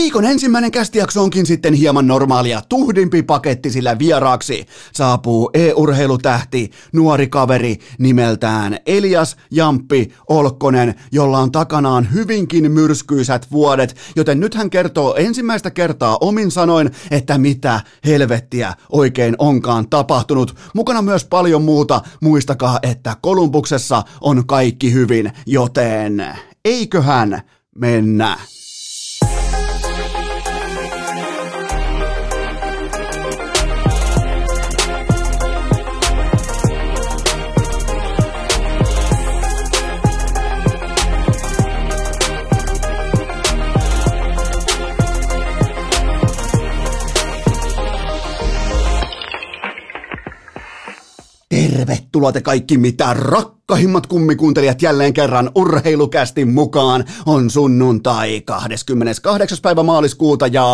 Viikon ensimmäinen kästijakso onkin sitten hieman normaalia tuhdimpi paketti, sillä vieraaksi saapuu e-urheilutähti, nuori kaveri nimeltään Elias Jamppi Olkkonen, jolla on takanaan hyvinkin myrskyisät vuodet, joten nyt hän kertoo ensimmäistä kertaa omin sanoin, että mitä helvettiä oikein onkaan tapahtunut. Mukana myös paljon muuta, muistakaa, että Kolumbuksessa on kaikki hyvin, joten eiköhän mennä. de Tervetuloa te kaikki mitä rakkahimmat kummikuuntelijat jälleen kerran urheilukästi mukaan. On sunnuntai 28. päivä maaliskuuta ja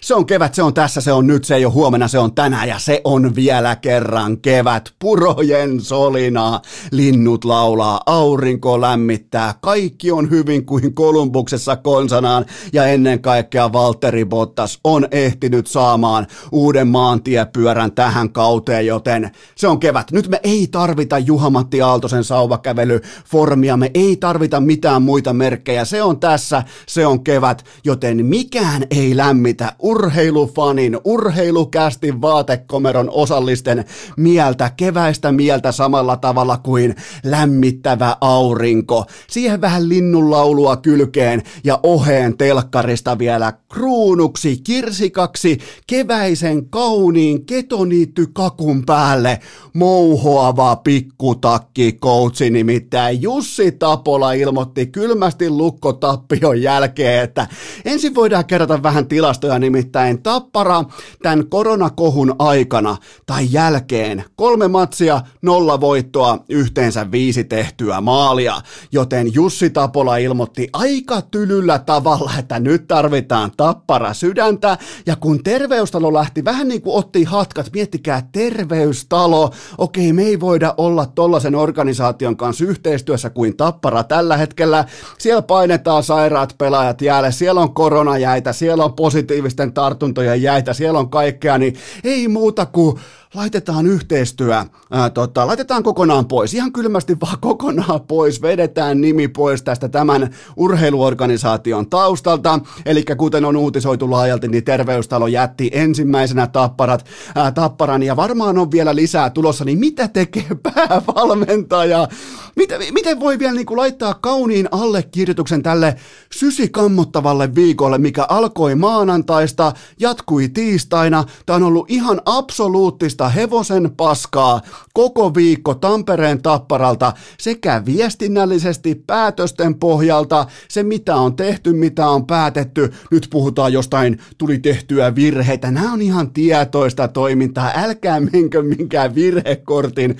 se on kevät, se on tässä, se on nyt, se ei ole huomenna, se on tänään ja se on vielä kerran kevät. Purojen solina, linnut laulaa, aurinko lämmittää, kaikki on hyvin kuin Kolumbuksessa konsanaan ja ennen kaikkea Valtteri Bottas on ehtinyt saamaan uuden maantiepyörän tähän kauteen, joten se on kevät. Nyt me ei tarvita Juha-Matti Aaltosen sauvakävelyformia, me ei tarvita mitään muita merkkejä. Se on tässä, se on kevät, joten mikään ei lämmitä urheilufanin, urheilukästin vaatekomeron osallisten mieltä, keväistä mieltä samalla tavalla kuin lämmittävä aurinko. Siihen vähän linnunlaulua kylkeen ja oheen telkkarista vielä kruunuksi, kirsikaksi, keväisen kauniin ketoniitty kakun päälle mouhoava pikkutakki coachi, nimittäin Jussi Tapola ilmoitti kylmästi lukkotappion jälkeen, että ensin voidaan kerätä vähän tilastoja, nimittäin Tappara tämän koronakohun aikana tai jälkeen kolme matsia, nolla voittoa, yhteensä viisi tehtyä maalia, joten Jussi Tapola ilmoitti aika tylyllä tavalla, että nyt tarvitaan Tappara sydäntä, ja kun terveystalo lähti vähän niin kuin otti hatkat, miettikää terveystalo, okei, me ei voida olla tollaisen organisaation kanssa yhteistyössä kuin Tappara tällä hetkellä. Siellä painetaan sairaat pelaajat jäälle, siellä on koronajäitä, siellä on positiivisten tartuntojen jäitä, siellä on kaikkea, niin ei muuta kuin laitetaan yhteistyö, ää, tota, laitetaan kokonaan pois, ihan kylmästi vaan kokonaan pois, vedetään nimi pois tästä tämän urheiluorganisaation taustalta, eli kuten on uutisoitu laajalti, niin Terveystalo jätti ensimmäisenä tapparat, ää, tapparan, ja varmaan on vielä lisää tulossa, niin mitä tekee päävalmentaja? Miten, miten voi vielä niin kuin laittaa kauniin allekirjoituksen tälle sysikammottavalle viikolle, mikä alkoi maanantaista, jatkui tiistaina, tämä on ollut ihan absoluuttista sellaista hevosen paskaa koko viikko Tampereen tapparalta sekä viestinnällisesti päätösten pohjalta, se mitä on tehty, mitä on päätetty, nyt puhutaan jostain tuli tehtyä virheitä, nämä on ihan tietoista toimintaa, älkää menkö minkään virhekortin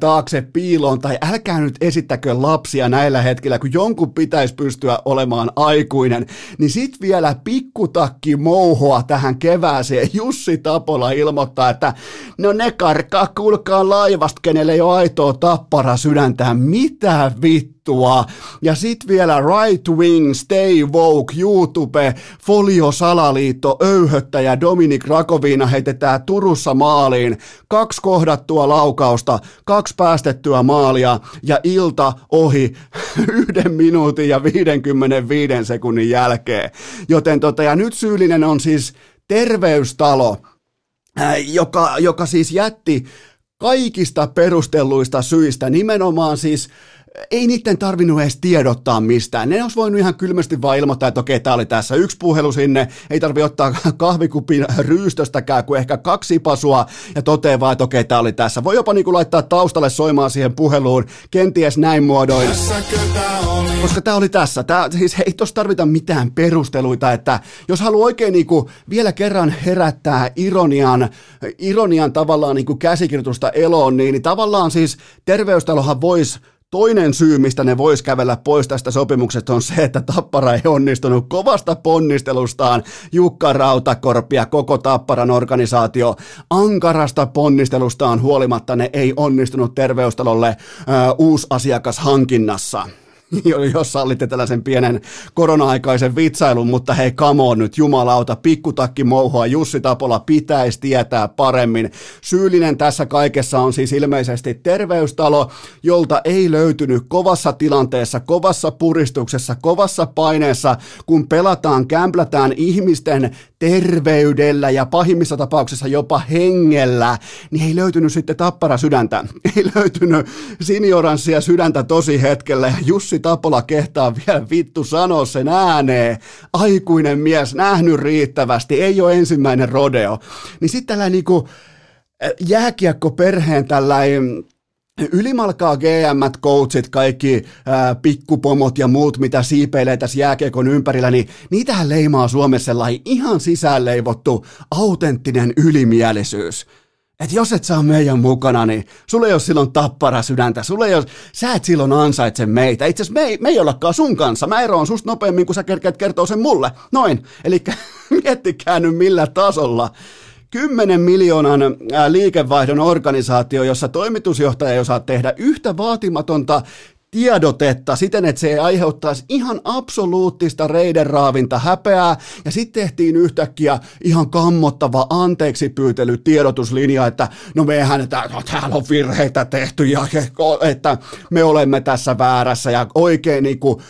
taakse piiloon tai älkää nyt esittäkö lapsia näillä hetkillä, kun jonkun pitäisi pystyä olemaan aikuinen, niin sit vielä pikkutakki mouhoa tähän kevääseen. Jussi Tapola ilmoittaa, että No ne karkaa, kuulkaa laivasta, kenelle ei ole aitoa tappara sydäntä. Mitä vittua? Ja sit vielä Right Wing, Stay Woke, YouTube, Folio Salaliitto, Öyhöttäjä, Dominik Rakovina heitetään Turussa maaliin. Kaksi kohdattua laukausta, kaksi päästettyä maalia ja ilta ohi yhden minuutin ja 55 sekunnin jälkeen. Joten tota, ja nyt syyllinen on siis terveystalo, joka, joka siis jätti kaikista perustelluista syistä, nimenomaan siis ei niiden tarvinnut edes tiedottaa mistään. Ne olisi voinut ihan kylmästi vaan ilmoittaa, että okei, tämä oli tässä yksi puhelu sinne, ei tarvi ottaa kahvikupin ryystöstäkään kuin ehkä kaksi pasua ja toteaa vaan, että okei, tämä oli tässä. Voi jopa niin kuin laittaa taustalle soimaan siihen puheluun, kenties näin muodoin. Koska tämä oli tässä. Tää, siis ei tuossa tarvita mitään perusteluita, että jos haluaa oikein niin kuin vielä kerran herättää ironian, ironian tavallaan niin kuin käsikirjoitusta eloon, niin, niin tavallaan siis terveystalohan voisi Toinen syy, mistä ne vois kävellä pois tästä sopimuksesta on se, että Tappara ei onnistunut kovasta ponnistelustaan Jukka Rautakorpi ja koko Tapparan organisaatio ankarasta ponnistelustaan huolimatta ne ei onnistunut terveystalolle ö, uusasiakashankinnassa. jos sallitte tällaisen pienen korona-aikaisen vitsailun, mutta hei, come on nyt, jumalauta, pikkutakki mouhoa, Jussi Tapola pitäisi tietää paremmin. Syyllinen tässä kaikessa on siis ilmeisesti terveystalo, jolta ei löytynyt kovassa tilanteessa, kovassa puristuksessa, kovassa paineessa, kun pelataan, kämplätään ihmisten terveydellä ja pahimmissa tapauksissa jopa hengellä, niin ei löytynyt sitten tappara sydäntä. Ei löytynyt sinioranssia sydäntä tosi hetkellä ja Jussi Tapola kehtaa vielä vittu sanoa sen ääneen. Aikuinen mies, nähnyt riittävästi, ei ole ensimmäinen rodeo. Niin sitten tällainen niinku jääkiekko perheen tällainen Ylimalkaa GM, coachit, kaikki ää, pikkupomot ja muut, mitä siipeilee tässä jääkiekon ympärillä, niin niitähän leimaa Suomessa sellainen ihan sisäänleivottu, autenttinen ylimielisyys. Että jos et saa meidän mukana, niin sulle ei ole silloin tappara sydäntä, sulle ei ole, sä et silloin ansaitse meitä. Itse asiassa me ei, me ei ollakaan sun kanssa, mä eroon susta nopeammin, kun sä kerkeät kertoo sen mulle. Noin, eli miettikää nyt millä tasolla. 10 miljoonan liikevaihdon organisaatio, jossa toimitusjohtaja ei osaa tehdä yhtä vaatimatonta tiedotetta siten, että se ei aiheuttaisi ihan absoluuttista reidenraavinta häpeää, ja sitten tehtiin yhtäkkiä ihan kammottava anteeksi pyytely tiedotuslinja, että no mehän, no, täällä on virheitä tehty, ja että me olemme tässä väärässä, ja oikein niin kuin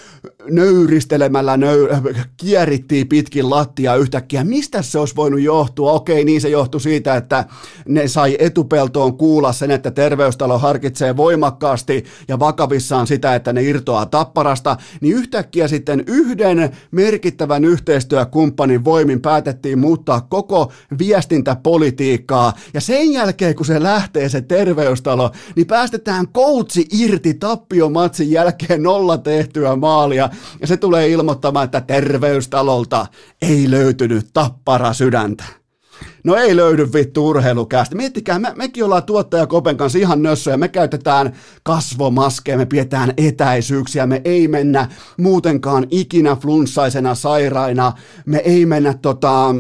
nöyristelemällä nöy- kierittiin pitkin lattia yhtäkkiä. Mistä se olisi voinut johtua? Okei, niin se johtui siitä, että ne sai etupeltoon kuulla sen, että terveystalo harkitsee voimakkaasti ja vakavissaan sitä, että ne irtoaa tapparasta, niin yhtäkkiä sitten yhden merkittävän yhteistyökumppanin voimin päätettiin muuttaa koko viestintäpolitiikkaa. Ja sen jälkeen, kun se lähtee se terveystalo, niin päästetään koutsi irti tappiomatsin jälkeen nolla tehtyä maalia ja se tulee ilmoittamaan, että terveystalolta ei löytynyt tappara sydäntä. No ei löydy vittu urheilukästä. Miettikää, me, mekin ollaan tuottaja Kopen kanssa ihan nössöjä. Me käytetään kasvomaskeja, me pidetään etäisyyksiä, me ei mennä muutenkaan ikinä flunssaisena sairaina, me ei mennä tota,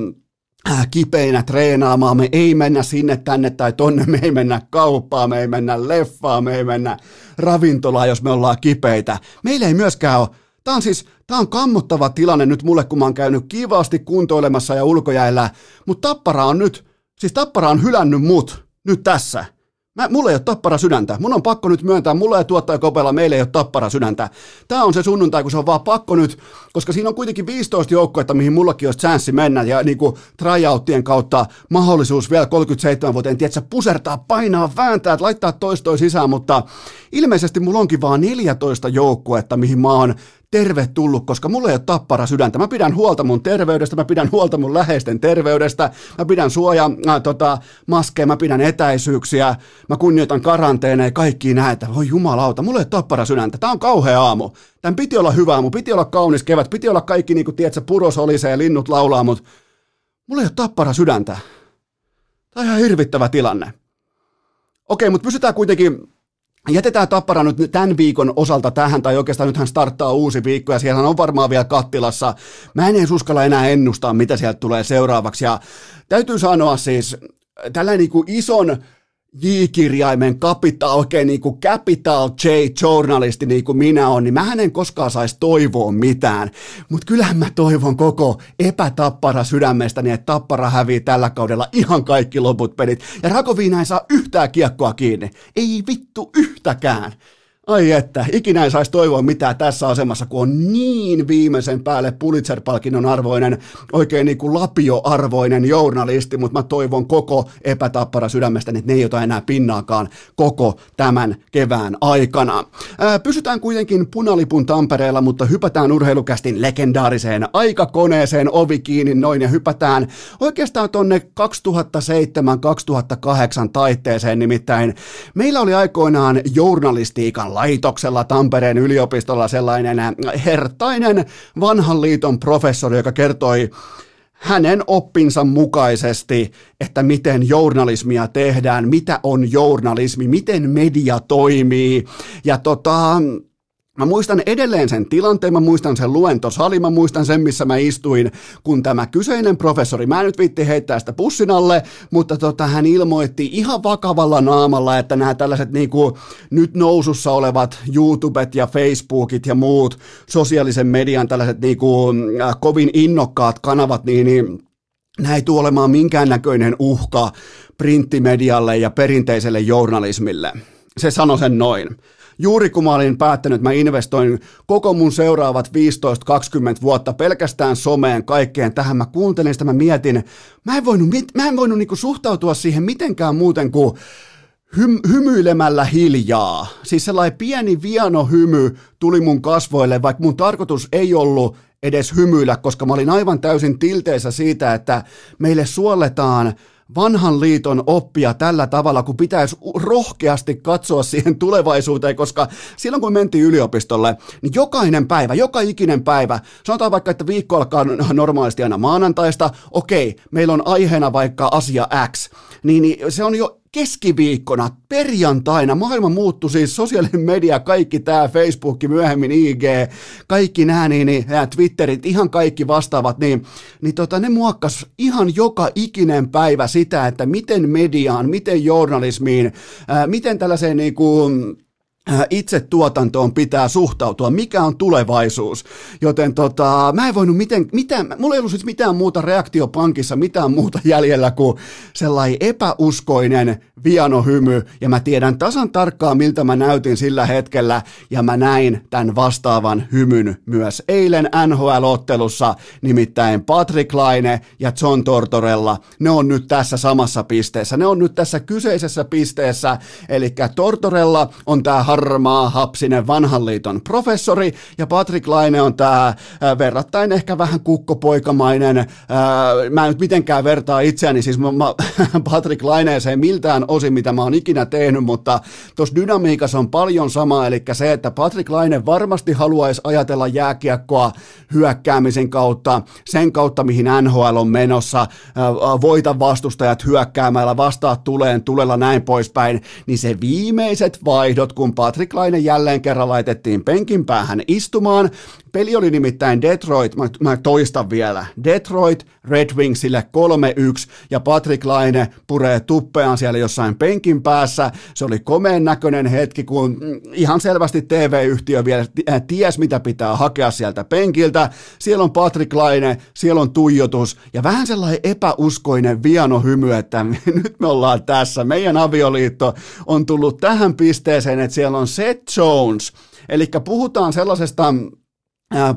äh, kipeinä treenaamaan, me ei mennä sinne tänne tai tonne, me ei mennä kauppaan, me ei mennä leffaan, me ei mennä ravintolaan, jos me ollaan kipeitä. Meillä ei myöskään ole Tämä on siis, tämä on kammottava tilanne nyt mulle, kun mä oon käynyt kivasti kuntoilemassa ja ulkojäillä, mutta Tappara on nyt, siis Tappara on hylännyt mut nyt tässä. Mä, mulla ei ole tappara sydäntä. Mun on pakko nyt myöntää, mulla ei tuottaja kopella, meillä ei ole tappara sydäntä. Tämä on se sunnuntai, kun se on vaan pakko nyt, koska siinä on kuitenkin 15 joukkoetta, mihin mullakin olisi chanssi mennä, ja niin kuin tryouttien kautta mahdollisuus vielä 37 vuoteen, tiedätkö, pusertaa, painaa, vääntää, laittaa toistoi sisään, mutta ilmeisesti mulla onkin vaan 14 joukkuetta, mihin mä oon tervetullut, koska mulla ei ole tappara sydäntä. Mä pidän huolta mun terveydestä, mä pidän huolta mun läheisten terveydestä, mä pidän suoja, äh, tota, maskeja, mä pidän etäisyyksiä, mä kunnioitan karanteeneja, kaikki näitä. Voi jumalauta, mulla ei ole tappara sydäntä. Tää on kauhea aamu. Tän piti olla hyvä aamu, piti olla kaunis kevät, piti olla kaikki niin kuin tiedätkö, puros olisee ja linnut laulaa, mutta mulla ei ole tappara sydäntä. Tämä on ihan hirvittävä tilanne. Okei, mutta pysytään kuitenkin Jätetään Tappara nyt tämän viikon osalta tähän, tai oikeastaan nythän starttaa uusi viikko, ja siellä on varmaan vielä kattilassa. Mä en edes uskalla enää ennustaa, mitä sieltä tulee seuraavaksi, ja täytyy sanoa siis, tällainen niin ison J-kirjaimen capital, oikein niin kuin capital J-journalisti niin kuin minä on, niin mä en koskaan saisi toivoa mitään. Mutta kyllähän mä toivon koko epätappara sydämestäni, että tappara hävii tällä kaudella ihan kaikki loput pelit. Ja Rakoviina ei saa yhtään kiekkoa kiinni. Ei vittu yhtäkään. Ai että, ikinä ei saisi toivoa mitään tässä asemassa, kun on niin viimeisen päälle Pulitzer-palkinnon arvoinen, oikein niin kuin lapioarvoinen journalisti, mutta mä toivon koko epätappara sydämestä, että ne ei ota enää pinnaakaan koko tämän kevään aikana. Ää, pysytään kuitenkin punalipun Tampereella, mutta hypätään urheilukästin legendaariseen aikakoneeseen ovi kiinni noin ja hypätään oikeastaan tonne 2007-2008 taitteeseen, nimittäin meillä oli aikoinaan journalistiikan laitoksella Tampereen yliopistolla sellainen äh, hertainen vanhan liiton professori, joka kertoi hänen oppinsa mukaisesti, että miten journalismia tehdään, mitä on journalismi, miten media toimii. Ja tota, Mä muistan edelleen sen tilanteen, mä muistan sen luentosalin, mä muistan sen, missä mä istuin, kun tämä kyseinen professori, mä en nyt viitti heittää sitä pussin alle, mutta tota, hän ilmoitti ihan vakavalla naamalla, että nämä tällaiset niinku, nyt nousussa olevat YouTubet ja Facebookit ja muut sosiaalisen median tällaiset niinku, äh, kovin innokkaat kanavat, niin, niin nämä ei tule olemaan minkäännäköinen uhka printtimedialle ja perinteiselle journalismille. Se sanoi sen noin juuri kun mä olin päättänyt, että mä investoin koko mun seuraavat 15-20 vuotta pelkästään someen kaikkeen tähän, mä kuuntelin sitä, mä mietin, mä en voinut, mä en voinut niinku suhtautua siihen mitenkään muuten kuin hym- hymyilemällä hiljaa. Siis sellainen pieni viano hymy tuli mun kasvoille, vaikka mun tarkoitus ei ollut edes hymyillä, koska mä olin aivan täysin tilteessä siitä, että meille suolletaan vanhan liiton oppia tällä tavalla, kun pitäisi rohkeasti katsoa siihen tulevaisuuteen, koska silloin kun mentiin yliopistolle, niin jokainen päivä, joka ikinen päivä, sanotaan vaikka, että viikko alkaa normaalisti aina maanantaista, okei, meillä on aiheena vaikka asia X, niin, niin se on jo keskiviikkona, perjantaina, maailma muuttui siis, sosiaalinen media, kaikki tämä, Facebook, myöhemmin IG, kaikki nämä, niin, niin, nämä Twitterit, ihan kaikki vastaavat, niin, niin tota, ne muokkas ihan joka ikinen päivä sitä, että miten mediaan, miten journalismiin, ää, miten tällaiseen niin kuin, itse tuotantoon pitää suhtautua, mikä on tulevaisuus. Joten tota, mä en voinut miten, mitään, mulla ei ollut siis mitään muuta reaktiopankissa, mitään muuta jäljellä kuin sellainen epäuskoinen vianohymy, ja mä tiedän tasan tarkkaan, miltä mä näytin sillä hetkellä, ja mä näin tämän vastaavan hymyn myös eilen NHL-ottelussa, nimittäin Patrick Laine ja John Tortorella, ne on nyt tässä samassa pisteessä, ne on nyt tässä kyseisessä pisteessä, eli Tortorella on tää harmaa, hapsinen vanhan liiton professori, ja Patrick Laine on tämä verrattain ehkä vähän kukkopoikamainen, ää, mä en nyt mitenkään vertaa itseäni, siis mä, mä, Patrick Laineeseen miltään osin, mitä mä oon ikinä tehnyt, mutta tuossa dynamiikassa on paljon sama, eli se, että Patrick Laine varmasti haluaisi ajatella jääkiekkoa hyökkäämisen kautta, sen kautta, mihin NHL on menossa, voita vastustajat hyökkäämällä, vastaa tuleen, tulella näin poispäin, niin se viimeiset vaihdot, kun Patrick Laine jälleen kerran laitettiin penkin päähän istumaan. Peli oli nimittäin Detroit, mä, mä toistan vielä, Detroit Red Wingsille 3-1 ja Patrick Laine puree tuppeaan siellä jossain penkin päässä. Se oli komeen näköinen hetki, kun mm, ihan selvästi TV-yhtiö vielä ties mitä pitää hakea sieltä penkiltä. Siellä on Patrick Laine, siellä on tuijotus ja vähän sellainen epäuskoinen viano hymy, että nyt me ollaan tässä. Meidän avioliitto on tullut tähän pisteeseen, että siellä on Seth Jones, eli puhutaan sellaisesta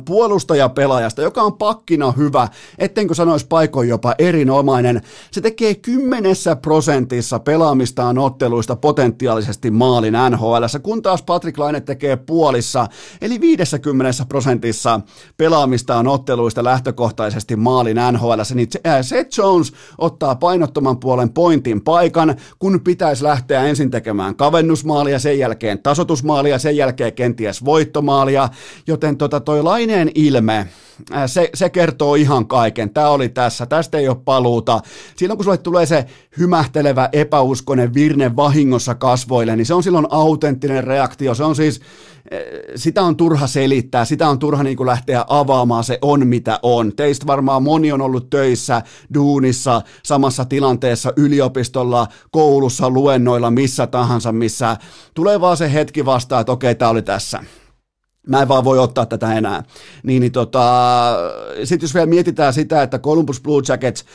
puolustajapelaajasta, joka on pakkina hyvä, ettenkö sanoisi paikoin jopa erinomainen. Se tekee kymmenessä prosentissa pelaamistaan otteluista potentiaalisesti maalin NHL, kun taas Patrick Laine tekee puolissa, eli 50 prosentissa pelaamistaan otteluista lähtökohtaisesti maalin NHL. Niin Seth Jones ottaa painottoman puolen pointin paikan, kun pitäisi lähteä ensin tekemään kavennusmaalia, sen jälkeen tasotusmaalia, sen jälkeen kenties voittomaalia, joten tota toi Laineen ilme, se, se kertoo ihan kaiken. Tämä oli tässä, tästä ei ole paluuta. Silloin kun sulle tulee se hymähtelevä, epäuskoinen virne vahingossa kasvoille, niin se on silloin autenttinen reaktio. Se on siis, sitä on turha selittää, sitä on turha niin kuin lähteä avaamaan, se on mitä on. Teistä varmaan moni on ollut töissä, duunissa, samassa tilanteessa, yliopistolla, koulussa, luennoilla, missä tahansa, missä tulee vaan se hetki vastaan, että okei, tämä oli tässä mä en vaan voi ottaa tätä enää. Niin, niin tota, sitten jos vielä mietitään sitä, että Columbus Blue Jackets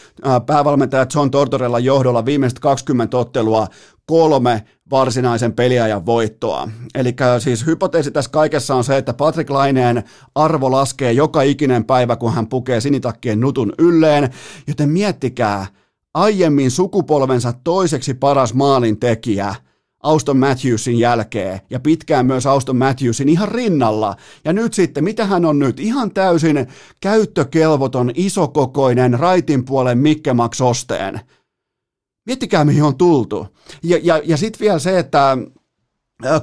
päävalmentaja John Tortorella johdolla viimeiset 20 ottelua, kolme varsinaisen peliajan voittoa. Eli siis hypoteesi tässä kaikessa on se, että Patrick Laineen arvo laskee joka ikinen päivä, kun hän pukee sinitakkien nutun ylleen, joten miettikää, aiemmin sukupolvensa toiseksi paras maalintekijä – Auston Matthewsin jälkeen ja pitkään myös Auston Matthewsin ihan rinnalla. Ja nyt sitten, mitä hän on nyt? Ihan täysin käyttökelvoton, isokokoinen, raitin puolen Mikke Max Osteen. Miettikää, mihin on tultu. Ja, ja, ja sitten vielä se, että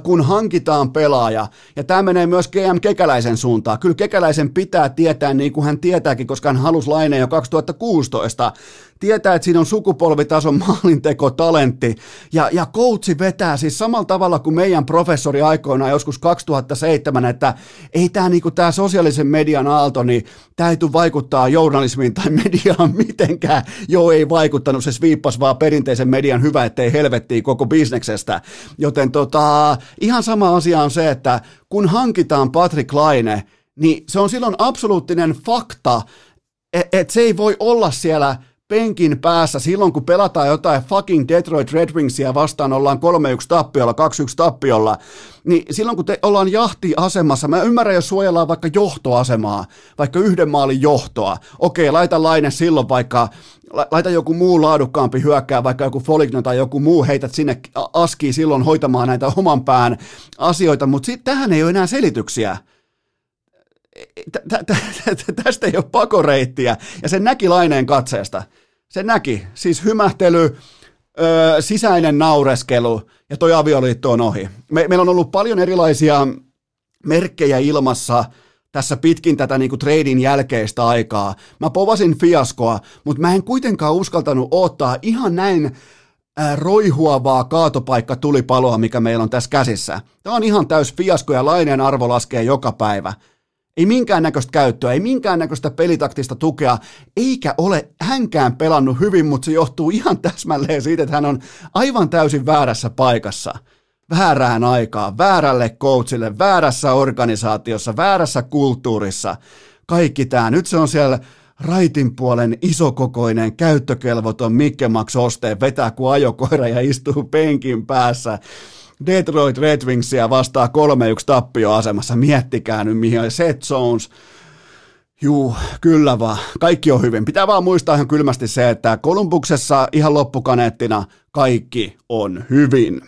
kun hankitaan pelaaja, ja tämä menee myös GM Kekäläisen suuntaan. Kyllä Kekäläisen pitää tietää niin kuin hän tietääkin, koska hän halusi laineen jo 2016 tietää, että siinä on sukupolvitason maalinteko talentti, ja, ja coachi vetää siis samalla tavalla kuin meidän professori aikoinaan joskus 2007, että ei tämä niinku, tää sosiaalisen median aalto, niin tämä ei tule vaikuttaa journalismiin tai mediaan mitenkään. Joo, ei vaikuttanut, se sviippas vaan perinteisen median hyvä, ettei helvettiin koko bisneksestä. Joten tota, ihan sama asia on se, että kun hankitaan Patrick Laine, niin se on silloin absoluuttinen fakta, että et se ei voi olla siellä penkin päässä silloin, kun pelataan jotain fucking Detroit Red Wingsia vastaan, ollaan 3-1 tappiolla, 2-1 tappiolla, niin silloin kun te ollaan jahtiasemassa, mä ymmärrän, jos suojellaan vaikka johtoasemaa, vaikka yhden maalin johtoa, okei, laita laine silloin vaikka, laita joku muu laadukkaampi hyökkää, vaikka joku Foligno tai joku muu, heität sinne askiin silloin hoitamaan näitä oman pään asioita, mutta tähän ei ole enää selityksiä tästä ei ole pakoreittiä, ja se näki laineen katseesta. Se näki, siis hymähtely, öö, sisäinen naureskelu, ja toi avioliitto on ohi. Me, meillä on ollut paljon erilaisia merkkejä ilmassa tässä pitkin tätä niinku treidin jälkeistä aikaa. Mä povasin fiaskoa, mutta mä en kuitenkaan uskaltanut ottaa ihan näin roihuavaa kaatopaikka tulipaloa, mikä meillä on tässä käsissä. Tämä on ihan täys fiasko ja laineen arvo laskee joka päivä. Ei minkäännäköistä käyttöä, ei minkäännäköistä pelitaktista tukea, eikä ole hänkään pelannut hyvin, mutta se johtuu ihan täsmälleen siitä, että hän on aivan täysin väärässä paikassa. Väärään aikaan, väärälle coachille, väärässä organisaatiossa, väärässä kulttuurissa. Kaikki tämä. Nyt se on siellä raitin puolen isokokoinen, käyttökelvoton Mikke Max Osteen vetää kuin ajokoira ja istuu penkin päässä Detroit Red Wingsia vastaa 3-1 tappioasemassa. Miettikää nyt, mihin on Seth Jones. Juu, kyllä vaan. Kaikki on hyvin. Pitää vaan muistaa ihan kylmästi se, että Kolumbuksessa ihan loppukaneettina kaikki on hyvin.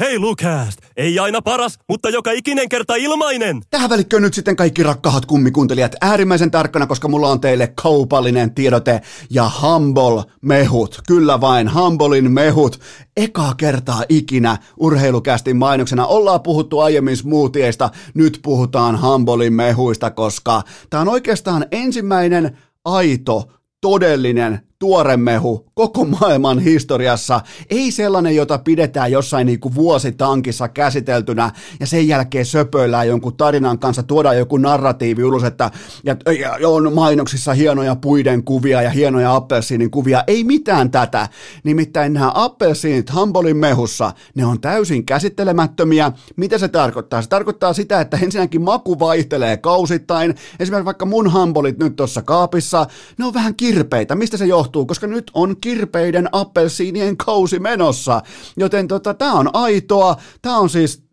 Urheilukääst! Ei aina paras, mutta joka ikinen kerta ilmainen! Tähän välikköön nyt sitten kaikki rakkahat kummikuuntelijat äärimmäisen tarkkana, koska mulla on teille kaupallinen tiedote ja Humble mehut. Kyllä vain, Humblein mehut. Ekaa kertaa ikinä urheilukästin mainoksena. Ollaan puhuttu aiemmin smoothieista, nyt puhutaan Humblein mehuista, koska tämä on oikeastaan ensimmäinen aito, todellinen tuoremehu koko maailman historiassa, ei sellainen, jota pidetään jossain niin kuin vuositankissa käsiteltynä ja sen jälkeen söpöillään jonkun tarinan kanssa, tuodaan joku narratiivi ulos, että ja, ja on mainoksissa hienoja puiden kuvia ja hienoja appelsiinin kuvia, ei mitään tätä. Nimittäin nämä appelsiinit Hambolin mehussa, ne on täysin käsittelemättömiä. Mitä se tarkoittaa? Se tarkoittaa sitä, että ensinnäkin maku vaihtelee kausittain. Esimerkiksi vaikka mun Hambolit nyt tuossa kaapissa, ne on vähän kirpeitä. Mistä se johtuu? Johtuu, koska nyt on kirpeiden appelsiinien kausi menossa. Joten tota, tämä on aitoa, tämä on siis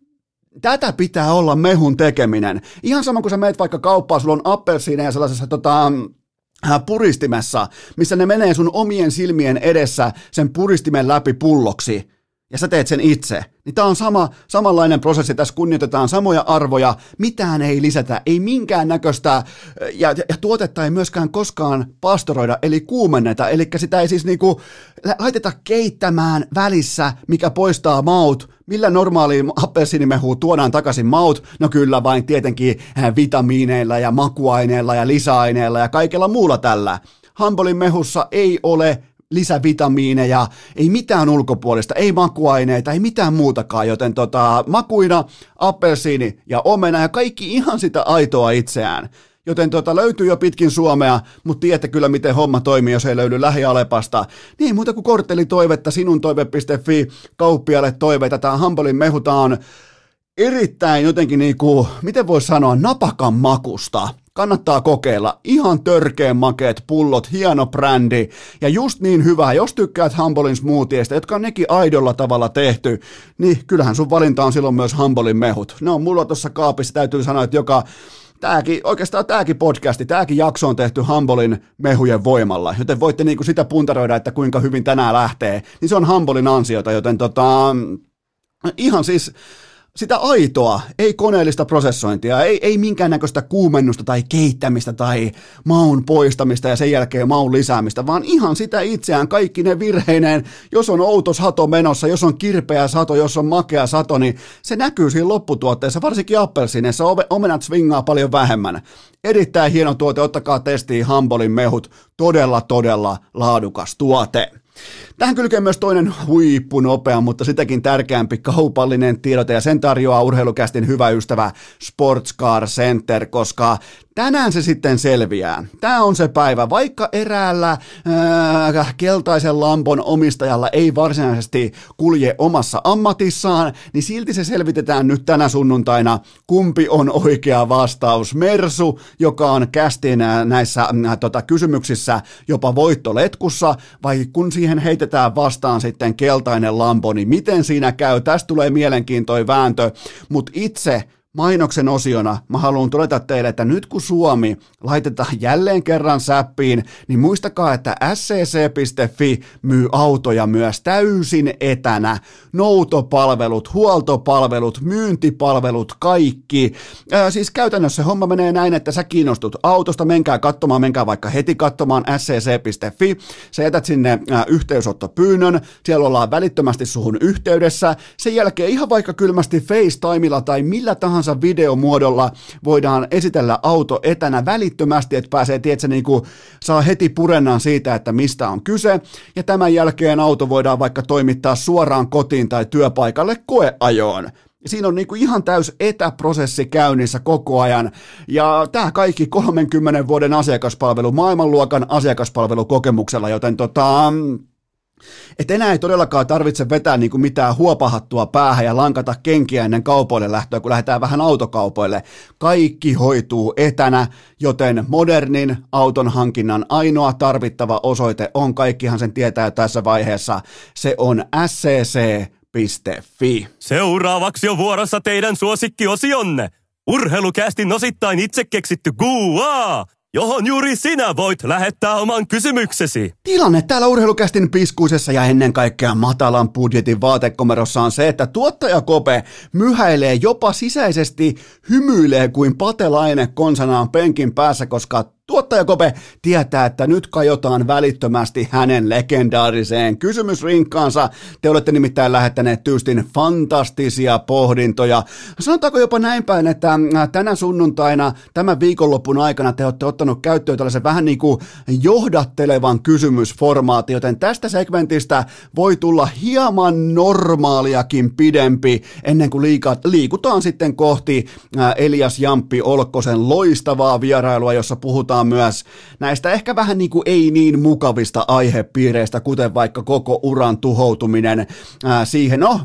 Tätä pitää olla mehun tekeminen. Ihan sama kuin sä meet vaikka kauppaan, sulla on appelsiineja sellaisessa tota, äh, puristimessa, missä ne menee sun omien silmien edessä sen puristimen läpi pulloksi ja sä teet sen itse, niin tämä on sama, samanlainen prosessi, tässä kunnioitetaan samoja arvoja, mitään ei lisätä, ei minkään näköistä, ja, ja tuotetta ei myöskään koskaan pastoroida, eli kuumenneta, eli sitä ei siis niinku laiteta keittämään välissä, mikä poistaa maut, millä normaali appelsiinimehu tuodaan takaisin maut? No kyllä vain tietenkin äh, vitamiineilla ja makuaineilla ja lisäaineilla ja kaikella muulla tällä. Hambolin mehussa ei ole lisävitamiineja, ei mitään ulkopuolista, ei makuaineita, ei mitään muutakaan, joten tota, makuina appelsiini ja omena ja kaikki ihan sitä aitoa itseään. Joten tota, löytyy jo pitkin Suomea, mutta tiedätte kyllä, miten homma toimii, jos ei löydy lähialepasta. Niin muuta kuin korttelitoivetta, sinun toive.fi, kauppialle toiveita. Tämä Hambolin mehutaan erittäin jotenkin niin kuin, miten voisi sanoa, napakan makusta. Kannattaa kokeilla. Ihan törkeen makeet pullot, hieno brändi ja just niin hyvä. Jos tykkäät Humbolin smoothieista, jotka on nekin aidolla tavalla tehty, niin kyllähän sun valinta on silloin myös Humbolin mehut. Ne on mulla tuossa kaapissa, täytyy sanoa, että joka Tääkin, oikeastaan tämäkin podcasti, tämäkin jakso on tehty Humbolin mehujen voimalla, joten voitte niinku sitä puntaroida, että kuinka hyvin tänään lähtee, niin se on Humbolin ansiota, joten tota, ihan siis sitä aitoa, ei koneellista prosessointia, ei, ei minkäännäköistä kuumennusta tai keittämistä tai maun poistamista ja sen jälkeen maun lisäämistä, vaan ihan sitä itseään, kaikki ne virheineen, jos on outo sato menossa, jos on kirpeä sato, jos on makea sato, niin se näkyy siinä lopputuotteessa, varsinkin appelsiineissa, omenat swingaa paljon vähemmän. Erittäin hieno tuote, ottakaa testiin Hambolin mehut, todella todella laadukas tuote. Tähän kylkee myös toinen huippunopea, mutta sitäkin tärkeämpi kaupallinen tiedote ja sen tarjoaa urheilukästin hyvä ystävä Sportscar Center, koska tänään se sitten selviää. Tämä on se päivä, vaikka eräällä äh, keltaisen lampon omistajalla ei varsinaisesti kulje omassa ammatissaan, niin silti se selvitetään nyt tänä sunnuntaina, kumpi on oikea vastaus. Mersu, joka on kästin näissä äh, tota, kysymyksissä jopa voittoletkussa, vai kun siihen heitetään vastaan sitten keltainen lampo, niin miten siinä käy? Tästä tulee mielenkiintoinen vääntö, mutta itse mainoksen osiona mä haluan todeta teille, että nyt kun Suomi laitetaan jälleen kerran säppiin, niin muistakaa, että scc.fi myy autoja myös täysin etänä. Noutopalvelut, huoltopalvelut, myyntipalvelut, kaikki. Ää, siis käytännössä homma menee näin, että sä kiinnostut autosta, menkää katsomaan, menkää vaikka heti katsomaan scc.fi. Sä jätät sinne ää, yhteysottopyynnön, siellä ollaan välittömästi suhun yhteydessä. Sen jälkeen ihan vaikka kylmästi FaceTimeilla tai millä tahansa tahansa videomuodolla voidaan esitellä auto etänä välittömästi, että pääsee, tiedätkö, niin kuin, saa heti purennan siitä, että mistä on kyse, ja tämän jälkeen auto voidaan vaikka toimittaa suoraan kotiin tai työpaikalle koeajoon. Siinä on niinku ihan täys etäprosessi käynnissä koko ajan. Ja tämä kaikki 30 vuoden asiakaspalvelu, maailmanluokan asiakaspalvelukokemuksella, joten tota, että enää ei todellakaan tarvitse vetää niin kuin mitään huopahattua päähän ja lankata kenkiä ennen kaupoille lähtöä, kun lähdetään vähän autokaupoille. Kaikki hoituu etänä, joten modernin auton hankinnan ainoa tarvittava osoite on, kaikkihan sen tietää tässä vaiheessa, se on scc.fi. Seuraavaksi on vuorossa teidän suosikkiosionne. Urheilukästin osittain itse keksitty Guaa! Johon juuri sinä voit lähettää oman kysymyksesi. Tilanne täällä urheilukästin piskuisessa ja ennen kaikkea matalan budjetin vaatekomerossa on se, että tuottaja Kope myhäilee jopa sisäisesti hymyilee kuin patelaine konsanaan penkin päässä, koska Tuottaja Kope tietää, että nyt kajotaan välittömästi hänen legendaariseen kysymysrinkkaansa. Te olette nimittäin lähettäneet tyystin fantastisia pohdintoja. Sanotaanko jopa näin päin, että äh, tänä sunnuntaina, tämän viikonlopun aikana te olette ottanut käyttöön tällaisen vähän niin kuin johdattelevan kysymysformaati, joten tästä segmentistä voi tulla hieman normaaliakin pidempi ennen kuin liikutaan sitten kohti äh, Elias Jamppi Olkkosen loistavaa vierailua, jossa puhutaan puhutaan myös näistä ehkä vähän niin kuin ei niin mukavista aihepiireistä, kuten vaikka koko uran tuhoutuminen ää, siihen. No,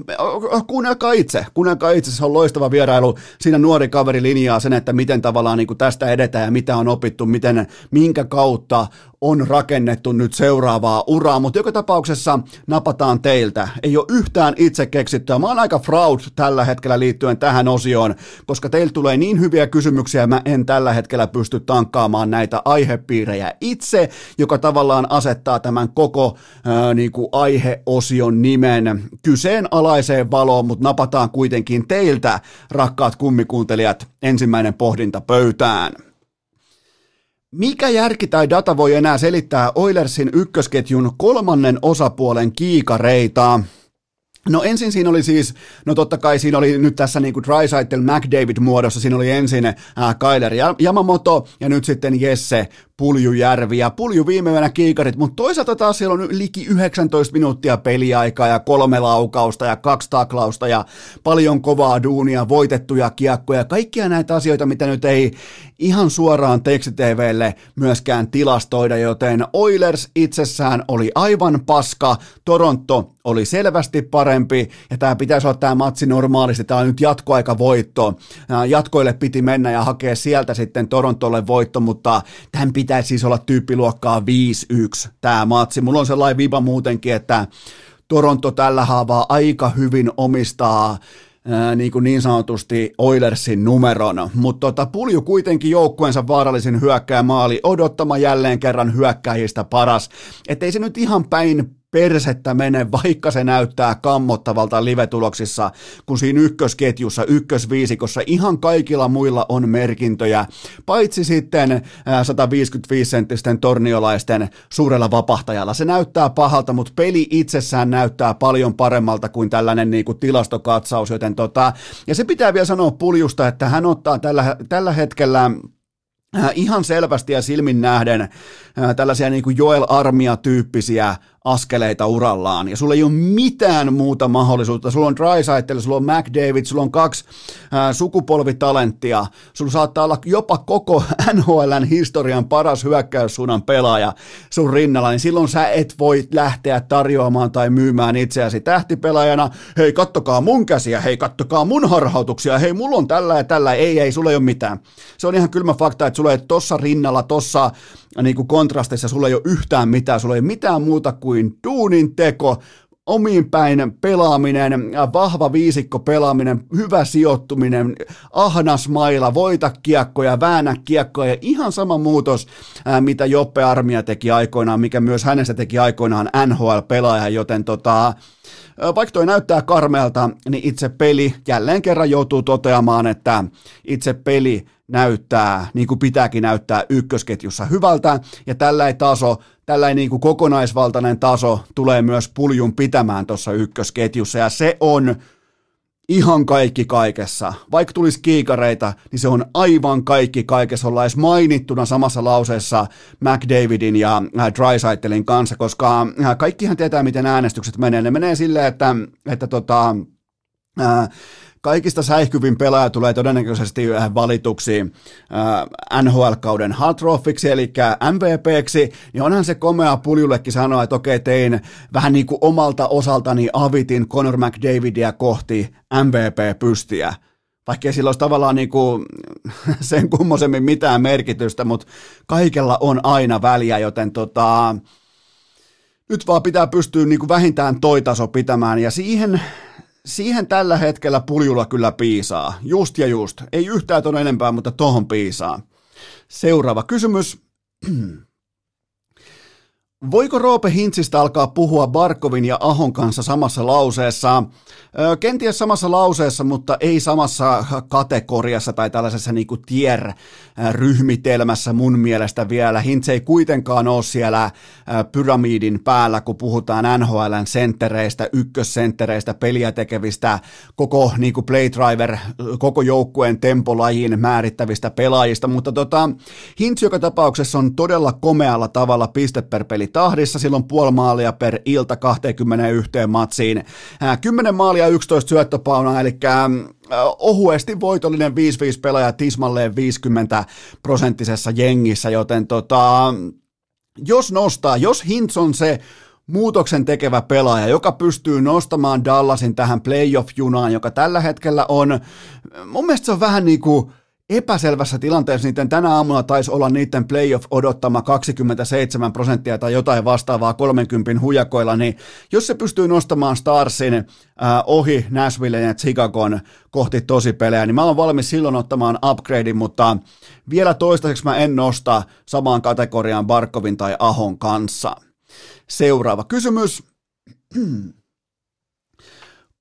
kuunnelkaa itse, kuunnelkaa itse, se on loistava vierailu. Siinä nuori kaveri linjaa sen, että miten tavallaan niin kuin tästä edetään ja mitä on opittu, miten, minkä kautta on rakennettu nyt seuraavaa uraa, mutta joka tapauksessa napataan teiltä. Ei ole yhtään itse keksittyä. Mä oon aika fraud tällä hetkellä liittyen tähän osioon, koska teiltä tulee niin hyviä kysymyksiä, mä en tällä hetkellä pysty tankkaamaan näitä aihepiirejä itse, joka tavallaan asettaa tämän koko ää, niin kuin aiheosion nimen kyseenalaiseen valoon, mutta napataan kuitenkin teiltä, rakkaat kummikuuntelijat, ensimmäinen pohdinta pöytään. Mikä järki tai data voi enää selittää Oilersin ykkösketjun kolmannen osapuolen kiikareita? No ensin siinä oli siis, no totta kai siinä oli nyt tässä niin kuin Drysaitel McDavid muodossa, siinä oli ensin äh, Kyler Yamamoto ja nyt sitten Jesse Puljujärvi ja Pulju viimeinen kiikarit, mutta toisaalta taas siellä on liki 19 minuuttia peliaikaa ja kolme laukausta ja kaksi taklausta ja paljon kovaa duunia, voitettuja kiekkoja, kaikkia näitä asioita, mitä nyt ei ihan suoraan tekstitvlle myöskään tilastoida, joten Oilers itsessään oli aivan paska, Toronto oli selvästi parempi ja tämä pitäisi olla tämä matsi normaalisti, tämä on nyt jatkoaika voitto, jatkoille piti mennä ja hakea sieltä sitten Torontolle voitto, mutta tämän pitää pitäisi siis olla tyyppiluokkaa 5-1 tämä matsi. Mulla on sellainen viba muutenkin, että Toronto tällä haavaa aika hyvin omistaa ää, niin, kuin niin sanotusti Oilersin numeron, mutta tota, Pulju kuitenkin joukkueensa vaarallisin hyökkää maali odottama jälleen kerran hyökkäjistä paras. Että ei se nyt ihan päin persettä mene, vaikka se näyttää kammottavalta live-tuloksissa, kun siinä ykkösketjussa, ykkösviisikossa ihan kaikilla muilla on merkintöjä, paitsi sitten 155-senttisten torniolaisten suurella vapahtajalla. Se näyttää pahalta, mutta peli itsessään näyttää paljon paremmalta kuin tällainen niin kuin tilastokatsaus, joten tota, ja se pitää vielä sanoa Puljusta, että hän ottaa tällä, tällä hetkellä ihan selvästi ja silmin nähden tällaisia niin kuin Joel Armia-tyyppisiä askeleita urallaan, ja sulla ei ole mitään muuta mahdollisuutta. Sulla on Drysaitel, sulla on McDavid, sulla on kaksi ää, sukupolvitalenttia, sulla saattaa olla jopa koko NHLn historian paras hyökkäyssuunnan pelaaja sun rinnalla, niin silloin sä et voi lähteä tarjoamaan tai myymään itseäsi tähtipelaajana. Hei, kattokaa mun käsiä, hei, kattokaa mun harhautuksia, hei, mulla on tällä ja tällä, ei, ei, sulla ei ole mitään. Se on ihan kylmä fakta, että sulla ei tossa rinnalla, tossa niin kuin kontrastissa, sulla ei ole yhtään mitään, sulla ei mitään muuta kuin duunin teko, omiin päin pelaaminen, vahva viisikko pelaaminen, hyvä sijoittuminen, ahnas maila, voita kiekkoja, väännä kiekkoja, ihan sama muutos, mitä Joppe Armia teki aikoinaan, mikä myös hänestä teki aikoinaan NHL-pelaaja, joten tota, vaikka toi näyttää karmealta, niin itse peli jälleen kerran joutuu toteamaan, että itse peli näyttää, niin kuin pitääkin näyttää ykkösketjussa hyvältä, ja tällä taso, tällä niin kuin kokonaisvaltainen taso tulee myös puljun pitämään tuossa ykkösketjussa, ja se on ihan kaikki kaikessa. Vaikka tulisi kiikareita, niin se on aivan kaikki kaikessa. Ollaan edes mainittuna samassa lauseessa McDavidin ja äh, Drysaitelin kanssa, koska äh, kaikkihan tietää, miten äänestykset menee. Ne menee silleen, että, että tota, äh, kaikista säihkyvin pelaaja tulee todennäköisesti valituksi NHL-kauden Hatroffiksi, eli MVPksi, niin onhan se komea puljullekin sanoa, että okei, tein vähän niin kuin omalta osaltani avitin Conor McDavidia kohti MVP-pystiä vaikkei sillä olisi tavallaan niin kuin sen kummosemmin mitään merkitystä, mutta kaikella on aina väliä, joten tota, nyt vaan pitää pystyä niin kuin vähintään toi taso pitämään, ja siihen siihen tällä hetkellä puljulla kyllä piisaa. Just ja just. Ei yhtään ton enempää, mutta tohon piisaa. Seuraava kysymys. Voiko Roope Hintsistä alkaa puhua Barkovin ja Ahon kanssa samassa lauseessa? Kenties samassa lauseessa, mutta ei samassa kategoriassa tai tällaisessa niin kuin tier-ryhmitelmässä mun mielestä vielä. Hintz ei kuitenkaan ole siellä pyramidin päällä, kun puhutaan NHLn senttereistä, ykkössenttereistä, peliä tekevistä, koko niin kuin play driver, koko joukkueen tempolajin määrittävistä pelaajista, mutta tota, Hintz joka tapauksessa on todella komealla tavalla piste per peli tahdissa, silloin puoli maalia per ilta 21 matsiin. 10 maalia 11 syöttöpaunaa, eli ohuesti voitollinen 5-5 pelaaja tismalleen 50 prosenttisessa jengissä, joten tota, jos nostaa, jos Hintz on se muutoksen tekevä pelaaja, joka pystyy nostamaan Dallasin tähän playoff-junaan, joka tällä hetkellä on, mun mielestä se on vähän niin kuin epäselvässä tilanteessa niiden tänä aamuna taisi olla niiden playoff odottama 27 prosenttia tai jotain vastaavaa 30 hujakoilla, niin jos se pystyy nostamaan Starsin äh, ohi Nashville ja Chicagon kohti tosipelejä, niin mä oon valmis silloin ottamaan upgradein, mutta vielä toistaiseksi mä en nosta samaan kategoriaan Barkovin tai Ahon kanssa. Seuraava kysymys.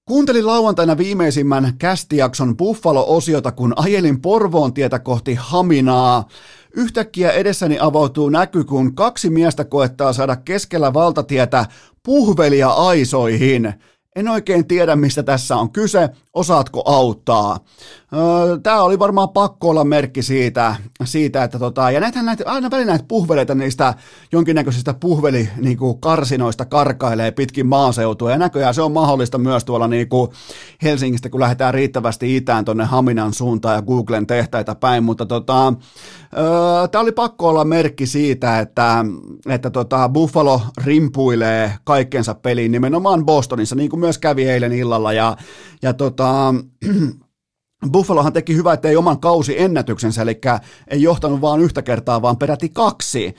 Kuuntelin lauantaina viimeisimmän kästijakson Buffalo-osiota, kun ajelin Porvoon tietä kohti Haminaa. Yhtäkkiä edessäni avautuu näky, kun kaksi miestä koettaa saada keskellä valtatietä puhvelia aisoihin. En oikein tiedä, mistä tässä on kyse. Osaatko auttaa? Tämä oli varmaan pakko olla merkki siitä, siitä että tota, ja näitä, näitä, aina välillä näitä puhveleita niistä jonkinnäköisistä puhveli niin kuin karsinoista karkailee pitkin maaseutua, ja näköjään se on mahdollista myös tuolla niin kuin Helsingistä, kun lähdetään riittävästi itään tuonne Haminan suuntaan ja Googlen tehtaita päin, mutta tota, tämä oli pakko olla merkki siitä, että, että tota Buffalo rimpuilee kaikkensa peliin nimenomaan Bostonissa, niin kuin myös kävi eilen illalla, ja, ja tota, Buffalohan teki hyvä, että ei oman kausi ennätyksensä, eli ei johtanut vain yhtä kertaa, vaan peräti kaksi.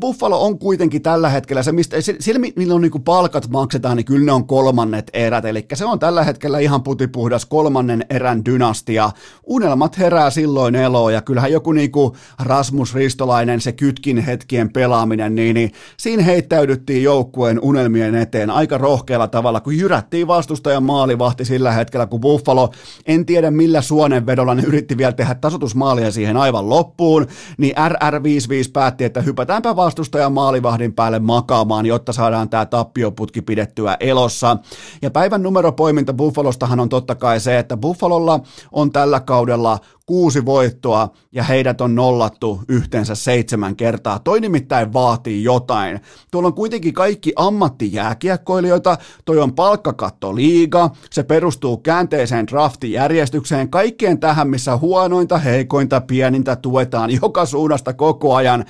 Buffalo on kuitenkin tällä hetkellä se, mistä, siellä on niin palkat maksetaan, niin kyllä ne on kolmannet erät, eli se on tällä hetkellä ihan putipuhdas kolmannen erän dynastia. Unelmat herää silloin eloon, ja kyllähän joku niin kuin Rasmus Ristolainen, se kytkin hetkien pelaaminen, niin, niin siinä heittäydyttiin joukkueen unelmien eteen aika rohkealla tavalla, kun jyrättiin vastustajan maalivahti sillä hetkellä, kun Buffalo, en tiedä millä suonenvedolla ne yritti vielä tehdä tasotusmaalia siihen aivan loppuun, niin RR55 päätti, että hypätäänpä vastustajan maalivahdin päälle makaamaan, jotta saadaan tämä tappioputki pidettyä elossa. Ja päivän numeropoiminta Buffalostahan on totta kai se, että Buffalolla on tällä kaudella kuusi voittoa ja heidät on nollattu yhteensä seitsemän kertaa. Toi nimittäin vaatii jotain. Tuolla on kuitenkin kaikki ammattijääkiekkoilijoita, toi on palkkakatto liiga, se perustuu käänteiseen draftijärjestykseen, kaikkeen tähän, missä huonointa, heikointa, pienintä tuetaan joka suunnasta koko ajan.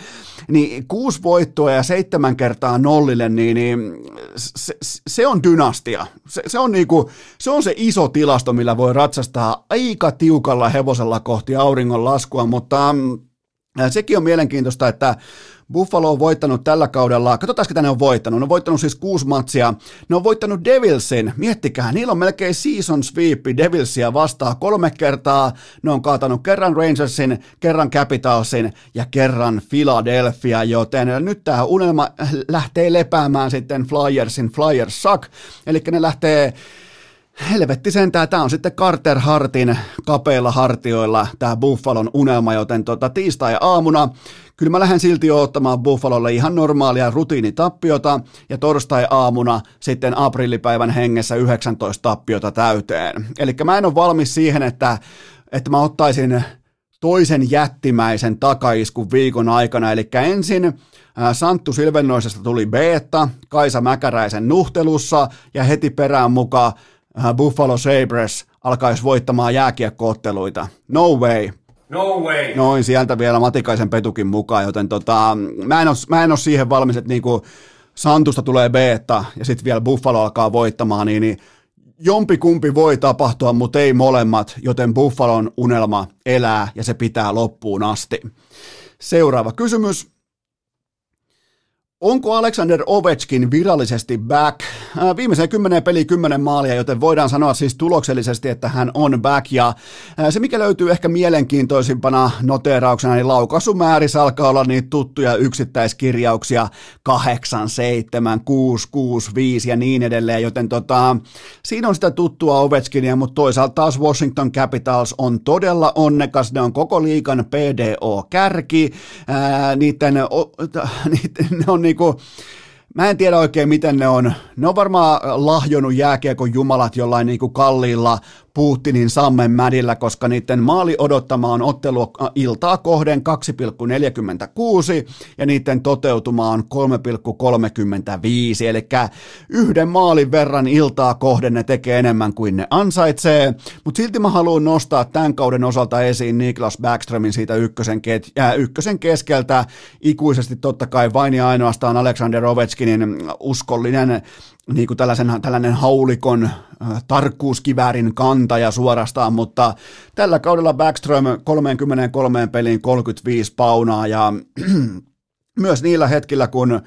Niin kuusi voittoa ja seitsemän kertaa nollille, niin, niin se, se, on dynastia. Se, se, on niinku, se on se iso tilasto, millä voi ratsastaa aika tiukalla hevosella kohti auringon laskua, mutta mm, sekin on mielenkiintoista, että Buffalo on voittanut tällä kaudella, katsotaan ketä ne on voittanut, ne on voittanut siis kuusi matsia, ne on voittanut Devilsin, miettikää, niillä on melkein season sweep Devilsia vastaan kolme kertaa, ne on kaatanut kerran Rangersin, kerran Capitalsin ja kerran Philadelphia, joten nyt tämä unelma lähtee lepäämään sitten Flyersin Flyers suck, eli ne lähtee helvetti sentään, tämä on sitten Carter Hartin kapeilla hartioilla tämä Buffalon unelma, joten tota, tiistai-aamuna kyllä mä lähden silti ottamaan Buffalolle ihan normaalia rutiinitappiota ja torstai-aamuna sitten aprillipäivän hengessä 19 tappiota täyteen. Eli mä en ole valmis siihen, että, että mä ottaisin toisen jättimäisen takaiskun viikon aikana, eli ensin Santtu Silvennoisesta tuli beta, Kaisa Mäkäräisen nuhtelussa ja heti perään mukaan Buffalo Sabres alkaisi voittamaan jääkiekkootteluita. No way. No way. Noin sieltä vielä Matikaisen Petukin mukaan, joten tota, mä, en ole, mä en ole siihen valmis, että niinku Santusta tulee beta ja sitten vielä Buffalo alkaa voittamaan, niin, niin jompi kumpi voi tapahtua, mutta ei molemmat, joten Buffalon unelma elää ja se pitää loppuun asti. Seuraava kysymys. Onko Alexander Ovechkin virallisesti back? Äh, viimeiseen kymmeneen peli kymmenen maalia, joten voidaan sanoa siis tuloksellisesti, että hän on back. Ja äh, se, mikä löytyy ehkä mielenkiintoisimpana noteerauksena, niin laukaisumäärissä alkaa olla niitä tuttuja yksittäiskirjauksia 8, 7, 6, 6, 5 ja niin edelleen. Joten tota, siinä on sitä tuttua Ovechkinia, mutta toisaalta taas Washington Capitals on todella onnekas. Ne on koko liikan PDO-kärki. Ää, äh, niiden, niiden, ne on niinku, mä en tiedä oikein miten ne on. Ne on varmaan lahjonut jääkiekon jumalat jollain niinku kalliilla Putinin Sammen mädillä, koska niiden maali odottama on ottelu iltaa kohden 2,46 ja niiden toteutuma on 3,35, eli yhden maalin verran iltaa kohden ne tekee enemmän kuin ne ansaitsee, mutta silti mä haluan nostaa tämän kauden osalta esiin Niklas Backströmin siitä ykkösen, ket- äh, ykkösen keskeltä, ikuisesti totta kai vain ja ainoastaan Alexander Ovechkinin uskollinen niin kuin tällaisen, tällainen haulikon äh, tarkkuuskiväärin kantaja suorastaan, mutta tällä kaudella Backström 33 peliin 35 paunaa ja myös niillä hetkillä, kun,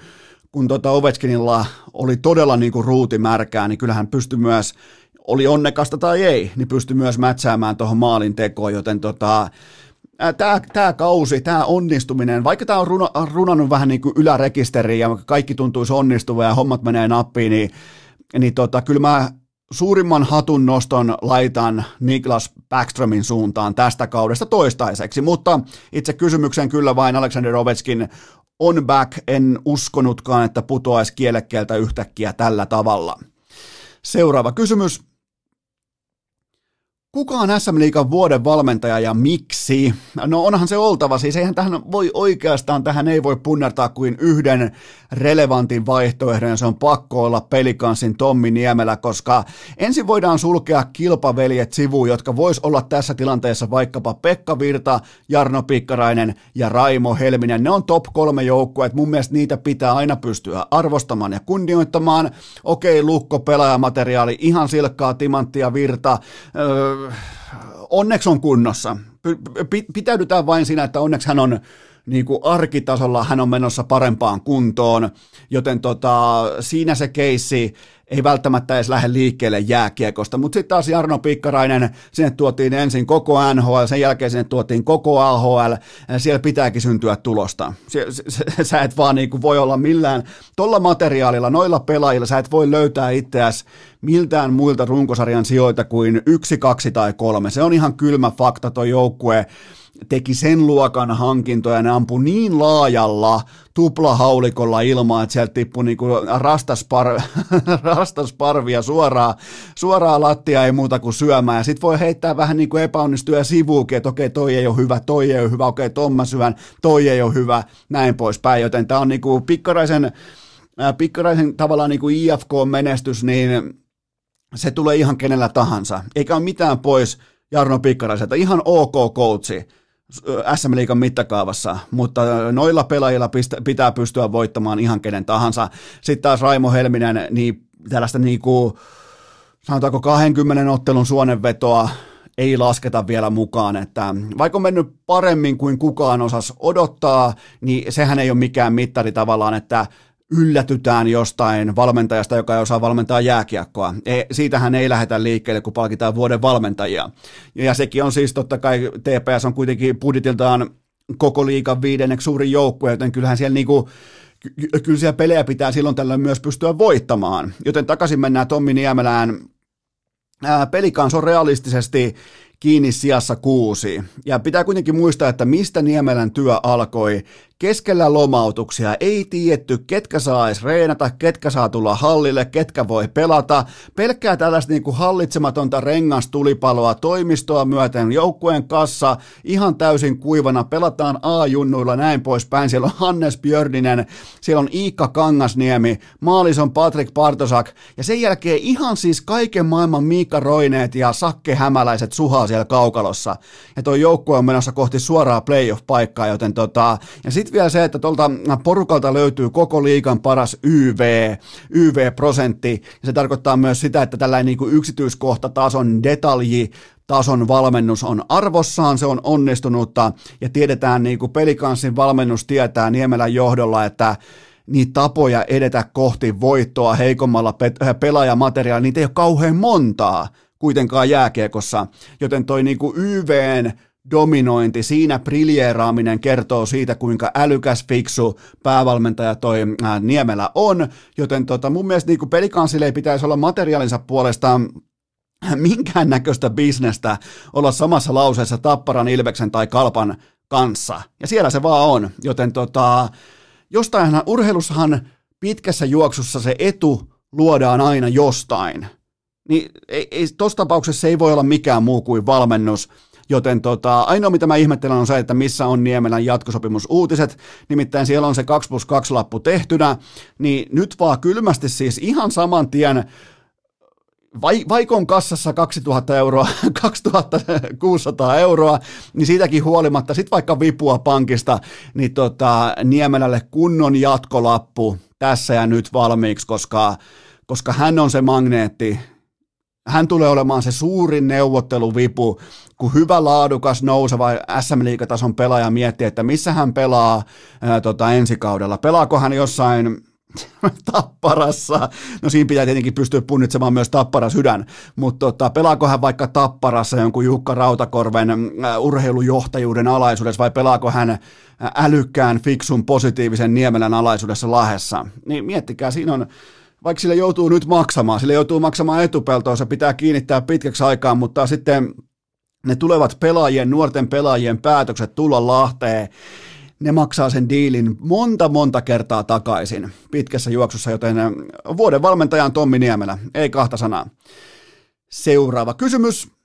kun tota Ovechkinilla oli todella niin kuin ruuti märkää, niin kyllähän pystyi myös, oli onnekasta tai ei, niin pystyi myös mätsäämään tuohon maalin tekoon, joten tota, tämä, tämä kausi, tämä onnistuminen, vaikka tämä on runa, runannut vähän niin kuin ylärekisteriin ja kaikki tuntuisi onnistuvan ja hommat menee nappiin, niin, niin tota, kyllä mä suurimman hatun noston laitan Niklas Backströmin suuntaan tästä kaudesta toistaiseksi, mutta itse kysymyksen kyllä vain Alexander Ovechkin on back, en uskonutkaan, että putoaisi kielekkeeltä yhtäkkiä tällä tavalla. Seuraava kysymys. Kuka on SM Liikan vuoden valmentaja ja miksi? No onhan se oltava, siis eihän tähän voi oikeastaan, tähän ei voi punnertaa kuin yhden relevantin vaihtoehdon, se on pakko olla pelikanssin Tommi Niemelä, koska ensin voidaan sulkea kilpaveljet sivuun, jotka vois olla tässä tilanteessa vaikkapa Pekka Virta, Jarno Pikkarainen ja Raimo Helminen. Ne on top kolme joukkueet, mun mielestä niitä pitää aina pystyä arvostamaan ja kunnioittamaan. Okei, lukko, pelaajamateriaali, ihan silkkaa, timanttia, virta, öö, onneksi on kunnossa. Pitäydytään vain siinä, että onneksi hän on niin kuin arkitasolla hän on menossa parempaan kuntoon, joten tota, siinä se keissi ei välttämättä edes lähde liikkeelle jääkiekosta, mutta sitten taas Jarno Pikkarainen, sinne tuotiin ensin koko NHL, sen jälkeen sinne tuotiin koko AHL, siellä pitääkin syntyä tulosta. Sä et vaan niin kuin voi olla millään, tuolla materiaalilla, noilla pelaajilla, sä et voi löytää itseäsi miltään muilta runkosarjan sijoilta kuin yksi, kaksi tai kolme. Se on ihan kylmä fakta toi joukkue teki sen luokan hankintoja, ne ampui niin laajalla tuplahaulikolla ilmaa, että sieltä tippui niinku rastaspar, rastasparvia suoraan, suoraan lattia ei muuta kuin syömään. Ja sitten voi heittää vähän niin kuin epäonnistuja sivuukin, että okei, toi ei ole hyvä, toi ei ole hyvä, okei, ton mä syön, toi ei ole hyvä, näin poispäin. Joten tämä on niinku pikkaraisen, pikkaraisen tavallaan niinku IFK-menestys, niin se tulee ihan kenellä tahansa. Eikä ole mitään pois Jarno Pikkaraiselta. Ihan ok coachi SM Liikan mittakaavassa, mutta noilla pelaajilla pitää pystyä voittamaan ihan kenen tahansa. Sitten taas Raimo Helminen, niin tällaista niin kuin, sanotaanko 20 ottelun suonenvetoa ei lasketa vielä mukaan, että vaikka on mennyt paremmin kuin kukaan osas odottaa, niin sehän ei ole mikään mittari tavallaan, että yllätytään jostain valmentajasta, joka ei osaa valmentaa jääkiekkoa. E, siitähän ei lähdetä liikkeelle, kun palkitaan vuoden valmentajia. Ja sekin on siis totta kai, TPS on kuitenkin budjetiltaan koko liikan viidenneksi suurin joukkue, joten kyllähän siellä niinku, kyllä siellä pelejä pitää silloin tällöin myös pystyä voittamaan. Joten takaisin mennään Tommi Niemelään. Pelikans on realistisesti kiinni sijassa kuusi. Ja pitää kuitenkin muistaa, että mistä Niemelän työ alkoi keskellä lomautuksia ei tietty, ketkä saa edes reenata, ketkä saa tulla hallille, ketkä voi pelata. Pelkkää tällaista niin kuin hallitsematonta rengastulipaloa toimistoa myöten, joukkueen kassa ihan täysin kuivana, pelataan A-junnuilla näin poispäin. Siellä on Hannes Björninen, siellä on Iikka Kangasniemi, maalis on Patrick Partosak ja sen jälkeen ihan siis kaiken maailman Miikka Roineet ja Sakke Hämäläiset suhaa siellä kaukalossa. Ja tuo joukkue on menossa kohti suoraa playoff-paikkaa, joten tota, ja sit sitten vielä se, että tuolta porukalta löytyy koko liikan paras YV, YV-prosentti, ja se tarkoittaa myös sitä, että tällainen niin kuin yksityiskohtatason detalji, tason valmennus on arvossaan, se on onnistunutta, ja tiedetään niin kuin pelikanssin valmennus tietää Niemelän johdolla, että niitä tapoja edetä kohti voittoa heikommalla pe- pelaajamateriaalilla, niitä ei ole kauhean montaa kuitenkaan jääkiekossa, joten toi niinku YVn dominointi, siinä briljeeraaminen kertoo siitä, kuinka älykäs, fiksu päävalmentaja toi ää, Niemelä on, joten tota, mun mielestä niin pelikansille ei pitäisi olla materiaalinsa puolesta minkäännäköistä bisnestä olla samassa lauseessa Tapparan, Ilveksen tai Kalpan kanssa. Ja siellä se vaan on, joten tota, jostain urheilussahan pitkässä juoksussa se etu luodaan aina jostain. Niin ei, ei, tuossa tapauksessa se ei voi olla mikään muu kuin valmennus, Joten tota, ainoa mitä mä ihmettelen on se, että missä on Niemelän jatkosopimusuutiset, nimittäin siellä on se 2 plus 2 lappu tehtynä, niin nyt vaan kylmästi siis ihan saman tien vai, vaikon kassassa 2000 euroa, 2600 euroa, niin siitäkin huolimatta, sitten vaikka vipua pankista, niin tota, Niemelälle kunnon jatkolappu tässä ja nyt valmiiksi, koska, koska hän on se magneetti, hän tulee olemaan se suurin neuvotteluvipu, kun hyvä, laadukas, nouseva SM-liigatason pelaaja miettii, että missä hän pelaa ää, tota, ensi kaudella. Pelaako hän jossain tapparassa, no siinä pitää tietenkin pystyä punnitsemaan myös tappara sydän, mutta tota, pelaako hän vaikka tapparassa jonkun Jukka Rautakorven äh, urheilujohtajuuden alaisuudessa vai pelaako hän älykkään, fiksun, positiivisen Niemelän alaisuudessa Lahessa, niin miettikää, siinä on vaikka sille joutuu nyt maksamaan, sille joutuu maksamaan etupeltoa, se pitää kiinnittää pitkäksi aikaa, mutta sitten ne tulevat pelaajien, nuorten pelaajien päätökset tulla Lahteen, ne maksaa sen diilin monta monta kertaa takaisin pitkässä juoksussa, joten vuoden valmentaja on Tommi Niemelä, ei kahta sanaa. Seuraava kysymys.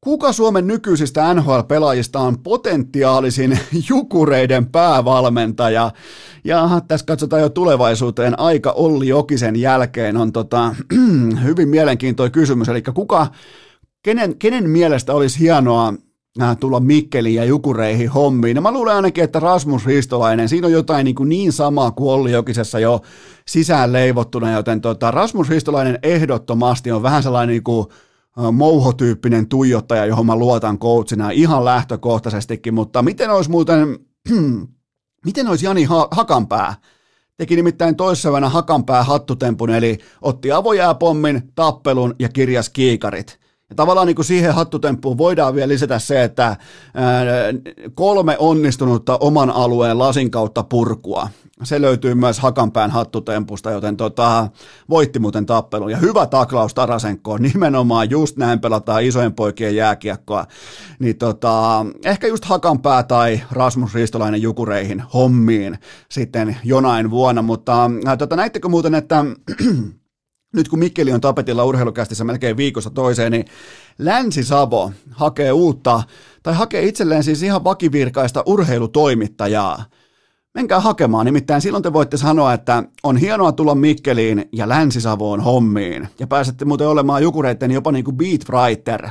Kuka Suomen nykyisistä NHL-pelaajista on potentiaalisin jukureiden päävalmentaja? Ja tässä katsotaan jo tulevaisuuteen. Aika Olli Jokisen jälkeen on tota, hyvin mielenkiintoinen kysymys. Eli kuka, kenen, kenen mielestä olisi hienoa äh, tulla Mikkeliin ja Jukureihin hommiin. No mä luulen ainakin, että Rasmus Ristolainen, siinä on jotain niin, kuin niin samaa kuin Olli Jokisessa jo sisään leivottuna, joten tota, Rasmus Ristolainen ehdottomasti on vähän sellainen niin kuin mouhotyyppinen tuijottaja, johon mä luotan coachina ihan lähtökohtaisestikin, mutta miten olisi muuten miten olisi Jani ha- Hakanpää? Teki nimittäin toissavana Hakanpää hattutempun, eli otti avojääpommin, tappelun ja kirjas kiikarit. Ja tavallaan niin kuin siihen hattutemppuun voidaan vielä lisätä se, että kolme onnistunutta oman alueen lasin kautta purkua. Se löytyy myös Hakanpään hattutempusta, joten tota, voitti muuten tappelun. Ja hyvä taklaus Tarasenkoon, nimenomaan just näin pelataan isojen poikien jääkiekkoa. Niin tota, ehkä just Hakanpää tai Rasmus Ristolainen Jukureihin hommiin sitten jonain vuonna, mutta ää, tota, näittekö muuten, että nyt kun Mikkeli on tapetilla urheilukästissä melkein viikossa toiseen, niin Länsi-Savo hakee uutta, tai hakee itselleen siis ihan vakivirkaista urheilutoimittajaa. Menkää hakemaan, nimittäin silloin te voitte sanoa, että on hienoa tulla Mikkeliin ja Länsi-Savoon hommiin. Ja pääsette muuten olemaan jukureitten jopa niin kuin beatwriter.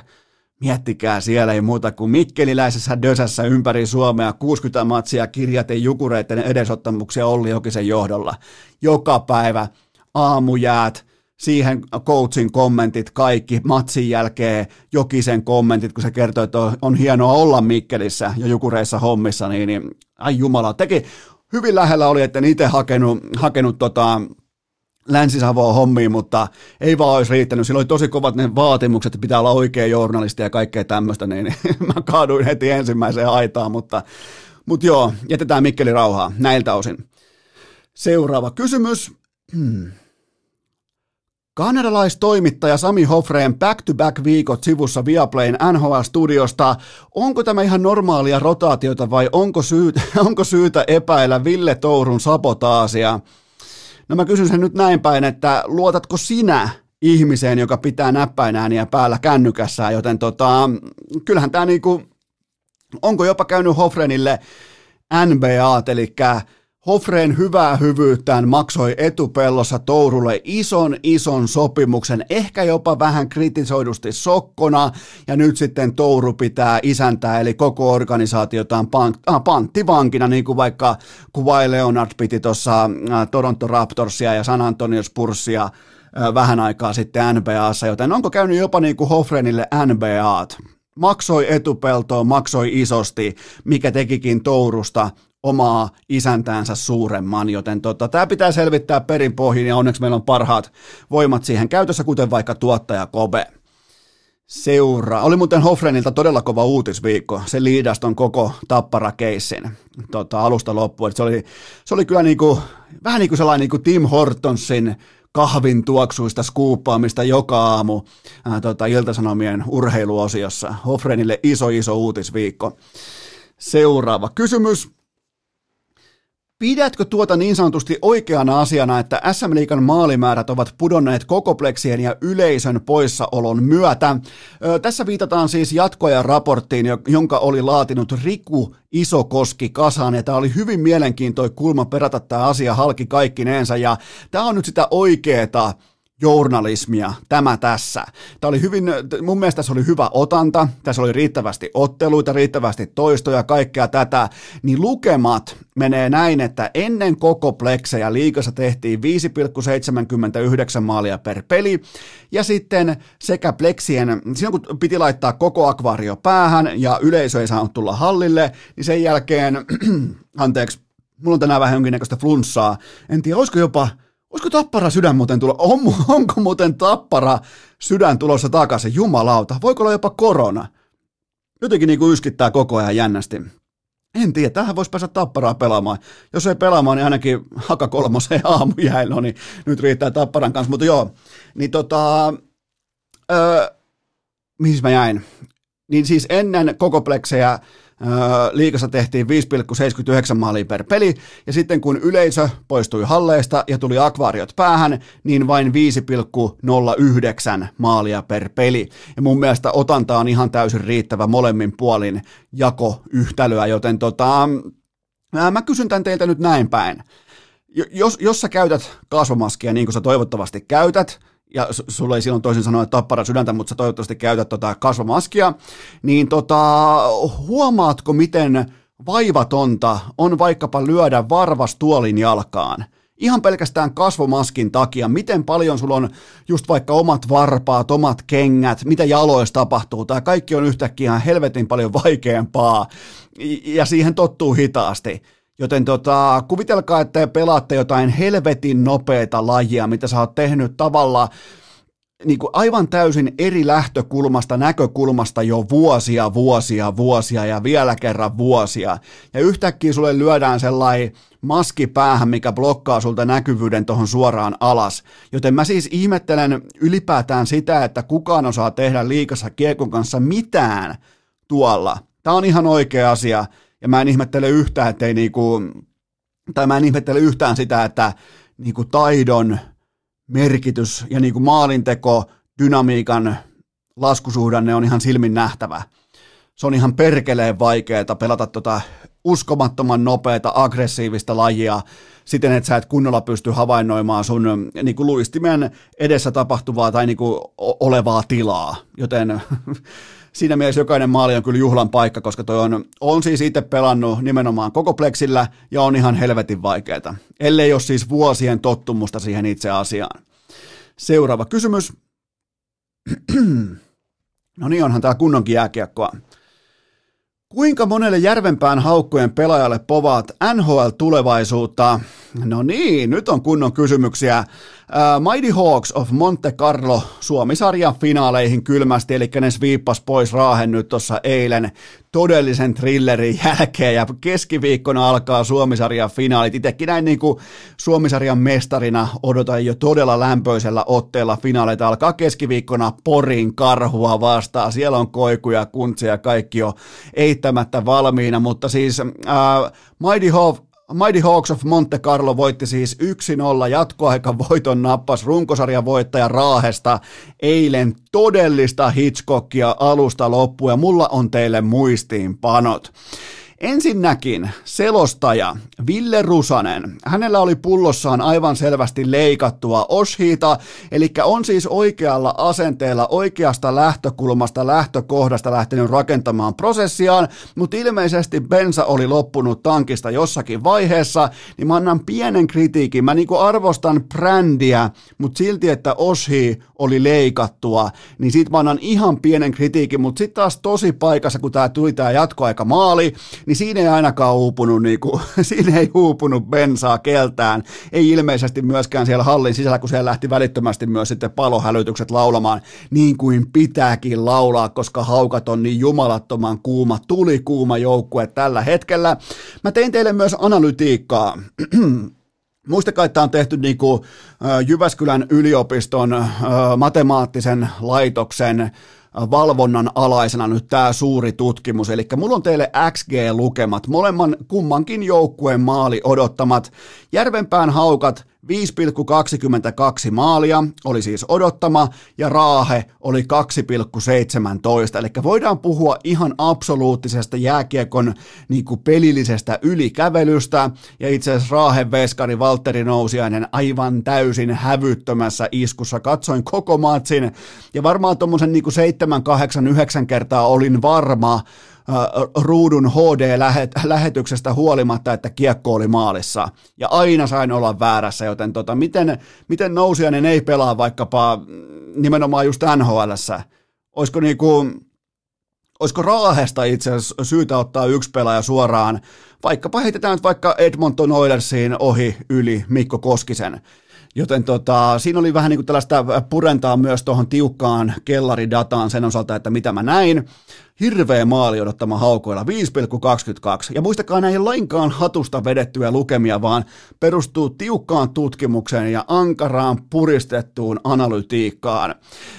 Miettikää siellä ei muuta kuin Mikkeliläisessä dösässä ympäri Suomea 60 matsia kirjaten jukureiden edesottamuksia Olli Jokisen johdolla. Joka päivä aamujäät, siihen coachin kommentit, kaikki matsin jälkeen Jokisen kommentit, kun se kertoo, että on hienoa olla Mikkelissä ja Jukureissa hommissa, niin, niin ai jumala, teki hyvin lähellä oli, että itse hakenut, hakenut tota, Länsi-Savoa hommiin, mutta ei vaan olisi riittänyt. Sillä oli tosi kovat ne vaatimukset, että pitää olla oikea journalisti ja kaikkea tämmöistä, niin, niin mä kaaduin heti ensimmäiseen aitaan, mutta, mutta joo, jätetään Mikkeli rauhaa näiltä osin. Seuraava kysymys. Hmm. Kanadalaistoimittaja Sami Hofreen back-to-back viikot sivussa Viaplayn NHL-studiosta. Onko tämä ihan normaalia rotaatiota vai onko syytä, onko syytä epäillä Ville Tourun sabotaasia? No mä kysyn sen nyt näin päin, että luotatko sinä ihmiseen, joka pitää näppäinääniä päällä kännykässä, joten tota, kyllähän tämä niinku, onko jopa käynyt Hofrenille NBA, eli Hofreen hyvää hyvyyttään maksoi etupellossa Tourulle ison ison sopimuksen, ehkä jopa vähän kritisoidusti sokkona, ja nyt sitten Touru pitää isäntää, eli koko organisaatiotaan pank- äh, panttivankina, niin kuin vaikka Kuvai Leonard piti tuossa äh, Toronto Raptorsia ja San Antonio Spursia äh, vähän aikaa sitten NBAssa, joten onko käynyt jopa niin kuin Hofrenille NBAt? Maksoi etupeltoon, maksoi isosti, mikä tekikin Tourusta omaa isäntäänsä suuremman, joten tota, tämä pitää selvittää perinpohjin ja onneksi meillä on parhaat voimat siihen käytössä, kuten vaikka tuottaja Kobe. Seuraa. Oli muuten Hofrenilta todella kova uutisviikko. Se liidasi ton koko tapparakeissin tota, alusta loppuun. Se oli, se oli kyllä niinku, vähän niin kuin sellainen niinku Tim Hortonsin kahvin tuoksuista skuuppaamista joka aamu ää, tota, Iltasanomien urheiluosiossa. Hofrenille iso iso uutisviikko. Seuraava kysymys. Pidätkö tuota niin sanotusti oikeana asiana, että SM Liikan maalimäärät ovat pudonneet kokopleksien ja yleisön poissaolon myötä? Ö, tässä viitataan siis jatkoajan raporttiin, jonka oli laatinut Riku Isokoski kasaan, ja tämä oli hyvin mielenkiintoinen kulma perata tämä asia halki kaikkineensa, ja tämä on nyt sitä oikeeta journalismia, tämä tässä. Tämä oli hyvin, mun mielestä tässä oli hyvä otanta, tässä oli riittävästi otteluita, riittävästi toistoja, kaikkea tätä, niin lukemat menee näin, että ennen koko pleksejä liikassa tehtiin 5,79 maalia per peli, ja sitten sekä pleksien, silloin kun piti laittaa koko akvaario päähän ja yleisö ei saanut tulla hallille, niin sen jälkeen, anteeksi, mulla on tänään vähän jonkinnäköistä flunssaa, en tiedä, olisiko jopa Olisiko tappara sydän muuten tulo? On, onko muuten tappara sydän tulossa takaisin? Jumalauta. Voiko olla jopa korona? Jotenkin niin kuin yskittää koko ajan jännästi. En tiedä, tähän voisi päästä tapparaa pelaamaan. Jos ei pelaamaan, niin ainakin haka kolmoseen aamujäillä, niin nyt riittää tapparan kanssa. Mutta joo, niin tota, öö, mihin mä jäin? Niin siis ennen koko pleksejä liikassa tehtiin 5,79 maalia per peli, ja sitten kun yleisö poistui halleista ja tuli akvaariot päähän, niin vain 5,09 maalia per peli. Ja mun mielestä otanta on ihan täysin riittävä molemmin puolin jakoyhtälöä, joten tota, mä kysyn tämän teiltä nyt näin päin. Jos, jos sä käytät kasvomaskia niin kuin sä toivottavasti käytät, ja sulle ei silloin toisin sanoen tappara sydäntä, mutta sä toivottavasti käytät tota kasvomaskia, niin tota, huomaatko, miten vaivatonta on vaikkapa lyödä varvas tuolin jalkaan Ihan pelkästään kasvomaskin takia, miten paljon sulla on just vaikka omat varpaat, omat kengät, mitä jaloissa tapahtuu. Tämä kaikki on yhtäkkiä ihan helvetin paljon vaikeampaa ja siihen tottuu hitaasti. Joten tota, kuvitelkaa, että te pelaatte jotain helvetin nopeita lajia, mitä sä oot tehnyt tavalla niin kuin aivan täysin eri lähtökulmasta, näkökulmasta jo vuosia, vuosia, vuosia ja vielä kerran vuosia. Ja yhtäkkiä sulle lyödään sellainen maski päähän, mikä blokkaa sulta näkyvyyden tuohon suoraan alas. Joten mä siis ihmettelen ylipäätään sitä, että kukaan osaa tehdä liikassa kiekon kanssa mitään tuolla. Tämä on ihan oikea asia, ja mä en ihmettele yhtään, ettei niinku, tai mä en ihmettele yhtään sitä, että niinku taidon merkitys ja niinku maalinteko, dynamiikan laskusuhdanne on ihan silmin nähtävä. Se on ihan perkeleen vaikeaa pelata tota uskomattoman nopeata, aggressiivista lajia siten, että sä et kunnolla pysty havainnoimaan sun niin kuin luistimen edessä tapahtuvaa tai niin kuin olevaa tilaa. Joten siinä mielessä jokainen maali on kyllä juhlan paikka, koska toi on, on siis itse pelannut nimenomaan koko pleksillä ja on ihan helvetin vaikeaa. Ellei ole siis vuosien tottumusta siihen itse asiaan. Seuraava kysymys. no niin, onhan tää kunnonkin jääkiekkoa. Kuinka monelle Järvenpään haukkojen pelaajalle povaat NHL-tulevaisuutta? No niin, nyt on kunnon kysymyksiä. Uh, Mighty Hawks of Monte Carlo Suomi-sarjan finaaleihin kylmästi, eli ne sviippas pois Raahen nyt tuossa eilen todellisen thrillerin jälkeen, ja keskiviikkona alkaa Suomisarjan finaalit. Itsekin näin niin kuin Suomisarjan mestarina odotan jo todella lämpöisellä otteella finaaleita. Alkaa keskiviikkona Porin karhua vastaan, siellä on koikuja, kuntseja, kaikki jo eittämättä valmiina, mutta siis uh, Mighty Hawks Mighty Hawks of Monte Carlo voitti siis 1-0 jatkoaika voiton nappas runkosarjan voittaja Raahesta eilen todellista Hitchcockia alusta loppuun ja mulla on teille muistiinpanot. Ensinnäkin selostaja Ville Rusanen. Hänellä oli pullossaan aivan selvästi leikattua oshiita, eli on siis oikealla asenteella, oikeasta lähtökulmasta, lähtökohdasta lähtenyt rakentamaan prosessiaan, mutta ilmeisesti bensa oli loppunut tankista jossakin vaiheessa, niin mä annan pienen kritiikin. Mä niinku arvostan brändiä, mutta silti, että oshi oli leikattua, niin siitä mä annan ihan pienen kritiikin, mutta sitten taas tosi paikassa, kun tää tuli tää jatkoaika maali, niin siinä ei ainakaan uupunut, niin kuin, siinä ei uupunut bensaa keltään. Ei ilmeisesti myöskään siellä hallin sisällä, kun siellä lähti välittömästi myös sitten palohälytykset laulamaan niin kuin pitääkin laulaa, koska haukat on niin jumalattoman kuuma, tuli kuuma joukkue tällä hetkellä. Mä tein teille myös analytiikkaa. Muistakaa, että on tehty niin kuin Jyväskylän yliopiston matemaattisen laitoksen valvonnan alaisena nyt tämä suuri tutkimus. Eli mulla on teille XG-lukemat, molemman kummankin joukkueen maali odottamat. Järvenpään haukat 5,22 maalia oli siis odottama ja Raahe oli 2,17. Eli voidaan puhua ihan absoluuttisesta jääkiekon niin kuin pelillisestä ylikävelystä ja itse asiassa Raahen veskari Valtteri Nousiainen aivan täysin hävyttömässä iskussa. Katsoin koko matsin ja varmaan tuommoisen niin 7, 8, 9 kertaa olin varma, ruudun HD-lähetyksestä huolimatta, että kiekko oli maalissa. Ja aina sain olla väärässä, joten tota, miten, miten Nousiainen ei pelaa vaikkapa nimenomaan just NHLssä? Olisiko niinku, olisiko Raahesta itse asiassa syytä ottaa yksi pelaaja suoraan, vaikkapa heitetään nyt vaikka Edmonton Oilersiin ohi yli Mikko Koskisen. Joten tota, siinä oli vähän niin kuin tällaista purentaa myös tuohon tiukkaan kellaridataan sen osalta, että mitä mä näin hirveä maali odottama haukoilla, 5,22. Ja muistakaa, näin lainkaan hatusta vedettyjä lukemia, vaan perustuu tiukkaan tutkimukseen ja ankaraan puristettuun analytiikkaan.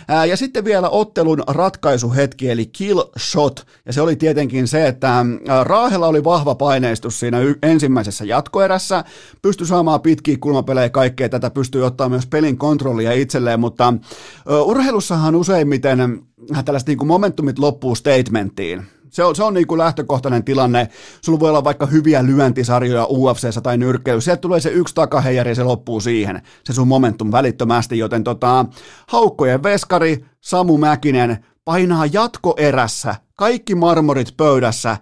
Ää, ja sitten vielä ottelun ratkaisuhetki, eli kill shot. Ja se oli tietenkin se, että Raahella oli vahva paineistus siinä y- ensimmäisessä jatkoerässä, pystyi saamaan pitkiä kulmapelejä kaikkea tätä, pystyi ottaa myös pelin kontrollia itselleen, mutta urheilussahan useimmiten tällaiset niin kuin momentumit loppuu statementtiin. Se on, se on niin kuin lähtökohtainen tilanne. Sulla voi olla vaikka hyviä lyöntisarjoja UFC tai nyrkkeilyssä. Sieltä tulee se yksi takaheijari ja se loppuu siihen. Se sun momentum välittömästi, joten tota, haukkojen veskari Samu Mäkinen painaa jatkoerässä kaikki marmorit pöydässä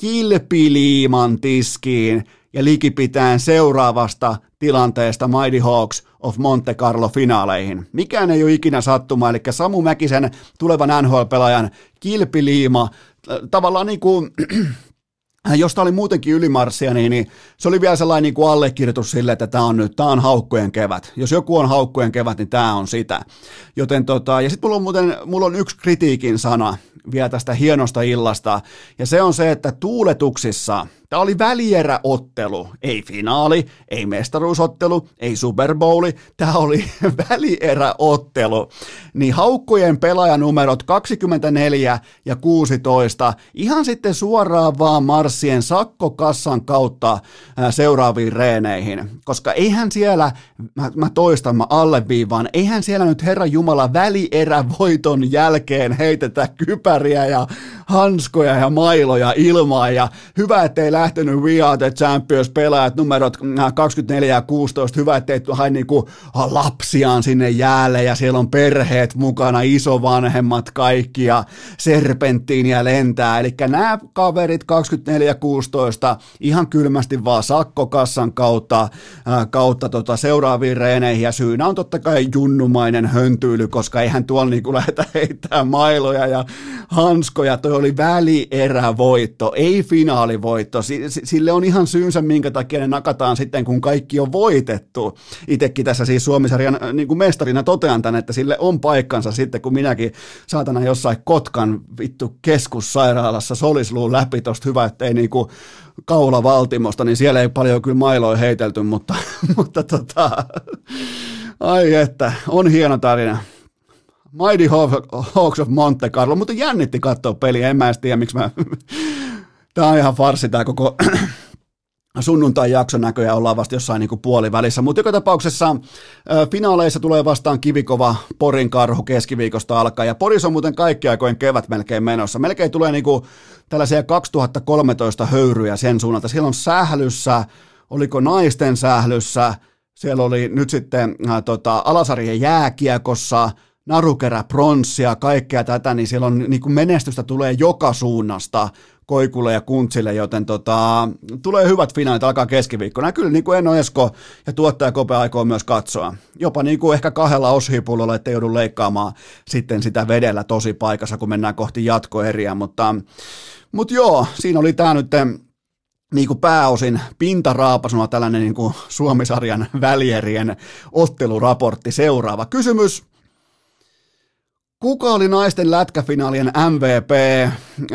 kilpiliiman tiskiin ja likipitään seuraavasta tilanteesta Mighty Hawks of Monte Carlo finaaleihin. Mikään ei ole ikinä sattuma, eli Samu Mäkisen tulevan NHL-pelaajan kilpiliima, tavallaan niin kuin josta oli muutenkin ylimarssia, niin, niin se oli vielä sellainen niin kuin allekirjoitus sille, että tämä on nyt, tämä on haukkojen kevät. Jos joku on haukkojen kevät, niin tämä on sitä. Joten tota, ja sitten mulla on muuten, mulla on yksi kritiikin sana vielä tästä hienosta illasta, ja se on se, että tuuletuksissa – Tämä oli välieräottelu, ei finaali, ei mestaruusottelu, ei Super Bowli, tämä oli välieräottelu. Niin haukkojen pelaajanumerot 24 ja 16 ihan sitten suoraan vaan marssien sakkokassan kautta seuraaviin reeneihin. Koska eihän siellä, mä, mä toistan, mä alleviivaan, eihän siellä nyt Herra Jumala välierävoiton jälkeen heitetä kypäriä ja hanskoja ja mailoja ilmaan ja hyvä, ettei lähtenyt We Are the Champions pelaajat numerot 24 äh, ja 16, hyvä, ettei hae niinku lapsiaan sinne jäälle ja siellä on perheet mukana, isovanhemmat kaikki ja serpenttiiniä lentää, eli nämä kaverit 24 ja 16 ihan kylmästi vaan sakkokassan kautta, äh, kautta tota seuraaviin reeneihin. Ja syynä on totta kai junnumainen höntyily, koska eihän tuolla niinku lähdetä heittämään mailoja ja hanskoja, toi oli välierävoitto, ei finaalivoitto. Sille on ihan syynsä, minkä takia ne nakataan sitten, kun kaikki on voitettu. Itekin tässä siis Suomisarjan äh, niin kuin mestarina totean tämän, että sille on paikkansa sitten, kun minäkin saatana jossain Kotkan vittu keskussairaalassa solisluun läpi tosta hyvä, ettei niin kuin kaula valtimosta, niin siellä ei paljon kyllä mailoja heitelty, mutta, mutta tota, ai että, on hieno tarina. Mighty Hawks of Monte Carlo, mutta jännitti katsoa peliä, en mä edes tiedä miksi mä... Tämä on ihan farsi tämä koko sunnuntai-jakso näköjään ollaan vasta jossain niin puolivälissä, mutta joka tapauksessa finaaleissa tulee vastaan kivikova Porin karhu keskiviikosta alkaa, ja Poris on muuten kaikki aikojen kevät melkein menossa. Melkein tulee niin kuin tällaisia 2013 höyryjä sen suunnalta. Siellä on sählyssä, oliko naisten sählyssä, siellä oli nyt sitten äh, tota, alasarjen jääkiekossa, narukerä, pronssia, kaikkea tätä, niin siellä on niin kuin menestystä tulee joka suunnasta Koikulle ja Kuntsille, joten tota, tulee hyvät finaalit, alkaa keskiviikkona. kyllä niin kuin Eno Esko ja tuottaja Kope aikoo myös katsoa. Jopa niin kuin ehkä kahdella oshipullolla, ettei joudu leikkaamaan sitten sitä vedellä tosi paikassa, kun mennään kohti jatkoeriä, mutta, mutta joo, siinä oli tämä nyt niin kuin pääosin pintaraapasuna tällainen niin kuin Suomisarjan välierien otteluraportti. Seuraava kysymys. Kuka oli naisten lätkäfinaalien MVP?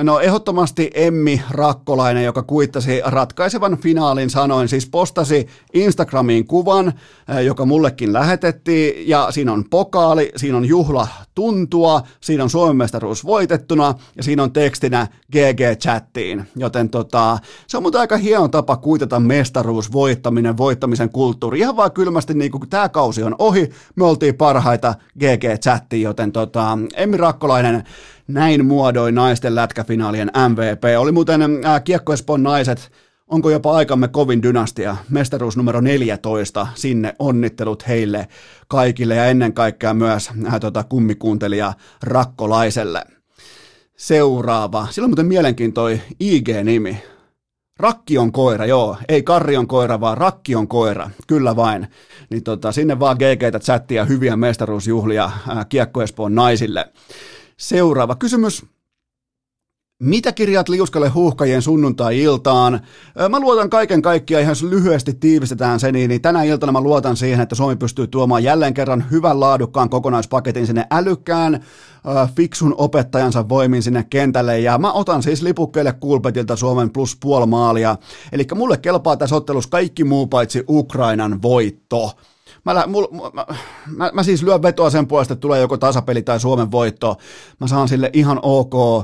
No ehdottomasti Emmi Rakkolainen, joka kuittasi ratkaisevan finaalin sanoin, siis postasi Instagramiin kuvan, eh, joka mullekin lähetettiin, ja siinä on pokaali, siinä on juhla tuntua, siinä on Suomen mestaruus voitettuna, ja siinä on tekstinä GG-chattiin, joten tota, se on muuten aika hieno tapa kuitata mestaruus, voittaminen, voittamisen kulttuuri, ihan vaan kylmästi niin kuin tämä kausi on ohi, me oltiin parhaita GG-chattiin, joten tota, Emmi Rakkolainen näin muodoin naisten lätkäfinaalien MVP. Oli muuten äh, Kiekko Espoon naiset, onko jopa aikamme kovin dynastia, mestaruus numero 14, sinne onnittelut heille kaikille ja ennen kaikkea myös äh, tota, kummikuuntelija Rakkolaiselle. Seuraava, sillä on muuten mielenkiintoi IG-nimi, Rakki on koira, joo. Ei Karri on koira, vaan Rakki on koira. Kyllä vain. Niin tota, sinne vaan GGtä chattia hyviä mestaruusjuhlia ää, Kiekko Espoon naisille. Seuraava kysymys. Mitä kirjat liuskalle huuhkajien sunnuntai-iltaan? Mä luotan kaiken kaikkiaan, ihan lyhyesti tiivistetään se, niin tänä iltana mä luotan siihen, että Suomi pystyy tuomaan jälleen kerran hyvän laadukkaan kokonaispaketin sinne älykkään, fiksun opettajansa voimin sinne kentälle, ja mä otan siis lipukkeelle Kulpetilta Suomen plus puoli maalia, eli mulle kelpaa tässä ottelussa kaikki muu paitsi Ukrainan voitto. Mä, mä, mä, mä siis lyön vetoa sen puolesta, että tulee joko tasapeli tai Suomen voitto. Mä saan sille ihan ok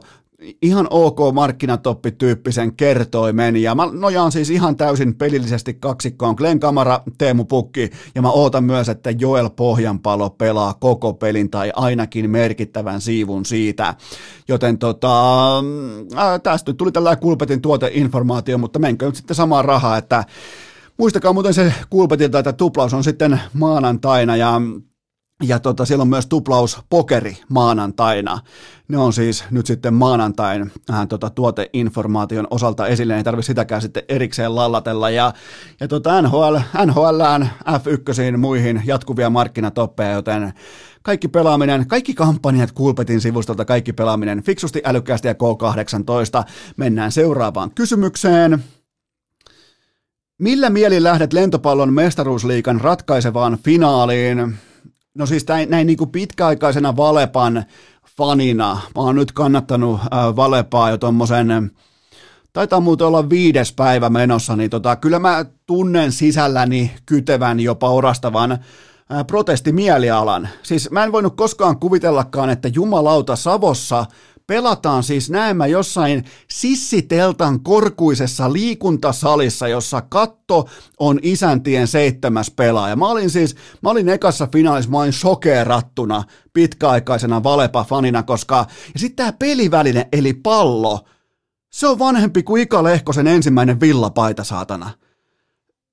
ihan ok markkinatoppityyppisen kertoimen, ja mä nojaan siis ihan täysin pelillisesti kaksikkoon Glenn Kamara, Teemu Pukki, ja mä ootan myös, että Joel Pohjanpalo pelaa koko pelin tai ainakin merkittävän siivun siitä. Joten tota, ää, tästä tuli tällainen Kulpetin tuoteinformaatio, mutta menkö nyt sitten samaa rahaa, että Muistakaa muuten se Kulpetilta, että tuplaus on sitten maanantaina ja ja tota, siellä on myös tuplaus pokeri maanantaina. Ne on siis nyt sitten maanantain äh, tota, tuoteinformaation osalta esille, ei tarvitse sitäkään sitten erikseen lallatella. Ja, ja tota NHL, NHLään, F1 muihin jatkuvia markkinatoppeja, joten kaikki pelaaminen, kaikki kampanjat Kulpetin sivustolta, kaikki pelaaminen fiksusti, älykkäästi ja K18. Mennään seuraavaan kysymykseen. Millä mieli lähdet lentopallon mestaruusliikan ratkaisevaan finaaliin? No siis näin, näin niin kuin pitkäaikaisena Valepan fanina. Mä oon nyt kannattanut Valepaa jo tommosen, taitaa muuten olla viides päivä menossa, niin tota, kyllä mä tunnen sisälläni kytevän, jopa orastavan protestimielialan. Siis mä en voinut koskaan kuvitellakaan, että jumalauta Savossa – pelataan siis näemmä jossain sissiteltan korkuisessa liikuntasalissa, jossa katto on isäntien seitsemäs pelaaja. Mä olin siis, mä olin ekassa finaalissa, mä olin shokerattuna pitkäaikaisena Valepa-fanina, koska, ja sitten tämä peliväline, eli pallo, se on vanhempi kuin Ika Lehkosen ensimmäinen villapaita, saatana.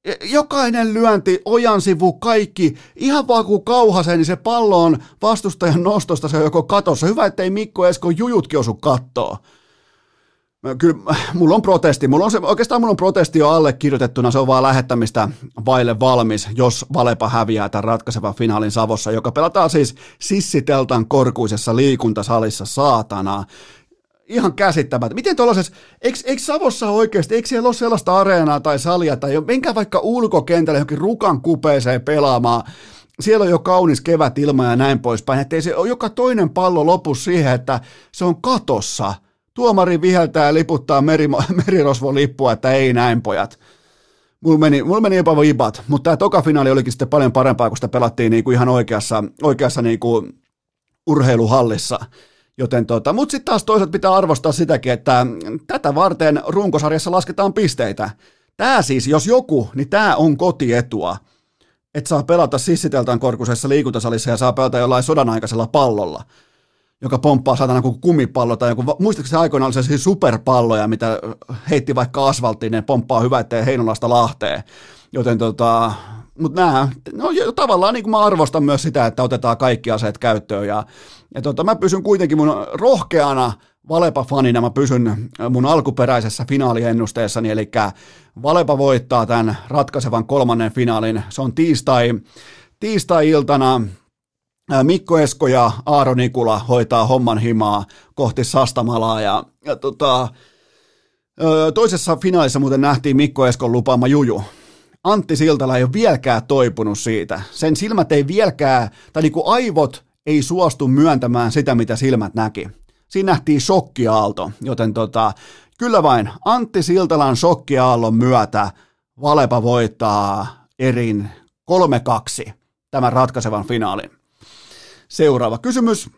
E, jokainen lyönti, ojan sivu, kaikki, ihan vaan kun kauhasee, niin se pallo on vastustajan nostosta, se on joko katossa. Hyvä, ettei Mikko Esko jujutkin osu kattoa. Kyllä, mulla on protesti. Mulla on se, oikeastaan mulla on protesti jo allekirjoitettuna, se on vaan lähettämistä vaille valmis, jos Valepa häviää tämän ratkaisevan finaalin Savossa, joka pelataan siis Sissiteltan korkuisessa liikuntasalissa, saatana ihan käsittämättä. Miten tuollaisessa, eikö, eikö Savossa oikeasti, eikö siellä ole sellaista areenaa tai salia, tai menkää vaikka ulkokentälle johonkin rukan kupeeseen pelaamaan, siellä on jo kaunis kevät ilma ja näin poispäin, ettei se joka toinen pallo lopu siihen, että se on katossa. Tuomari viheltää ja liputtaa meri, merirosvon lippua, että ei näin pojat. Mulla meni, mulla meni jopa vibat, mutta tämä toka finaali olikin sitten paljon parempaa, kun sitä pelattiin niinku ihan oikeassa, oikeassa niinku urheiluhallissa. Joten tota, mutta sitten taas toisaalta pitää arvostaa sitäkin, että tätä varten runkosarjassa lasketaan pisteitä. Tämä siis, jos joku, niin tämä on kotietua. Että saa pelata sissiteltaan korkusessa liikuntasalissa ja saa pelata jollain sodanaikaisella pallolla, joka pomppaa saatana kuin kumipallo tai joku, muistaakseni aikoina oli se superpalloja, mitä heitti vaikka asfalttiin, ne pomppaa hyvä, ettei Heinolasta Lahteen. Joten tota, mutta nämä, no tavallaan niin kuin mä arvostan myös sitä, että otetaan kaikki aseet käyttöön ja, ja tota, mä pysyn kuitenkin mun rohkeana Valepa-fanina, mä pysyn mun alkuperäisessä finaaliennusteessani, eli Valepa voittaa tämän ratkaisevan kolmannen finaalin, se on tiistai, tiistai-iltana, Mikko Esko ja Aaro Nikula hoitaa homman himaa kohti Sastamalaa ja, ja tota, toisessa finaalissa muuten nähtiin Mikko Eskon lupaama juju, Antti Siltala ei ole vieläkään toipunut siitä. Sen silmät ei vieläkään, tai niin kuin aivot ei suostu myöntämään sitä, mitä silmät näki. Siinä nähtiin shokkiaalto, joten tota, kyllä vain Antti Siltalan shokkiaallon myötä Valepa voittaa erin 3-2 tämän ratkaisevan finaalin. Seuraava kysymys.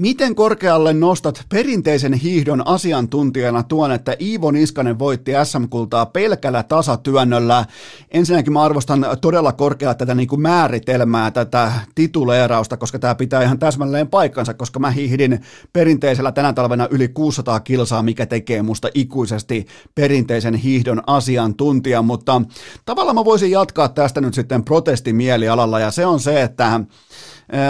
Miten korkealle nostat perinteisen hiihdon asiantuntijana tuon, että Iivo Niskanen voitti SM-kultaa pelkällä tasatyönnöllä? Ensinnäkin mä arvostan todella korkealla tätä niin kuin määritelmää, tätä tituleerausta, koska tämä pitää ihan täsmälleen paikkansa, koska mä hiihdin perinteisellä tänä talvena yli 600 kilsaa, mikä tekee musta ikuisesti perinteisen hiihdon asiantuntija, mutta tavallaan mä voisin jatkaa tästä nyt sitten protestimielialalla, ja se on se, että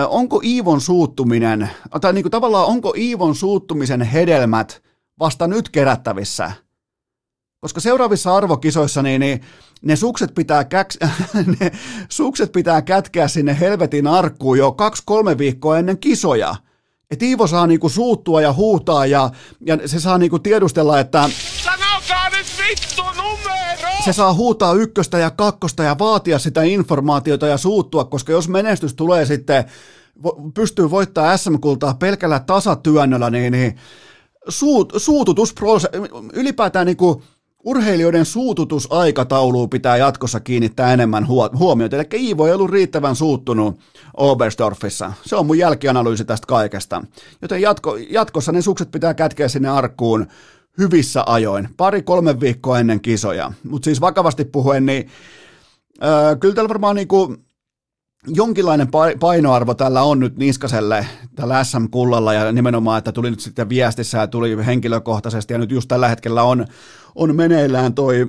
onko Iivon suuttuminen, tai niin kuin tavallaan onko Iivon suuttumisen hedelmät vasta nyt kerättävissä? Koska seuraavissa arvokisoissa niin, niin ne, sukset pitää käks, ne sukset pitää kätkeä sinne helvetin arkkuun jo kaksi-kolme viikkoa ennen kisoja. Et Iivo saa niinku suuttua ja huutaa ja, ja se saa niinku tiedustella, että... Vittu numero! Se saa huutaa ykköstä ja kakkosta ja vaatia sitä informaatiota ja suuttua, koska jos menestys tulee sitten, pystyy voittaa SM-kultaa pelkällä tasatyönnöllä, niin, niin suut, suututus, ylipäätään niin kuin urheilijoiden suututusaikatauluun pitää jatkossa kiinnittää enemmän huomiota. Eli Iivo ei ollut riittävän suuttunut Obersdorfissa. Se on mun jälkianalyysi tästä kaikesta. Joten jatko, jatkossa ne sukset pitää kätkeä sinne arkkuun hyvissä ajoin, pari-kolme viikkoa ennen kisoja. Mutta siis vakavasti puhuen, niin äh, kyllä tällä varmaan niinku jonkinlainen painoarvo tällä on nyt Niskaselle tällä SM-kullalla ja nimenomaan, että tuli nyt sitten viestissä ja tuli henkilökohtaisesti ja nyt just tällä hetkellä on, on meneillään toi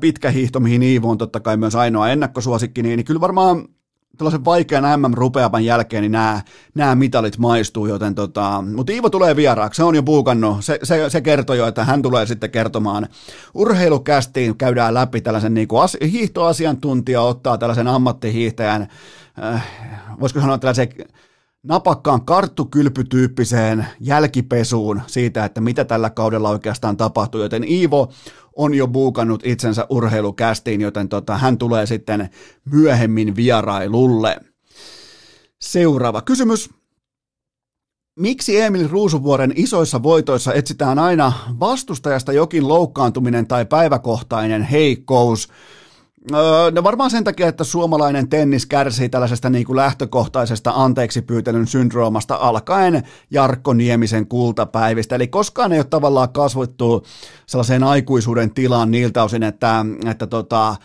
pitkä hiihto, mihin Iivo on totta kai myös ainoa ennakkosuosikki, niin, niin kyllä varmaan tällaisen vaikean MM-rupeapan jälkeen niin nämä, nämä mitalit maistuu, joten tota, mutta Iivo tulee vieraaksi, se on jo puukannut, se, se, se kertoo jo, että hän tulee sitten kertomaan urheilukästiin, käydään läpi tällaisen niin kuin as, hiihtoasiantuntija, ottaa tällaisen ammattihiihtäjän, äh, voisiko sanoa tällaisen napakkaan karttukylpytyyppiseen jälkipesuun siitä, että mitä tällä kaudella oikeastaan tapahtuu, joten Iivo on jo buukannut itsensä urheilukästiin, joten tota, hän tulee sitten myöhemmin vierailulle. Seuraava kysymys. Miksi Emil Ruusuvuoren isoissa voitoissa etsitään aina vastustajasta jokin loukkaantuminen tai päiväkohtainen heikkous? No varmaan sen takia, että suomalainen tennis kärsii tällaisesta niin kuin lähtökohtaisesta anteeksi pyytelyn syndroomasta alkaen Jarkko Niemisen kultapäivistä. Eli koskaan ei ole tavallaan kasvattu sellaiseen aikuisuuden tilaan niiltä osin, että, että tota,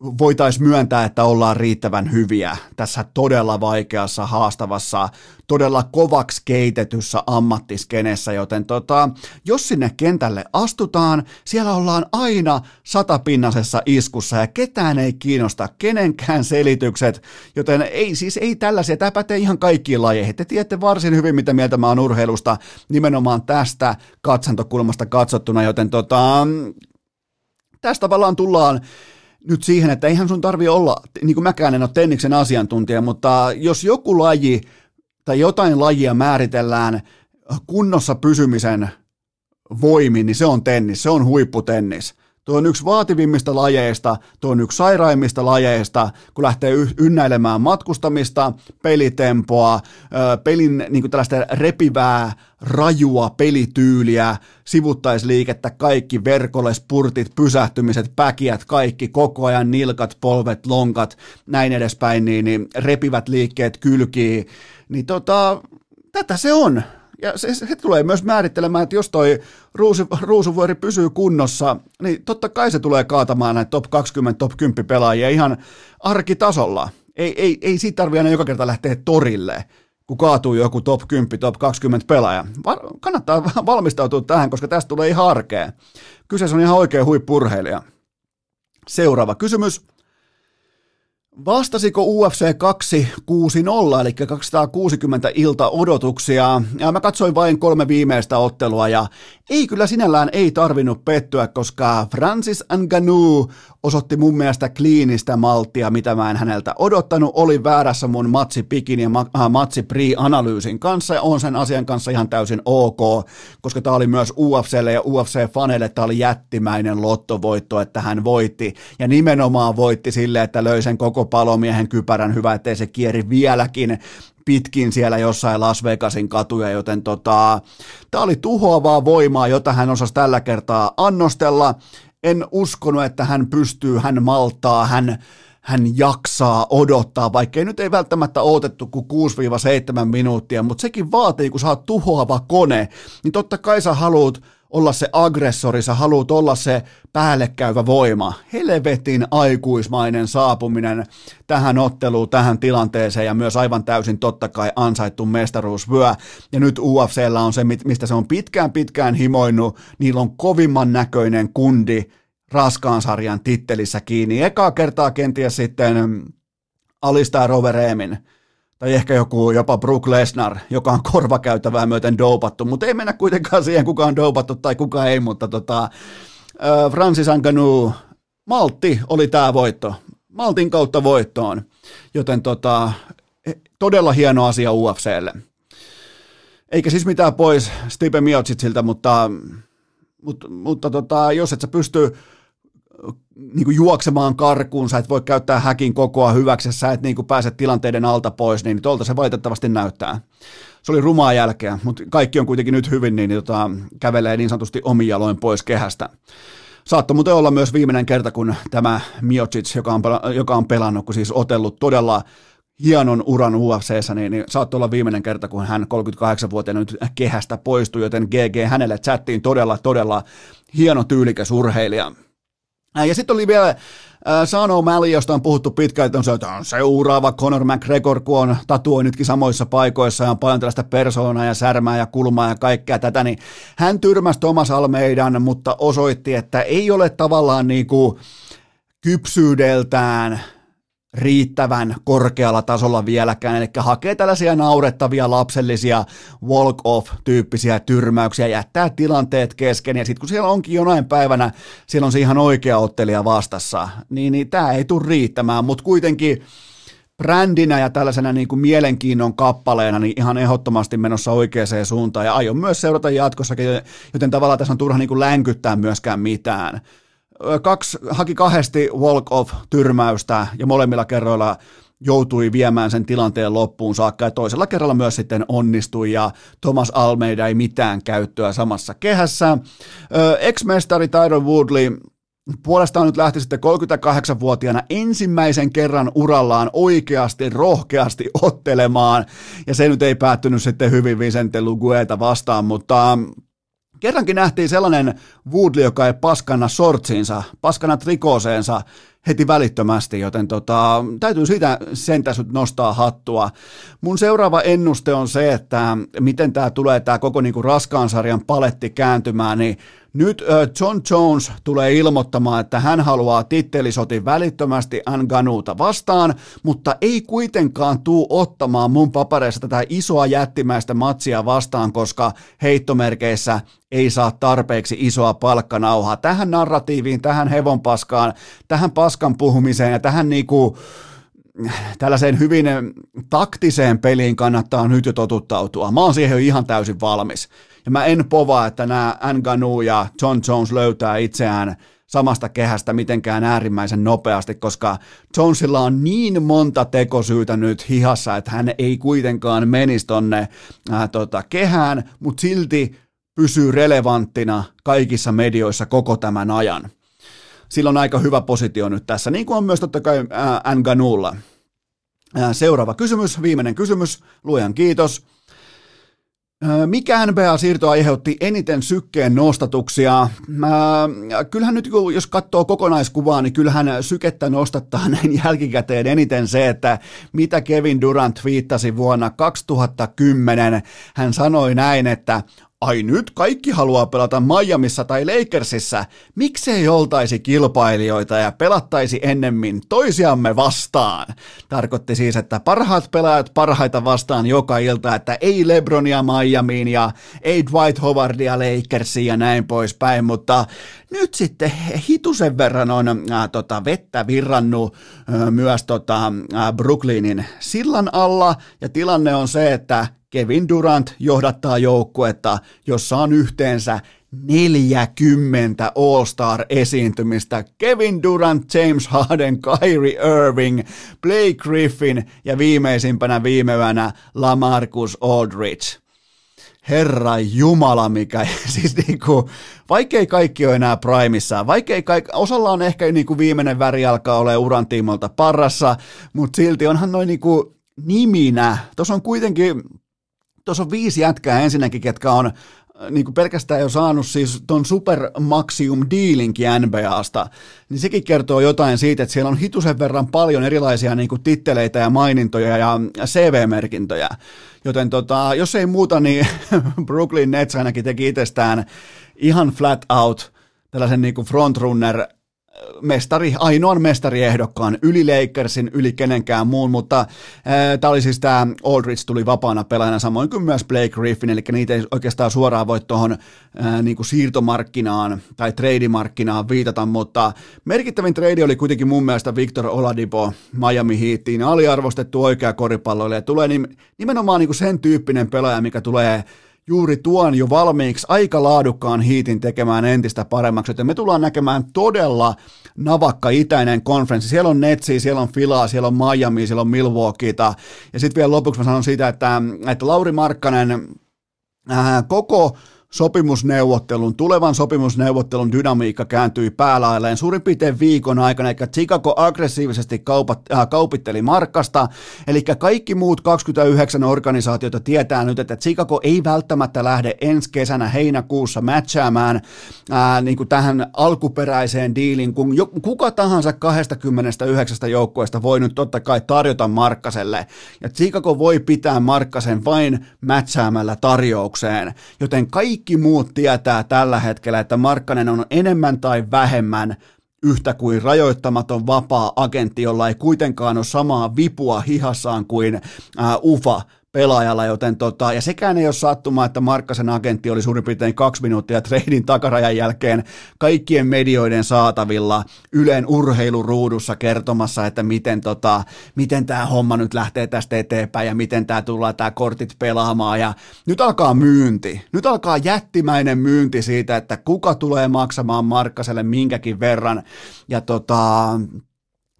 voitaisiin myöntää, että ollaan riittävän hyviä tässä todella vaikeassa, haastavassa, todella kovaksi keitetyssä ammattiskenessä, joten tota, jos sinne kentälle astutaan, siellä ollaan aina satapinnasessa iskussa ja ketään ei kiinnosta kenenkään selitykset, joten ei siis ei tällaisia, tämä pätee ihan kaikkiin lajeihin. Te tiedätte varsin hyvin, mitä mieltä mä oon urheilusta nimenomaan tästä katsantokulmasta katsottuna, joten tota, tästä tavallaan tullaan nyt siihen, että eihän sun tarvi olla, niin kuin mäkään en ole tenniksen asiantuntija, mutta jos joku laji tai jotain lajia määritellään kunnossa pysymisen voimin, niin se on tennis, se on huipputennis. Tuo on yksi vaativimmista lajeista, tuo on yksi sairaimmista lajeista, kun lähtee ynnäilemään matkustamista, pelitempoa, pelin niin kuin tällaista repivää, rajua pelityyliä, sivuttaisliikettä, kaikki verkolle, spurtit, pysähtymiset, päkiät, kaikki, koko ajan nilkat, polvet, lonkat, näin edespäin, niin, niin repivät liikkeet kylkii, niin tota, tätä se on. Ja se, se tulee myös määrittelemään, että jos toi ruusu, ruusuvuori pysyy kunnossa, niin totta kai se tulee kaatamaan näitä top 20, top 10 pelaajia ihan arkitasolla. Ei, ei, ei siitä tarvitse aina joka kerta lähteä torille, kun kaatuu joku top 10, top 20 pelaaja. Va- kannattaa valmistautua tähän, koska tästä tulee ihan arkea. Kyseessä on ihan oikea huippurheilija. Seuraava kysymys. Vastasiko UFC 260, eli 260 ilta odotuksia? Ja mä katsoin vain kolme viimeistä ottelua ja ei kyllä sinällään ei tarvinnut pettyä, koska Francis Ngannou osoitti mun mielestä kliinistä malttia, mitä mä en häneltä odottanut. Oli väärässä mun matsi pikin ja äh, matsi pre-analyysin kanssa ja on sen asian kanssa ihan täysin ok, koska tämä oli myös UFClle ja UFC-faneille tämä oli jättimäinen lottovoitto, että hän voitti ja nimenomaan voitti sille, että löi sen koko palomiehen kypärän hyvä, ettei se kieri vieläkin pitkin siellä jossain Las Vegasin katuja, joten tota, tämä oli tuhoavaa voimaa, jota hän osasi tällä kertaa annostella. En uskonut, että hän pystyy, hän maltaa, hän, hän jaksaa odottaa, vaikkei nyt ei välttämättä odotettu kuin 6-7 minuuttia, mutta sekin vaatii, kun sä oot tuhoava kone, niin totta kai sä haluat olla se aggressori, sä haluat olla se päällekäyvä voima. Helvetin aikuismainen saapuminen tähän otteluun, tähän tilanteeseen ja myös aivan täysin totta kai ansaittu mestaruusvyö. Ja nyt UFCllä on se, mistä se on pitkään pitkään himoinut. Niillä on kovimman näköinen kundi raskaan sarjan tittelissä kiinni. Ekaa kertaa kenties sitten alistaa Rovereemin tai ehkä joku jopa Brook Lesnar, joka on korvakäytävää myöten doupattu, mutta ei mennä kuitenkaan siihen, kuka on doupattu tai kuka ei, mutta tota, Francis Ngannou, Maltti oli tämä voitto, Maltin kautta voittoon, joten tota, e, todella hieno asia UFClle. Eikä siis mitään pois Stipe Miocicilta, mutta, mutta, mutta tota, jos et sä pysty niin kuin juoksemaan karkuun, sä et voi käyttää häkin kokoa hyväksi, sä et niin kuin pääse tilanteiden alta pois, niin tuolta se valitettavasti näyttää. Se oli rumaa jälkeä, mutta kaikki on kuitenkin nyt hyvin, niin tota, kävelee niin sanotusti omin jaloin pois kehästä. Saattoi muuten olla myös viimeinen kerta, kun tämä Miocic, joka on, joka on pelannut, kun siis otellut todella hienon uran UFCssä, niin, niin saattoi olla viimeinen kerta, kun hän 38-vuotiaana nyt kehästä poistui, joten GG hänelle chattiin todella, todella hieno tyylikäs urheilija. Ja sitten oli vielä Sano Mäli, josta on puhuttu pitkään, että on se, että on seuraava Conor McGregor, kun on tatuoinnitkin samoissa paikoissa ja on paljon tällaista persoonaa ja särmää ja kulmaa ja kaikkea tätä, niin hän tyrmäsi Thomas Almeidan, mutta osoitti, että ei ole tavallaan niin kuin kypsyydeltään riittävän korkealla tasolla vieläkään, eli hakee tällaisia naurettavia lapsellisia walk-off-tyyppisiä tyrmäyksiä, jättää tilanteet kesken, ja sitten kun siellä onkin jonain päivänä, siellä on se ihan oikea ottelija vastassa, niin, niin tämä ei tule riittämään, mutta kuitenkin brändinä ja tällaisena niin kuin mielenkiinnon kappaleena niin ihan ehdottomasti menossa oikeaan suuntaan ja aion myös seurata jatkossakin, joten tavallaan tässä on turha niin kuin länkyttää myöskään mitään kaksi, haki kahdesti walk-off-tyrmäystä ja molemmilla kerroilla joutui viemään sen tilanteen loppuun saakka ja toisella kerralla myös sitten onnistui ja Thomas Almeida ei mitään käyttöä samassa kehässä. Ex-mestari Tyron Woodley puolestaan nyt lähti sitten 38-vuotiaana ensimmäisen kerran urallaan oikeasti, rohkeasti ottelemaan, ja se nyt ei päättynyt sitten hyvin Vicente Lugueta vastaan, mutta Kerrankin nähtiin sellainen Woodley, joka ei paskana sortsiinsa, paskana trikooseensa heti välittömästi, joten tota, täytyy siitä sentäs nyt nostaa hattua. Mun seuraava ennuste on se, että miten tämä tulee tämä koko niinku raskaan sarjan paletti kääntymään, niin nyt John Jones tulee ilmoittamaan, että hän haluaa tittelisotin välittömästi Nganuuta vastaan, mutta ei kuitenkaan tuu ottamaan mun papereissa tätä isoa jättimäistä matsia vastaan, koska heittomerkeissä ei saa tarpeeksi isoa palkkanauhaa. Tähän narratiiviin, tähän hevonpaskaan, tähän paskan puhumiseen ja tähän niinku, tällaiseen hyvin taktiseen peliin kannattaa nyt jo totuttautua. Mä oon siihen jo ihan täysin valmis. Ja mä en povaa, että nämä Nganu ja John Jones löytää itseään samasta kehästä mitenkään äärimmäisen nopeasti, koska Jonesilla on niin monta tekosyytä nyt hihassa, että hän ei kuitenkaan menisi tonne ää, tota, kehään, mutta silti pysyy relevanttina kaikissa medioissa koko tämän ajan. Sillä on aika hyvä positio nyt tässä, niin kuin on myös totta kai Nganulla. Seuraava kysymys, viimeinen kysymys, luojan kiitos. Mikä NBA-siirto aiheutti eniten sykkeen nostatuksia? Kyllähän nyt, jos katsoo kokonaiskuvaa, niin kyllähän sykettä nostattaa näin jälkikäteen eniten se, että mitä Kevin Durant viittasi vuonna 2010. Hän sanoi näin, että ai nyt kaikki haluaa pelata Miamissa tai Lakersissa, miksei oltaisi kilpailijoita ja pelattaisi ennemmin toisiamme vastaan. Tarkoitti siis, että parhaat pelaajat parhaita vastaan joka ilta, että ei Lebronia Miamiin ja ei Dwight Howardia Lakersiin ja näin poispäin, mutta nyt sitten hitusen verran on äh, tota, vettä virrannut äh, myös tota, äh, Brooklynin sillan alla ja tilanne on se, että Kevin Durant johdattaa joukkuetta, jossa on yhteensä 40 All-Star-esiintymistä. Kevin Durant, James Harden, Kyrie Irving, Blake Griffin ja viimeisimpänä viimevänä Lamarcus Aldridge. Herra Jumala, mikä siis niinku, vaikkei kaikki ole enää primissa, vaikkei kaikki, osalla on ehkä niinku viimeinen väri alkaa olla uran tiimolta parassa, mutta silti onhan noin niinku niminä, tuossa on kuitenkin tuossa on viisi jätkää ensinnäkin, ketkä on äh, niin kuin pelkästään jo saanut siis ton Super Maximum Dealinkin NBAsta, niin sekin kertoo jotain siitä, että siellä on hitusen verran paljon erilaisia niin kuin titteleitä ja mainintoja ja CV-merkintöjä. Joten tota, jos ei muuta, niin Brooklyn Nets ainakin teki itsestään ihan flat out tällaisen niin kuin frontrunner mestari, ainoan mestariehdokkaan yli Lakersin, yli kenenkään muun, mutta tämä oli siis tämä Aldridge tuli vapaana pelaajana, samoin kuin myös Blake Griffin, eli niitä ei oikeastaan suoraan voi tuohon niinku siirtomarkkinaan tai trademarkkinaan viitata, mutta merkittävin trade oli kuitenkin mun mielestä Victor Oladipo Miami Heatiin, aliarvostettu oikea koripalloille, ja tulee nimenomaan niinku sen tyyppinen pelaaja, mikä tulee juuri tuon jo valmiiksi aika laadukkaan hiitin tekemään entistä paremmaksi, joten me tullaan näkemään todella navakka itäinen konferenssi. Siellä on Netsi, siellä on Filaa, siellä on Miami, siellä on Milwaukeeta. Ja sitten vielä lopuksi mä sanon siitä, että, että Lauri Markkanen ää, koko sopimusneuvottelun, tulevan sopimusneuvottelun dynamiikka kääntyi päälailleen suurin piirtein viikon aikana, eli Chicago aggressiivisesti kaupat, äh, kaupitteli markkasta, eli kaikki muut 29 organisaatiota tietää nyt, että Chicago ei välttämättä lähde ensi kesänä heinäkuussa matchaamaan äh, niin kuin tähän alkuperäiseen diiliin, kun jo, kuka tahansa 29 joukkueesta voi nyt totta kai tarjota Markkaselle, ja Chicago voi pitää Markkasen vain matchaamalla tarjoukseen, joten kaikki kaikki muut tietää tällä hetkellä, että Markkanen on enemmän tai vähemmän yhtä kuin rajoittamaton vapaa agentti, jolla ei kuitenkaan ole samaa vipua hihassaan kuin ää, UFA pelaajalla, joten tota, ja sekään ei ole sattumaa, että Markkasen agentti oli suurin piirtein kaksi minuuttia treidin takarajan jälkeen kaikkien medioiden saatavilla Ylen urheiluruudussa kertomassa, että miten, tota, miten tämä homma nyt lähtee tästä eteenpäin ja miten tämä tullaan tämä kortit pelaamaan. Ja nyt alkaa myynti, nyt alkaa jättimäinen myynti siitä, että kuka tulee maksamaan Markkaselle minkäkin verran. Ja tota,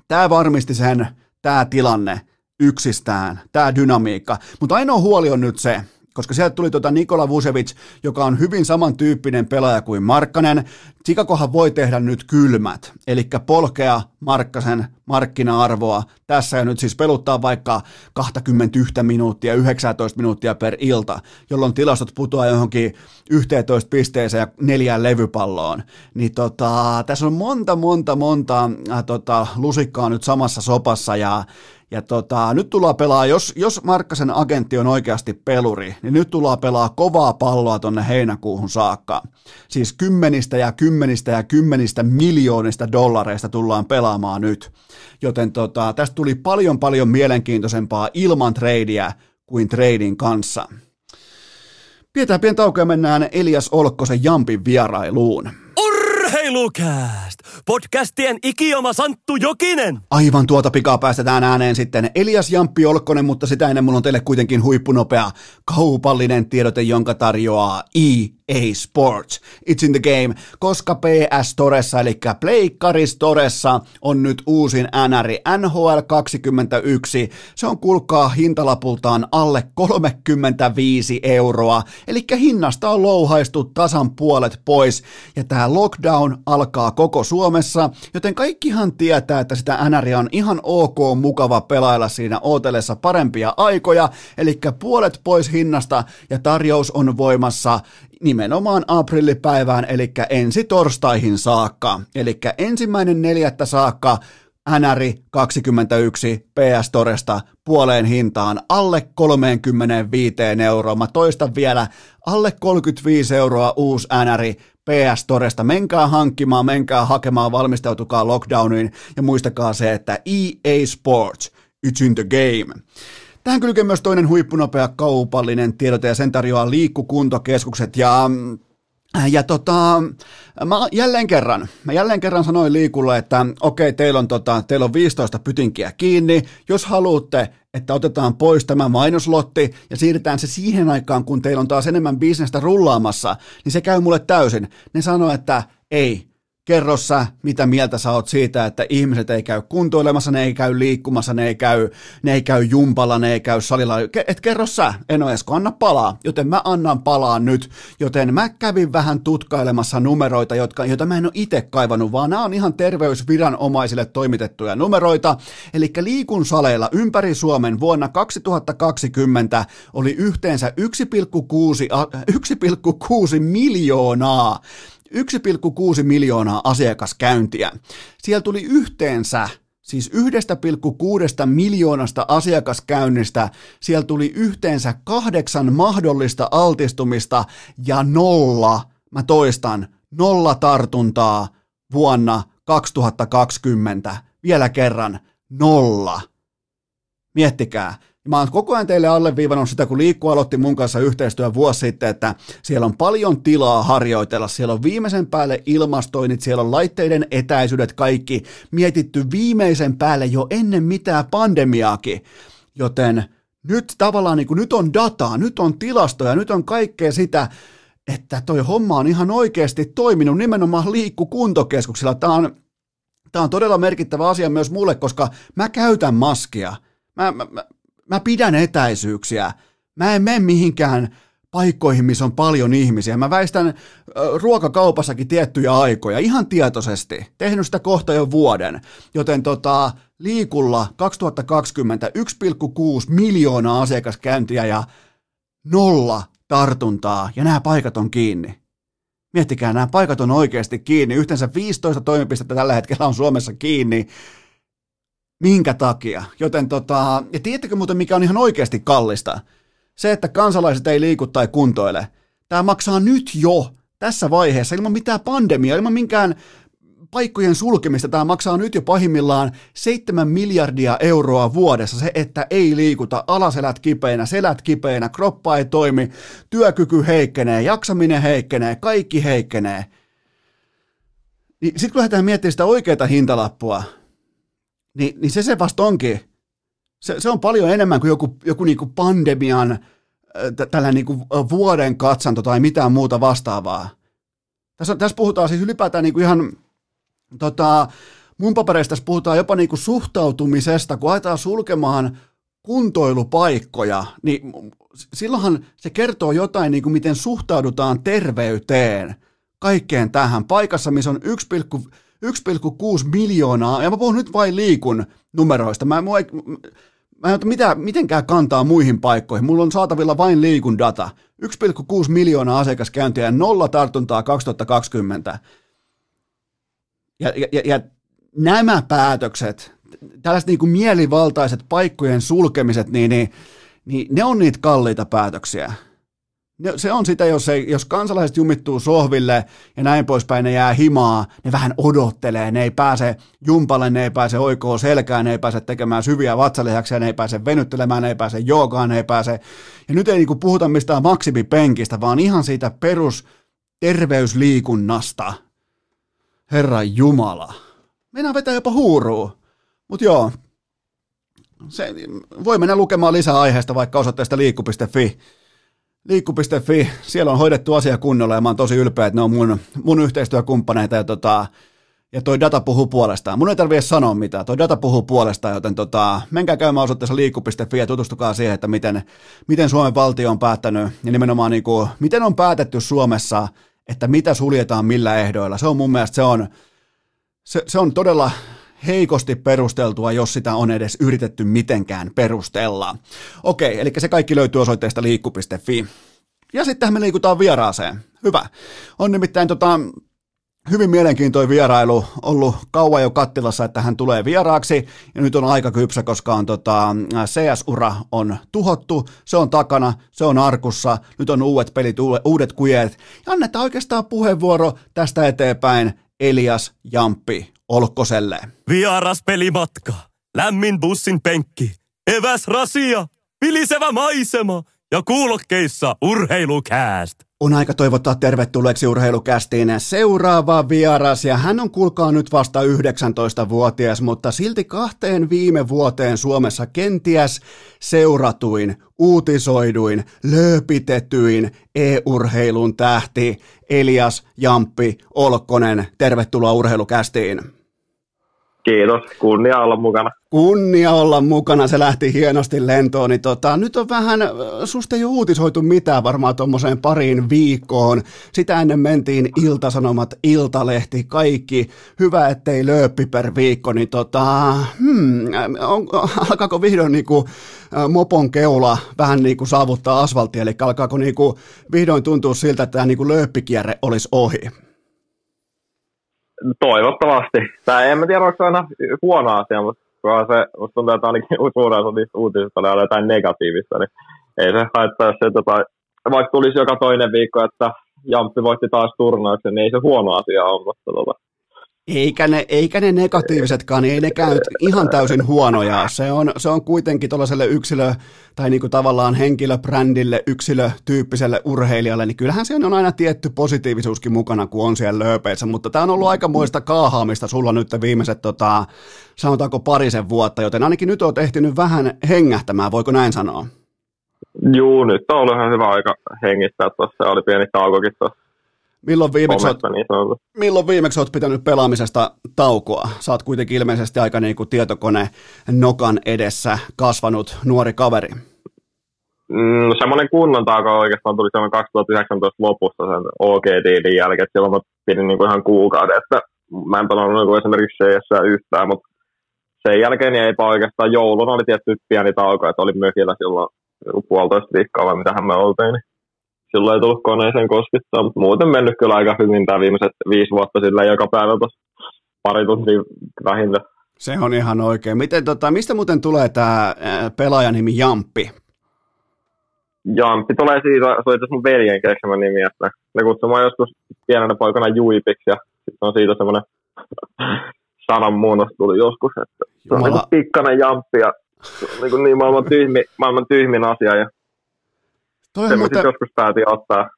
tämä varmisti sen, tämä tilanne, yksistään, tämä dynamiikka. Mutta ainoa huoli on nyt se, koska sieltä tuli tuota Nikola Vucevic, joka on hyvin samantyyppinen pelaaja kuin Markkanen. Chicagohan voi tehdä nyt kylmät, eli polkea Markkasen markkina-arvoa tässä ja nyt siis peluttaa vaikka 21 minuuttia, 19 minuuttia per ilta, jolloin tilastot putoaa johonkin 11 pisteeseen ja neljään levypalloon. Niin tota, tässä on monta, monta, monta äh, tota, lusikkaa nyt samassa sopassa ja ja tota, nyt tullaan pelaa, jos, jos Markkasen agentti on oikeasti peluri, niin nyt tullaan pelaa kovaa palloa tonne heinäkuuhun saakka. Siis kymmenistä ja kymmenistä ja kymmenistä miljoonista dollareista tullaan pelaamaan nyt. Joten tota, tästä tuli paljon paljon mielenkiintoisempaa ilman treidiä kuin treidin kanssa. Pidetään pieni tauko ja mennään Elias Olkkosen Jampin vierailuun. Urheilukääst! Podcastien ikioma Santtu Jokinen! Aivan tuota pikaa päästetään ääneen sitten Elias Jamppi Olkkonen, mutta sitä ennen mulla on teille kuitenkin huippunopea kaupallinen tiedote, jonka tarjoaa EA Sports. It's in the game, koska PS Toressa, eli Pleikkari Storessa, on nyt uusin NR NHL 21. Se on kulkaa hintalapultaan alle 35 euroa, eli hinnasta on louhaistu tasan puolet pois, ja tämä lockdown alkaa koko Suomessa, joten kaikkihan tietää, että sitä NR on ihan ok mukava pelailla siinä ootellessa parempia aikoja, eli puolet pois hinnasta, ja tarjous on voimassa nimenomaan aprillipäivään, eli ensi torstaihin saakka. Eli ensimmäinen neljättä saakka NR 21 PS Toresta puoleen hintaan alle 35 euroa. Mä toistan vielä, alle 35 euroa uusi NR PS Toresta. Menkää hankkimaan, menkää hakemaan, valmistautukaa lockdowniin ja muistakaa se, että EA Sports, it's in the game. Tähän kylkee myös toinen huippunopea kaupallinen tiedote ja sen tarjoaa liikkukuntokeskukset ja ja tota, mä jälleen kerran, mä jälleen kerran sanoin liikulle, että okei, teillä on, tota, teillä on 15 pytinkiä kiinni, jos haluatte, että otetaan pois tämä mainoslotti ja siirretään se siihen aikaan, kun teillä on taas enemmän bisnestä rullaamassa, niin se käy mulle täysin. Ne sanoo, että ei, kerro sä, mitä mieltä sä oot siitä, että ihmiset ei käy kuntoilemassa, ne ei käy liikkumassa, ne ei käy, ne ei käy jumpalla, ne ei käy salilla. Et kerro sä, en ole Esko, anna palaa, joten mä annan palaa nyt. Joten mä kävin vähän tutkailemassa numeroita, jotka, joita mä en ole itse kaivannut, vaan nämä on ihan terveysviranomaisille toimitettuja numeroita. Eli liikun saleilla ympäri Suomen vuonna 2020 oli yhteensä 1,6, 1,6 miljoonaa 1,6 miljoonaa asiakaskäyntiä. Siellä tuli yhteensä Siis 1,6 miljoonasta asiakaskäynnistä siellä tuli yhteensä kahdeksan mahdollista altistumista ja nolla, mä toistan, nolla tartuntaa vuonna 2020. Vielä kerran, nolla. Miettikää, Mä oon koko ajan teille alleviivannut sitä, kun Liikku aloitti mun kanssa yhteistyön vuosi sitten, että siellä on paljon tilaa harjoitella. Siellä on viimeisen päälle ilmastoinnit, siellä on laitteiden etäisyydet kaikki mietitty viimeisen päälle jo ennen mitään pandemiaakin. Joten nyt tavallaan niin kuin, nyt on dataa, nyt on tilastoja, nyt on kaikkea sitä, että toi homma on ihan oikeasti toiminut nimenomaan liikkukuntokeskuksella. Tämä on, tämä on todella merkittävä asia myös mulle, koska mä käytän maskia. Mä, mä, Mä pidän etäisyyksiä. Mä en mene mihinkään paikkoihin, missä on paljon ihmisiä. Mä väistän ruokakaupassakin tiettyjä aikoja, ihan tietoisesti. Tehnyt sitä kohta jo vuoden. Joten tota, liikulla 2020 1,6 miljoonaa asiakaskäyntiä ja nolla tartuntaa, ja nämä paikat on kiinni. Miettikää, nämä paikat on oikeasti kiinni. Yhteensä 15 toimipistettä tällä hetkellä on Suomessa kiinni minkä takia. Joten tota, ja tiedättekö muuten mikä on ihan oikeasti kallista? Se, että kansalaiset ei liiku tai kuntoile. Tämä maksaa nyt jo tässä vaiheessa ilman mitään pandemiaa, ilman minkään paikkojen sulkemista. Tämä maksaa nyt jo pahimmillaan 7 miljardia euroa vuodessa se, että ei liikuta, alaselät kipeänä, selät kipeänä, kroppa ei toimi, työkyky heikkenee, jaksaminen heikkenee, kaikki heikkenee. Niin sitten kun lähdetään miettimään sitä oikeaa hintalappua, niin, niin se se vasta onkin. Se, se on paljon enemmän kuin joku, joku niinku pandemian tällä niinku vuoden katsanto tai mitään muuta vastaavaa. Tässä, tässä puhutaan siis ylipäätään niinku ihan, tota, mun papereista tässä puhutaan jopa niinku suhtautumisesta, kun aletaan sulkemaan kuntoilupaikkoja, niin silloinhan se kertoo jotain, niin kuin miten suhtaudutaan terveyteen kaikkeen tähän paikassa, missä on 1,6 miljoonaa, ja mä puhun nyt vain liikun numeroista. Mä, mä, mä en mitä, mitenkään kantaa muihin paikkoihin. Mulla on saatavilla vain liikun data. 1,6 miljoonaa asiakaskäyntiä ja nolla tartuntaa 2020. Ja, ja, ja nämä päätökset, tällaiset niin kuin mielivaltaiset paikkojen sulkemiset, niin, niin, niin ne on niitä kalliita päätöksiä se on sitä, jos, ei, jos kansalaiset jumittuu sohville ja näin poispäin, ne jää himaa, ne vähän odottelee, ne ei pääse jumpalle, ne ei pääse oikoon selkään, ne ei pääse tekemään syviä vatsalihaksia, ne ei pääse venyttelemään, ne ei pääse joogaan, ne ei pääse. Ja nyt ei niinku puhuta mistään maksimipenkistä, vaan ihan siitä perus terveysliikunnasta. Herra Jumala. Mennään vetää jopa huuruu. Mutta joo, se, voi mennä lukemaan lisää aiheesta vaikka osoitteesta liikku.fi liikku.fi, siellä on hoidettu asia kunnolla ja mä oon tosi ylpeä, että ne on mun, mun yhteistyökumppaneita ja, tota, ja toi data puhuu puolestaan. Mun ei tarvitse sanoa mitään, toi data puhuu puolestaan, joten tota, menkää käymään osoitteessa liikku.fi ja tutustukaa siihen, että miten, miten Suomen valtio on päättänyt ja nimenomaan niin kuin, miten on päätetty Suomessa, että mitä suljetaan millä ehdoilla. Se on mun mielestä, se on, se, se on todella heikosti perusteltua, jos sitä on edes yritetty mitenkään perustella. Okei, eli se kaikki löytyy osoitteesta liikku.fi. Ja sitten me liikutaan vieraaseen. Hyvä. On nimittäin tota, hyvin mielenkiintoinen vierailu ollut kauan jo kattilassa, että hän tulee vieraaksi ja nyt on aika kypsä, koska on tota, CS-ura on tuhottu, se on takana, se on arkussa, nyt on uudet pelit, uudet kujeet ja annetaan oikeastaan puheenvuoro tästä eteenpäin Elias Jamppi Olkkoselle. Vieras pelimatka, lämmin bussin penkki, eväs rasia, vilisevä maisema ja kuulokkeissa urheilukääst. On aika toivottaa tervetulleeksi urheilukästiin seuraava vieras ja hän on kuulkaa nyt vasta 19-vuotias, mutta silti kahteen viime vuoteen Suomessa kenties seuratuin, uutisoiduin, lööpitetyin e-urheilun tähti Elias Jamppi Olkkonen. Tervetuloa urheilukästiin. Kiitos, kunnia olla mukana. Kunnia olla mukana, se lähti hienosti lentoon. Niin tota, nyt on vähän, susta ei ole uutisoitu mitään varmaan tuommoiseen pariin viikkoon. Sitä ennen mentiin Iltasanomat, Iltalehti, kaikki. Hyvä, ettei lööppi per viikko, niin tota, hmm, on, alkaako vihdoin niinku, mopon keula vähän niinku saavuttaa asfalttia, eli alkaako niinku, vihdoin tuntua siltä, että tämä niinku lööppikierre olisi ohi? Toivottavasti. Tämä en mä tiedä, onko se aina huono asia, mutta se, musta tuntuu, että ainakin suurin osa niistä uutisista oli jotain negatiivista, niin ei se haittaa se, tota, vaikka tulisi joka toinen viikko, että Jamppi voitti taas turnauksen, niin ei se huono asia ole, mutta tota, eikä ne, eikä ne negatiivisetkaan, niin ei ne käy ihan täysin huonoja. Se on, se on kuitenkin tuollaiselle yksilö- tai niinku tavallaan henkilöbrändille, yksilötyyppiselle urheilijalle, niin kyllähän se on aina tietty positiivisuuskin mukana, kun on siellä lööpeissä, mutta tämä on ollut aikamoista kaahaamista sulla nyt viimeiset, tota, sanotaanko parisen vuotta, joten ainakin nyt olet ehtinyt vähän hengähtämään, voiko näin sanoa? Juu, nyt on ollut ihan hyvä aika hengittää tuossa, oli pieni taukokin tuossa Milloin viimeksi, niin milloin viimeksi olet pitänyt pelaamisesta taukoa? Saat kuitenkin ilmeisesti aika niin kuin tietokone nokan edessä kasvanut nuori kaveri. Mm, semmoinen kunnon tauko oikeastaan tuli semmoinen 2019 lopussa sen OK-diilin jälkeen, että silloin mä pidin niin kuin ihan kuukauden, että mä en pelannut niin esimerkiksi CS yhtään, mutta sen jälkeen niin eipä oikeastaan joulun oli tietty pieni tauko, että oli mökillä silloin puolitoista viikkoa vai mitähän me oltiin. Niin silloin ei tullut koneeseen koskittaa, mutta muuten mennyt kyllä aika hyvin tämä viimeiset viisi vuotta sillä joka päivä tuossa pari tuntia vähintään. Se on ihan oikein. Miten, tota, mistä muuten tulee tämä pelaajan nimi Jamppi? Jamppi tulee siitä, se itse mun veljen keksimä nimi, että ne kutsumaan joskus pienenä poikana Juipiksi ja sitten on siitä semmoinen sanan muunnos tuli joskus, että se on niin pikkainen jamppi ja se on niin, niin maailman, tyhmi, maailman tyhmin asia ja Toi muuten... joskus päätin ottaa.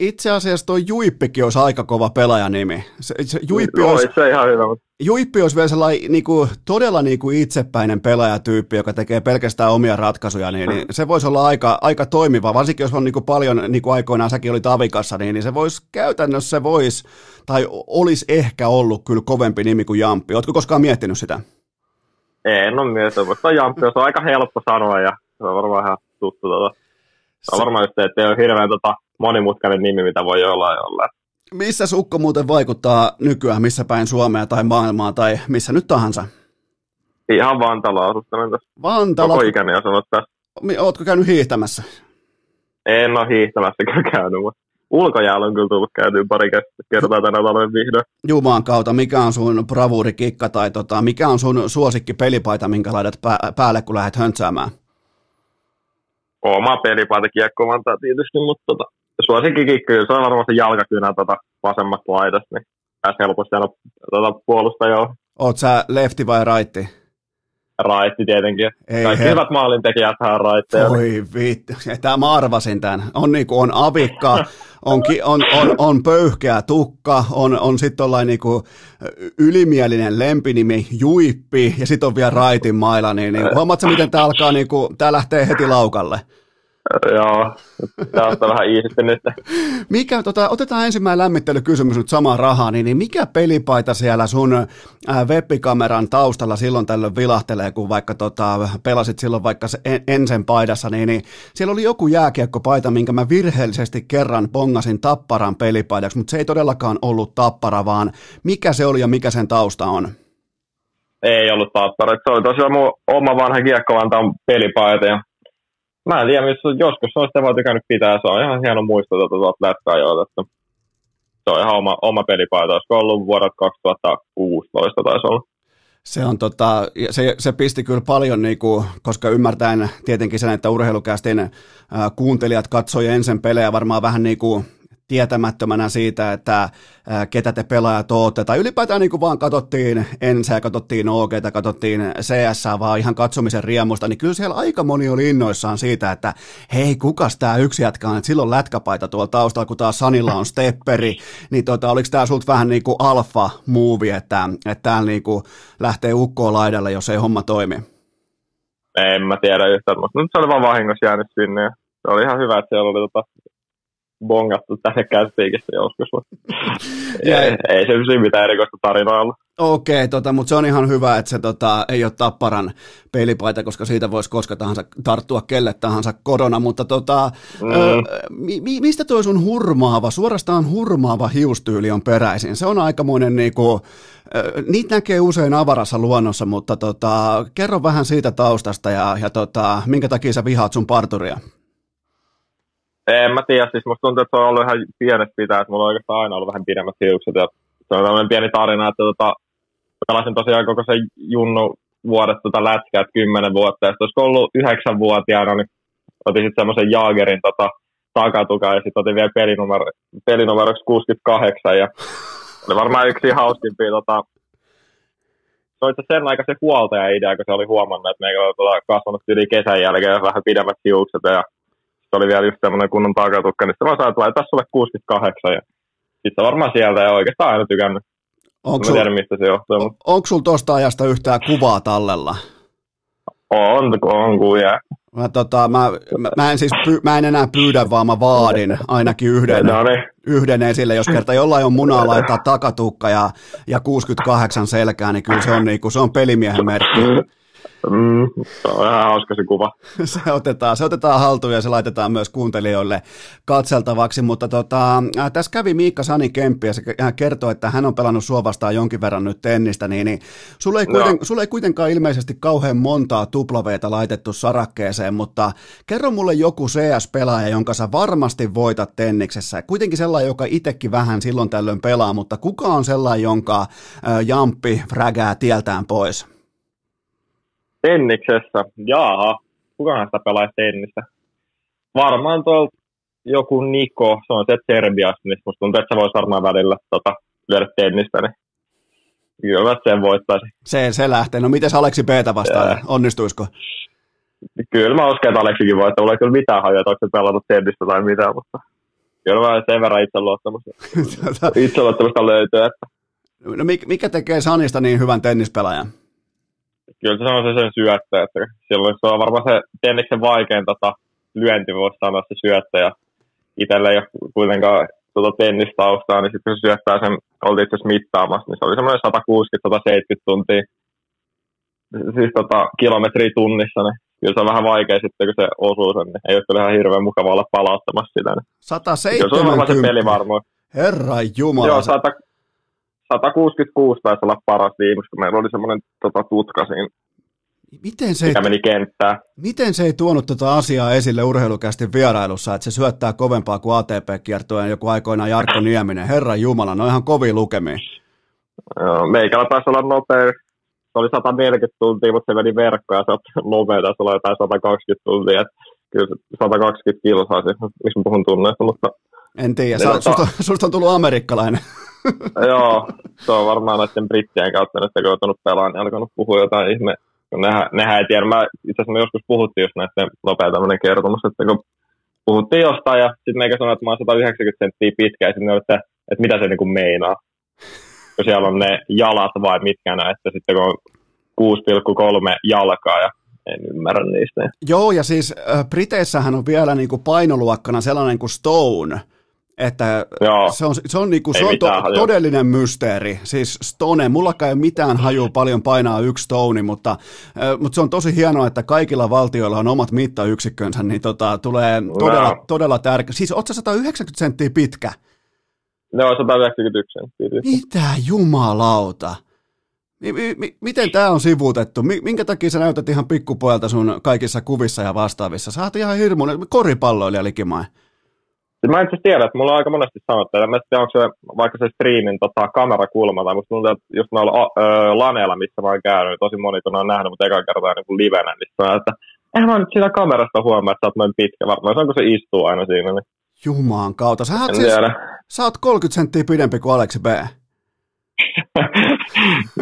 Itse asiassa tuo Juippikin olisi aika kova pelaajanimi. Se, se, Juippi, olisi, se ihan hyvä. Juippi olisi vielä sellainen niin kuin, todella niin kuin itsepäinen pelaajatyyppi, joka tekee pelkästään omia ratkaisuja, niin, niin se voisi olla aika, aika toimiva, varsinkin jos on niin kuin paljon, niin kuin aikoinaan säkin oli Tavikassa, niin, niin se voisi käytännössä se voisi, tai olisi ehkä ollut kyllä kovempi nimi kuin Jamppi. Oletko koskaan miettinyt sitä? En ole miettinyt, mutta Jamppi on aika helppo sanoa ja se on varmaan ihan tuttu. Tuota. Se on varmaan just, että ei ole hirveän tota, monimutkainen nimi, mitä voi olla ja olla. Missä sukko muuten vaikuttaa nykyään, missä päin Suomea tai maailmaa tai missä nyt tahansa? Ihan Vantala asustelen tässä. Vantala? Koko ikäni asunut tässä. Ootko käynyt hiihtämässä? En ole hiihtämässä käynyt, mutta ulkojäällä on kyllä tullut käytyä pari kertaa tänä talven vihdoin. Jumaan kautta, mikä on sun bravuurikikka tai tota, mikä on sun suosikki pelipaita, minkä laitat päälle, kun lähdet höntsäämään? Oma pelipaita kiekkomantaa tietysti, mutta tota, suosikkikin kyllä, se on varmasti jalkakynä tota vasemmasta laidasta, niin pääsi helposti aina tota puolustajoon. Oot sä lefti vai raitti? Raitti tietenkin. Ei Kaikki he... hyvät maalintekijät on raitteja. Oi vittu, tämä mä arvasin tämän. On, niinku, on avikka, on, on, on, on pöyhkeä tukka, on, on sitten niinku ylimielinen lempinimi Juippi ja sitten on vielä raitin maila. Niin, niin, huomaatko miten tämä alkaa, niinku, tämä lähtee heti laukalle? Joo, tämä on vähän iisisti nyt. Mikä, tota, otetaan ensimmäinen lämmittelykysymys nyt samaan rahaan, niin, niin mikä pelipaita siellä sun ää, webbikameran taustalla silloin tällöin vilahtelee, kun vaikka tota, pelasit silloin vaikka se en, ensin paidassa, niin, niin siellä oli joku jääkiekkopaita, minkä mä virheellisesti kerran pongasin Tapparan pelipaidaksi, mutta se ei todellakaan ollut Tappara, vaan mikä se oli ja mikä sen tausta on? Ei ollut Tappara, se oli tosiaan mun oma vanha kiekkovantaan pelipaita ja mä en tiedä, missä joskus on sitä vaan tykännyt pitää. Se on ihan hieno muisto tuota, tuolta lätkäajoilta. Se on ihan oma, oma pelipaita. Olisiko ollut vuodet 2016 taisi olla. Se, on tota, se, se pisti kyllä paljon, niin kuin, koska ymmärtäen tietenkin sen, että urheilukästin äh, kuuntelijat katsoi ensin pelejä varmaan vähän niin kuin tietämättömänä siitä, että ketä te pelaajat ootte, tai ylipäätään niin kuin vaan katsottiin ensin katsottiin OG, katsottiin CS, vaan ihan katsomisen riemusta, niin kyllä siellä aika moni oli innoissaan siitä, että hei, kukas tämä yksi jätkä on, että silloin lätkäpaita tuolla taustalla, kun taas Sanilla on stepperi, niin tota, oliko tämä sulta vähän niin kuin alfa-muuvi, että, että täällä niin kuin lähtee ukkoon laidalle, jos ei homma toimi? En mä tiedä yhtään, mutta nyt se oli vaan vahingossa jäänyt sinne. Se oli ihan hyvä, että siellä oli tota bongattu tänne käsipiikistä joskus, mutta ei, ei se mitään erikoista tarinaa ollut. Okei, okay, tota, mutta se on ihan hyvä, että se tota, ei ole Tapparan pelipaita, koska siitä voisi koska tahansa tarttua kelle tahansa korona, mutta tota, mm. ö, mi, mistä tuo sun hurmaava, suorastaan hurmaava hiustyyli on peräisin? Se on aikamoinen, niinku, ö, niitä näkee usein avarassa luonnossa, mutta tota, kerro vähän siitä taustasta ja, ja tota, minkä takia sä vihaat sun parturia? En mä tiedä, siis musta tuntuu, että se on ollut ihan pienestä pitää, että mulla on oikeastaan aina ollut vähän pidemmät hiukset. Ja se on tämmöinen pieni tarina, että tota, pelasin tosiaan koko se junnu vuodet tota lätkää, että kymmenen vuotta. Ja sitten olisiko ollut yhdeksänvuotiaana, niin otin sitten semmoisen Jaagerin tota, takatuka ja sitten otin vielä pelinumero, pelinumeroksi 68. Ja oli varmaan yksi hauskimpia tota, se oli sen aika se huoltaja-idea, kun se oli huomannut, että meillä tota, kasvanut yli kesän jälkeen vähän pidemmät hiukset ja oli vielä just semmoinen kunnon takatukka, niin sitten mä sanoin, että laita sulle 68 ja sitten varmaan sieltä ja oikeastaan aina tykännyt. Onko sul, tiedä, mistä se johtuu. Mutta... Onko sulla tuosta ajasta yhtään kuvaa tallella? On, on kuvia. Mä, tota, mä, mä, mä, en siis py, mä en enää pyydä, vaan mä vaadin ainakin yhden, no niin. yhden esille. Jos kerta jollain on munaa laittaa takatukka ja, ja 68 selkää, niin kyllä se on, niin kuin, se on pelimiehen merkki. Mm, se on ihan hauska se kuva. se, otetaan, se otetaan haltuun ja se laitetaan myös kuuntelijoille katseltavaksi, mutta tota, äh, tässä kävi Miikka Sani Kemppi ja se äh, kertoi, että hän on pelannut sua vastaan jonkin verran nyt tennistä, niin, niin sulle, ei kuiten, no. sulle ei kuitenkaan ilmeisesti kauhean montaa tuplaveeta laitettu sarakkeeseen, mutta kerro mulle joku CS-pelaaja, jonka sä varmasti voitat tenniksessä. Kuitenkin sellainen, joka itsekin vähän silloin tällöin pelaa, mutta kuka on sellainen, jonka äh, jamppi frägää tieltään pois? Tenniksessä, jaaha, kukahan sitä pelaisi tennistä? Varmaan tuolla joku Niko, se on se Serbiasta, niin musta tuntuu, että se voisi varmaan välillä tota, lyödä tennistä. Niin kyllä mä sen voittaisin. Se, se lähtee. No miten Aleksi B vastaan? Jää. Onnistuisiko? Kyllä mä uskon, että Aleksikin voittaa. Mulla ei kyllä mitään hajua, että onko se pelannut tennistä tai mitään, mutta kyllä mä sen verran itseluottamusta, Tota, itseluottamusta löytyy, että no mik- mikä tekee Sanista niin hyvän tennispelaajan? Kyllä se on se sen syöttö, että silloin se on varmaan se tenniksen vaikein tota, lyönti, voisi sanoa se syöttö, ja itselle ei ole kuitenkaan tuota tennistaustaa, niin sitten kun se syöttää sen, oltiin itse mittaamassa, niin se oli semmoinen 160-170 tuntia, siis tota, kilometriä tunnissa, niin kyllä se on vähän vaikea sitten, kun se osuu sen, niin ei ole kyllä ihan hirveän mukava olla palauttamassa sitä. Niin. Kyllä se on varmaan se 170. pelivarmuus. Herra Jumala. Joo, 100, 166 taisi olla paras viimeksi, kun meillä oli semmoinen tota, tutka siinä, Miten se, ei, meni kenttään. miten se ei tuonut tuota asiaa esille urheilukästi vierailussa, että se syöttää kovempaa kuin ATP-kiertojen joku aikoinaan Jarkko Nieminen? Herra Jumala, no ihan kovia lukemia. Joo, Meikällä taisi olla nopea. Se oli 140 tuntia, mutta se meni verkkoon ja se nopea taisi olla jotain 120 tuntia. Et kyllä se 120 kilsaa, siis, miksi mä puhun tunneista, mutta En tiedä, Niin, Sä, tota- susta, on- susta on tullut amerikkalainen. joo, se on varmaan näiden brittien kautta nyt, kun on joutunut pelaamaan, niin alkanut puhua jotain ihme. Nehän, nehän ei tiedä, mä, itse asiassa me joskus puhuttiin just näistä nopea tämmöinen kertomus, että kun puhuttiin jostain ja sitten meikä sanoi, että mä oon 190 senttiä pitkä ja sitten ne että, että mitä se niinku meinaa. Kun siellä on ne jalat vai mitkä että sitten kun on 6,3 jalkaa ja en ymmärrä niistä. Joo, ja siis äh, Briteissähän on vielä niin kuin painoluokkana sellainen kuin Stone, että Joo. se on, se on, niin kuin, Ei se on to, hajua. todellinen mysteeri. Siis Stone, mullakaan ei ole mitään hajua paljon painaa yksi Stone, mutta, äh, mutta se on tosi hienoa, että kaikilla valtioilla on omat mittayksikkönsä, niin tota, tulee todella, Joo. todella tärkeä. Siis oot sä 190 senttiä pitkä? Ne on 191 senttiä. Mitä jumalauta? Mi- mi- mi- miten tämä on sivuutettu? Mi- minkä takia sä näytät ihan pikkupojalta sun kaikissa kuvissa ja vastaavissa? Sä oot ihan hirmuinen koripalloilija likimain. Siis Mä en itse tiedä, että mulla on aika monesti sanottu, että mä tiedä, onko se vaikka se streamin tota, kamerakulma, tai musta tuntuu, että just noilla ö, laneilla, missä mä oon käynyt, niin tosi moni kun on nähnyt, mutta eka kertaa niin kuin livenä, niin sanoo, että eihän mä nyt siinä kamerasta huomaa, että sä oot noin pitkä. Varmaan se on, kun se istuu aina siinä, niin Jumaan kautta. Sä oot, siis, sä oot 30 senttiä pidempi kuin Aleksi B.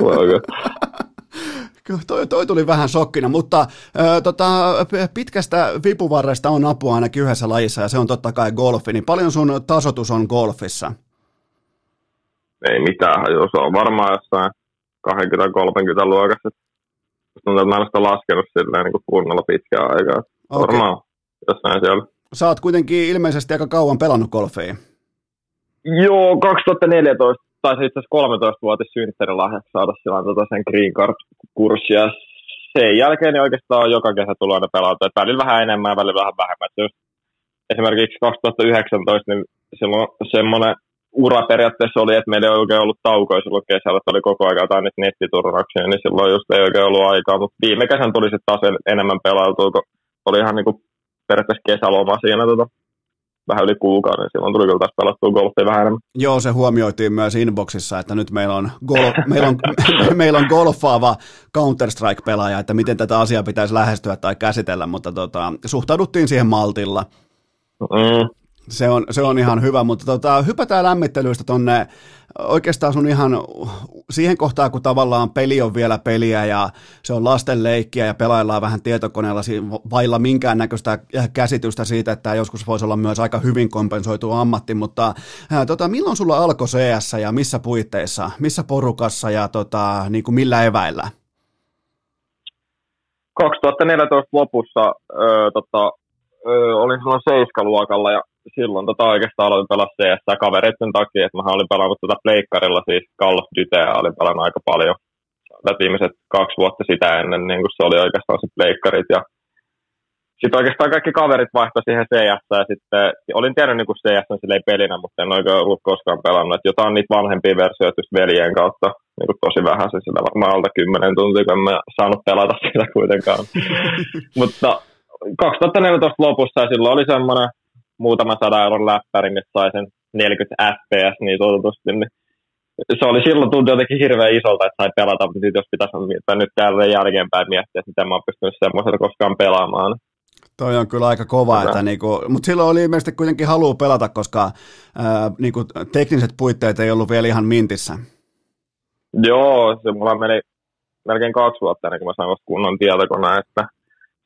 Toi, toi tuli vähän shokkina, mutta ö, tota, pitkästä vipuvarresta on apua ainakin yhdessä lajissa ja se on totta kai golfi. Niin paljon sun tasotus on golfissa? Ei mitään se on varmaan jossain 20-30 luokassa. Tuntuu, että mä en sitä laskenut silleen niin kuin kunnolla pitkään aikaa. Okei. Varmaan jossain siellä. Sä oot kuitenkin ilmeisesti aika kauan pelannut golfia. Joo, 2014 taisi itse asiassa 13-vuotis synttärilahjaksi saada silloin tota sen Green Card-kurssi. Ja sen jälkeen niin oikeastaan joka kesä tulee aina pelata. Et välillä vähän enemmän ja välillä vähän vähemmän. Et just esimerkiksi 2019, niin silloin semmoinen ura periaatteessa oli, että meillä ei oikein ollut taukoja silloin kesällä, että oli koko ajan jotain niitä nettiturnauksia, niin silloin just ei oikein ollut aikaa. Mutta viime kesän tuli sitten taas en- enemmän pelailtua, kun oli ihan niin periaatteessa kesäloma siinä tota, vähän yli kuukauden. Silloin tuli kyllä taas pelattua golfia vähän enemmän. Joo, se huomioitiin myös inboxissa, että nyt meillä on, gol- meillä on, meillä on golfaava Counter-Strike-pelaaja, että miten tätä asiaa pitäisi lähestyä tai käsitellä, mutta tota, suhtauduttiin siihen maltilla. Mm. Se on, se on ihan hyvä, mutta tota, hypätään lämmittelyistä tonne oikeastaan sun ihan siihen kohtaan, kun tavallaan peli on vielä peliä ja se on lasten leikkiä ja pelaillaan vähän tietokoneella vailla minkäännäköistä käsitystä siitä, että tämä joskus voisi olla myös aika hyvin kompensoitu ammatti, mutta ää, tota, milloin sulla alkoi CS ja missä puitteissa, missä porukassa ja tota, niin kuin millä eväillä? 2014 lopussa öö, tota, öö, olin silloin seiskaluokalla ja silloin tota oikeastaan aloin pelaa CS kavereiden takia, että mä olin pelannut tota pleikkarilla siis Call of Dutyä olin pelannut aika paljon. Tätä viimeiset kaksi vuotta sitä ennen, niin kun se oli oikeastaan se pleikkarit ja sitten oikeastaan kaikki kaverit vaihtoi siihen CS ja sitten olin tiennyt niin CS silleen pelinä, mutta en oikein ollut koskaan pelannut. Et jotain niitä vanhempia versioita just veljen kautta niin kuin tosi vähän, se sillä varmaan alta 10 tuntia, kun en mä saanut pelata sitä kuitenkaan. mutta 2014 lopussa ja silloin oli semmoinen muutama sadan euron läppäri, missä sai sen 40 fps niin sanotusti, niin se oli silloin tuntui jotenkin hirveän isolta, että sai pelata, mutta sit jos pitäisi miettiä nyt täällä jälkeenpäin miettiä, että miten mä oon pystynyt semmoisella koskaan pelaamaan. Toi on kyllä aika kova, Kyllä. että niinku, mutta silloin oli ilmeisesti kuitenkin halu pelata, koska ää, niinku, tekniset puitteet ei ollut vielä ihan mintissä. Joo, se mulla meni melkein kaksi vuotta ennen kuin mä sain kunnon tietokoneen, että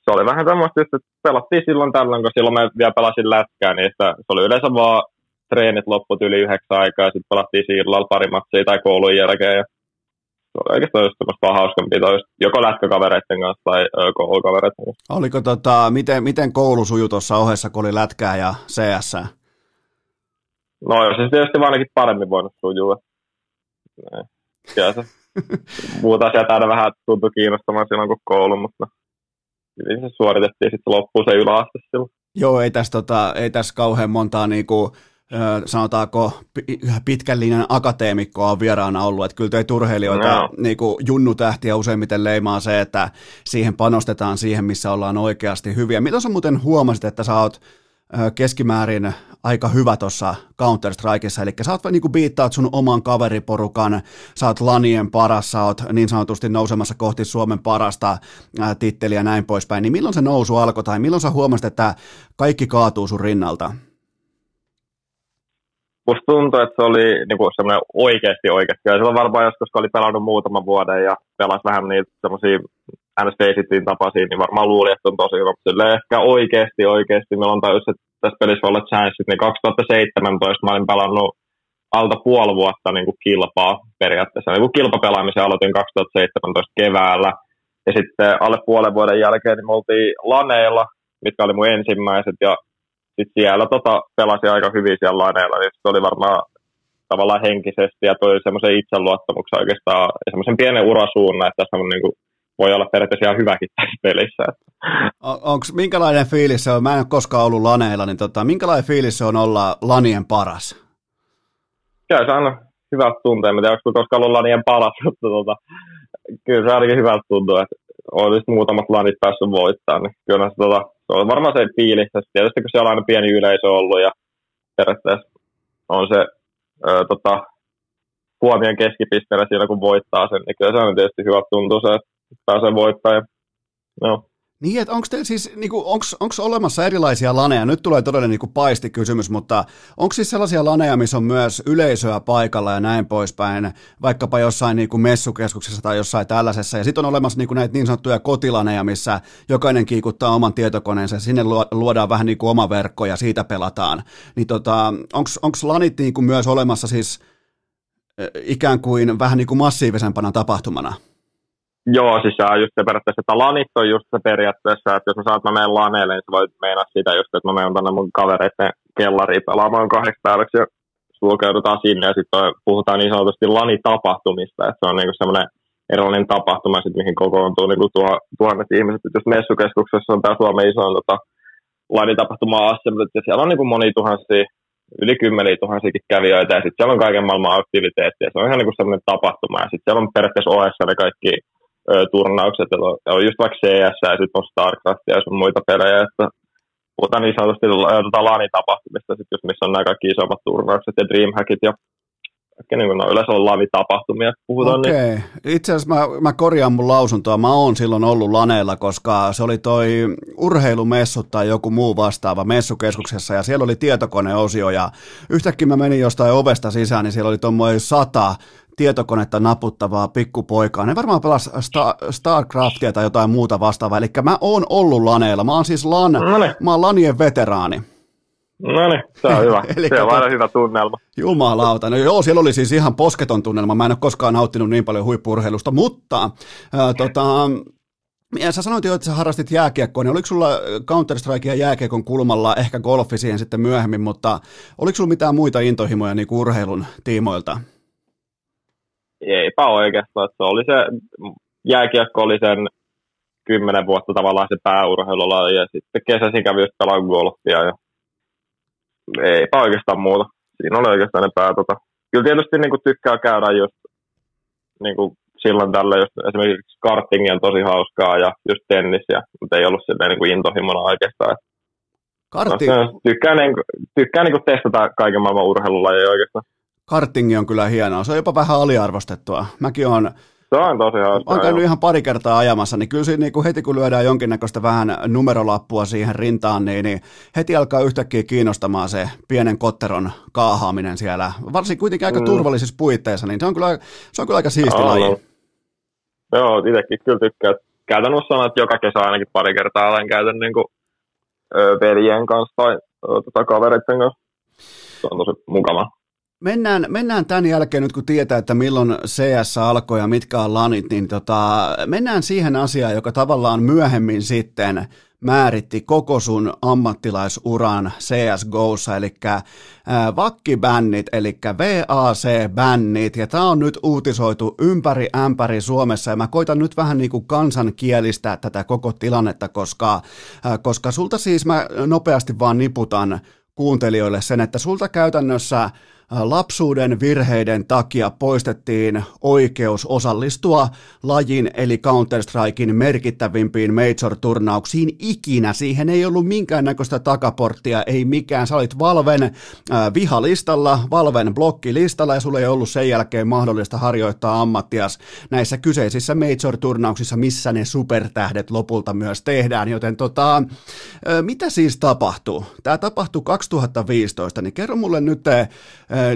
se oli vähän tämmöistä, että pelattiin silloin tällöin, kun silloin mä vielä pelasin lätkää, niin että se oli yleensä vaan treenit lopput yli yhdeksän aikaa ja sitten pelattiin sillalla pari matsia tai koulun jälkeen ja se oli oikeastaan just semmoista vaan just joko lätkäkavereiden kanssa tai koulukavereiden kanssa. Oliko tota, miten, miten koulu sujui tuossa ohessa, kun oli lätkää ja CS? No jos se tietysti vaan ainakin paremmin voinut sujua. Kyllä se. Muut asiat aina vähän tuntui kiinnostamaan silloin kuin koulu, mutta hyvin se suoritettiin sitten loppuun se yläaste silloin. Joo, ei tässä, tota, ei tässä kauhean montaa niinku, sanotaanko pitkän linjan akateemikkoa on vieraana ollut, että kyllä teitä urheilijoita no. niin kuin junnutähtiä useimmiten leimaa se, että siihen panostetaan siihen, missä ollaan oikeasti hyviä. Mitä sä muuten huomasit, että sä oot keskimäärin aika hyvä tuossa Counter-Strikeissa, eli sä oot niin kuin biittaat sun oman kaveriporukan, sä oot lanien paras, sä oot niin sanotusti nousemassa kohti Suomen parasta ää, titteliä ja näin poispäin, niin milloin se nousu alkoi tai milloin sä huomasit, että kaikki kaatuu sun rinnalta? musta tuntui, että se oli niinku semmoinen oikeasti oikeasti. Ja silloin varmaan joskus, kun oli pelannut muutaman vuoden ja pelasi vähän niitä semmoisia ns tapaisia, niin varmaan luuli, että on tosi hyvä. Silleen ehkä oikeasti oikeasti meillä on tajus, että tässä pelissä olla chanssit, niin 2017 mä olin pelannut alta puoli vuotta niin kuin kilpaa periaatteessa. Niin kuin kilpapelaamisen aloitin 2017 keväällä. Ja sitten alle puolen vuoden jälkeen niin me oltiin laneilla, mitkä oli mun ensimmäiset. Ja sitten siellä tota, pelasi aika hyvin siellä laneilla, niin se oli varmaan tavallaan henkisesti ja toi semmoisen itseluottamuksen oikeastaan semmoisen pienen urasuunnan, että tässä on niin kuin, voi olla periaatteessa ihan hyväkin tässä pelissä. On, onks, minkälainen fiilis se on? Mä en ole koskaan ollut laneilla, niin tota, minkälainen fiilis se on olla lanien paras? Kyllä se on hyvä tuntuu. En tiedä, onko koskaan ollut lanien paras, mutta tota, kyllä se ainakin hyvältä tuntuu, että olisi muutamat lanit päässyt voittamaan. Niin kyllä se tota, se on varmaan se fiilis, tietysti kun siellä on aina pieni yleisö ollut ja periaatteessa on se ö, tota, huomion keskipisteellä siinä, kun voittaa sen, niin kyllä se on tietysti hyvä tuntuu se, että pääsee voittamaan. No. Niin, että onko siis, niinku, olemassa erilaisia laneja? Nyt tulee todella niinku paistikysymys, mutta onko siis sellaisia laneja, missä on myös yleisöä paikalla ja näin poispäin, vaikkapa jossain niinku messukeskuksessa tai jossain tällaisessa, ja sitten on olemassa niinku näitä niin sanottuja kotilaneja, missä jokainen kiikuttaa oman tietokoneensa, ja sinne luodaan vähän niinku oma verkko ja siitä pelataan. Niin tota, onko lanit niinku myös olemassa siis ikään kuin vähän niin kuin massiivisempana tapahtumana? Joo, siis se on just se periaatteessa, että lanit on just se periaatteessa, että jos mä saat, mä menen laneelle, niin sä voit meinaa sitä just, että mä menen tänne mun kavereiden kellariin pelaamaan kahdeksi päiväksi ja sulkeudutaan sinne ja sitten puhutaan niin sanotusti lanitapahtumista, että se on niinku semmoinen erilainen tapahtuma, sit, mihin kokoontuu niinku tuo, tuhannet ihmiset. Et jos messukeskuksessa on tämä Suomen isoin tota, lanitapahtuma assembly, ja siellä on niinku moni tuhansia, yli kymmeniä tuhansiakin kävijöitä, ja sitten siellä on kaiken maailman aktiviteettia. Se on ihan niinku semmoinen tapahtuma, ja sitten siellä on periaatteessa OS ne kaikki turnaukset, ja on just vaikka CS ja sitten on StarCraft ja sun muita pelejä, että puhutaan niin sanotusti tota LANi-tapahtumista, sit just missä on nämä kaikki isommat turnaukset ja Dreamhackit ja kaikki niin kuin, no, yleensä on LANi-tapahtumia, puhutaan Okei. niin. Itse asiassa mä, mä korjaan mun lausuntoa. Mä oon silloin ollut laneilla, koska se oli toi urheilumessu tai joku muu vastaava messukeskuksessa ja siellä oli tietokoneosio ja yhtäkkiä mä menin jostain ovesta sisään, niin siellä oli tuommoinen sata tietokonetta naputtavaa pikkupoikaa. Ne varmaan pelas Star- StarCraftia tai jotain muuta vastaavaa. Eli mä oon ollut laneilla. Mä oon siis lan, Noniin. mä oon lanien veteraani. No niin, se on hyvä. Eli se on aina hyvä tunnelma. Jumalauta. No joo, siellä oli siis ihan posketon tunnelma. Mä en ole koskaan nauttinut niin paljon huippurheilusta, mutta ää, tota, ja sä sanoit jo, että sä harrastit jääkiekkoa, niin oliko sulla Counter-Strike ja jääkiekon kulmalla, ehkä golfi siihen sitten myöhemmin, mutta oliko sulla mitään muita intohimoja niin kuin urheilun tiimoilta? Eipä oikeastaan. Se oli se, jääkiekko oli sen kymmenen vuotta tavallaan se pääurheilulaji ja sitten kesäisin kävi just pelaa golfia ja eipä oikeastaan muuta. Siinä oli oikeastaan ne pää. Tota. Kyllä tietysti niin kuin tykkää käydä just niin kuin silloin tällä just esimerkiksi kartingi on tosi hauskaa ja just tennis, ja, mutta ei ollut silleen niin kuin intohimona oikeastaan. Et Karti, No, tykkää, niin, kuin- tykkää niin kuin testata kaiken maailman urheilulajeja oikeastaan. kartingi on kyllä hienoa. Se on jopa vähän aliarvostettua. Mäkin on Se on tosi hauskaa. Olen käynyt ihan pari kertaa ajamassa, niin kyllä siinä niin kuin heti kun lyödään jonkinnäköistä vähän numerolappua siihen rintaan, niin, niin heti alkaa yhtäkkiä kiinnostamaan se pienen kotteron kaahaaminen siellä, varsin kuitenkin aika mm. turvallisissa puitteissa, niin se on kyllä, se on kyllä aika siisti oh, laji. No. Joo, itsekin kyllä tykkää. Käytän sanoa, että joka kesä ainakin pari kertaa olen käytän niin kuin, ö, veljen kanssa tai ö, tota, kavereiden kanssa. Se on tosi mukava. Mennään, mennään tämän jälkeen nyt, kun tietää, että milloin CS alkoi ja mitkä on lanit, niin tota, mennään siihen asiaan, joka tavallaan myöhemmin sitten määritti koko sun ammattilaisuran CSGOssa, eli vakkibännit, eli VAC-bännit, ja tämä on nyt uutisoitu ympäri ämpäri Suomessa, ja mä koitan nyt vähän niin kuin kansankielistää tätä koko tilannetta, koska, koska sulta siis mä nopeasti vaan niputan kuuntelijoille sen, että sulta käytännössä lapsuuden virheiden takia poistettiin oikeus osallistua lajin eli Counter-Strikein merkittävimpiin Major-turnauksiin ikinä. Siihen ei ollut minkäännäköistä takaporttia, ei mikään. Sä olit Valven äh, vihalistalla, Valven blokkilistalla ja sulle ei ollut sen jälkeen mahdollista harjoittaa ammattias näissä kyseisissä Major-turnauksissa, missä ne supertähdet lopulta myös tehdään. Joten tota, äh, mitä siis tapahtuu? Tämä tapahtui 2015, niin kerro mulle nyt äh,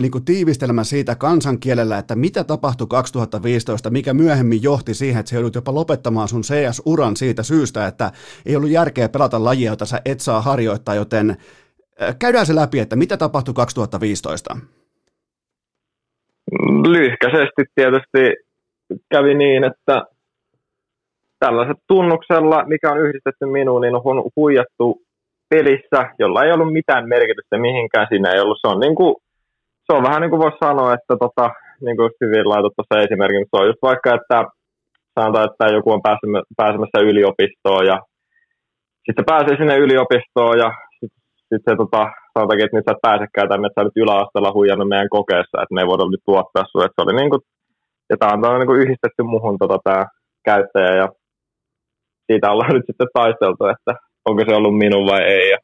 niin kuin tiivistelmä siitä kansankielellä, että mitä tapahtui 2015, mikä myöhemmin johti siihen, että se joudut jopa lopettamaan sun CS-uran siitä syystä, että ei ollut järkeä pelata lajia, jota sä et saa harjoittaa, joten käydään se läpi, että mitä tapahtui 2015? Lyhkäisesti tietysti kävi niin, että tällaiset tunnuksella, mikä on yhdistetty minuun, niin on huijattu pelissä, jolla ei ollut mitään merkitystä mihinkään. Siinä ei ollut, se on niin kuin se on vähän niin kuin voisi sanoa, että tota, niin kuin hyvin laitat tuossa esimerkin, se on. Just vaikka, että sanotaan, että joku on pääsemässä yliopistoon ja sitten se pääsee sinne yliopistoon ja sitten sit se tota, sanotaankin, että nyt sä et pääsekään tänne, että sä olet yläasteella huijannut meidän kokeessa, että me ei voida nyt tuottaa sun, että se oli niin kuin, ja tämä on niin kuin yhdistetty muhun tota, tämä käyttäjä ja siitä ollaan nyt sitten taisteltu, että onko se ollut minun vai ei. Ja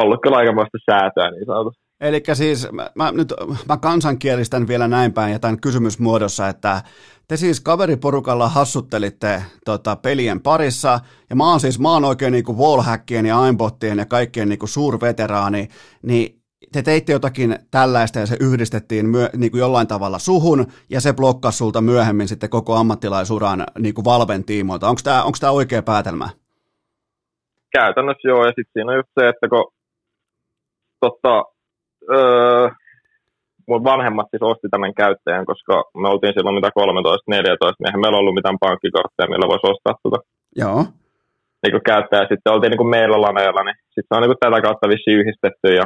ollut kyllä aikamoista säätöä niin sanotusti. Eli siis mä, mä, nyt mä kansankielistän vielä näin päin ja tämän kysymysmuodossa, että te siis kaveriporukalla hassuttelitte tota, pelien parissa, ja mä oon siis, mä oon oikein niinku wallhackien ja aimbottien ja kaikkien niinku suurveteraani, niin te teitte jotakin tällaista ja se yhdistettiin myö, niin kuin jollain tavalla suhun ja se blokkasi sulta myöhemmin sitten koko ammattilaisuran niin kuin Valven tiimoilta. Onko tämä, onko tämä oikea päätelmä? Käytännössä joo, ja sitten siinä on just se, että kun totta, öö, mun vanhemmat siis osti tämän käyttäjän, koska me oltiin silloin mitä 13-14, niin eihän meillä ollut mitään pankkikortteja, millä voisi ostaa tuota. Joo. Niin kuin käyttäjä. Sitten oltiin niin kuin meillä laneilla, niin sitten se on niin kuin tätä kautta vissiin yhdistetty. Ja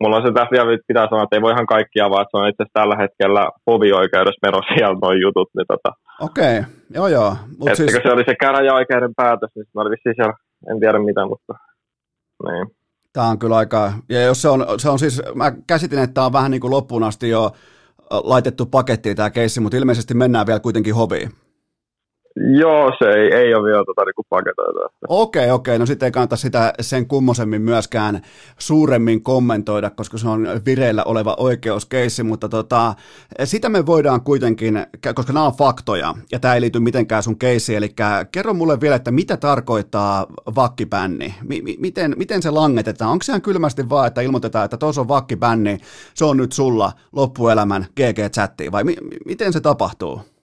mulla on se tässä vielä pitää sanoa, että ei voi ihan kaikkia, vaan se on itse asiassa tällä hetkellä hovioikeudessa mero siellä noin jutut. Niin tota, Okei, okay. joo joo. Mut siis... se oli se käräjäoikeuden päätös, niin se oli vissiin siellä, en tiedä mitä, mutta niin. Tämä on kyllä aika, ja jos se on, se on siis, mä käsitin, että tämä on vähän niin kuin loppuun asti jo laitettu pakettiin tämä keissi, mutta ilmeisesti mennään vielä kuitenkin hoviin. Joo, se ei, ei ole vielä tota, niin paketoitu. Okei, okay, okei. Okay. No sitten ei kannata sitä sen kummosemmin myöskään suuremmin kommentoida, koska se on vireillä oleva oikeuskeissi, mutta tota, sitä me voidaan kuitenkin, koska nämä on faktoja, ja tämä ei liity mitenkään sun keissiin, eli kerro mulle vielä, että mitä tarkoittaa vakkibänni? M- miten, miten se langetetaan? Onko se ihan kylmästi vaan, että ilmoitetaan, että tuossa on vakkibänni, se on nyt sulla loppuelämän GG-chatti, vai mi- miten se tapahtuu?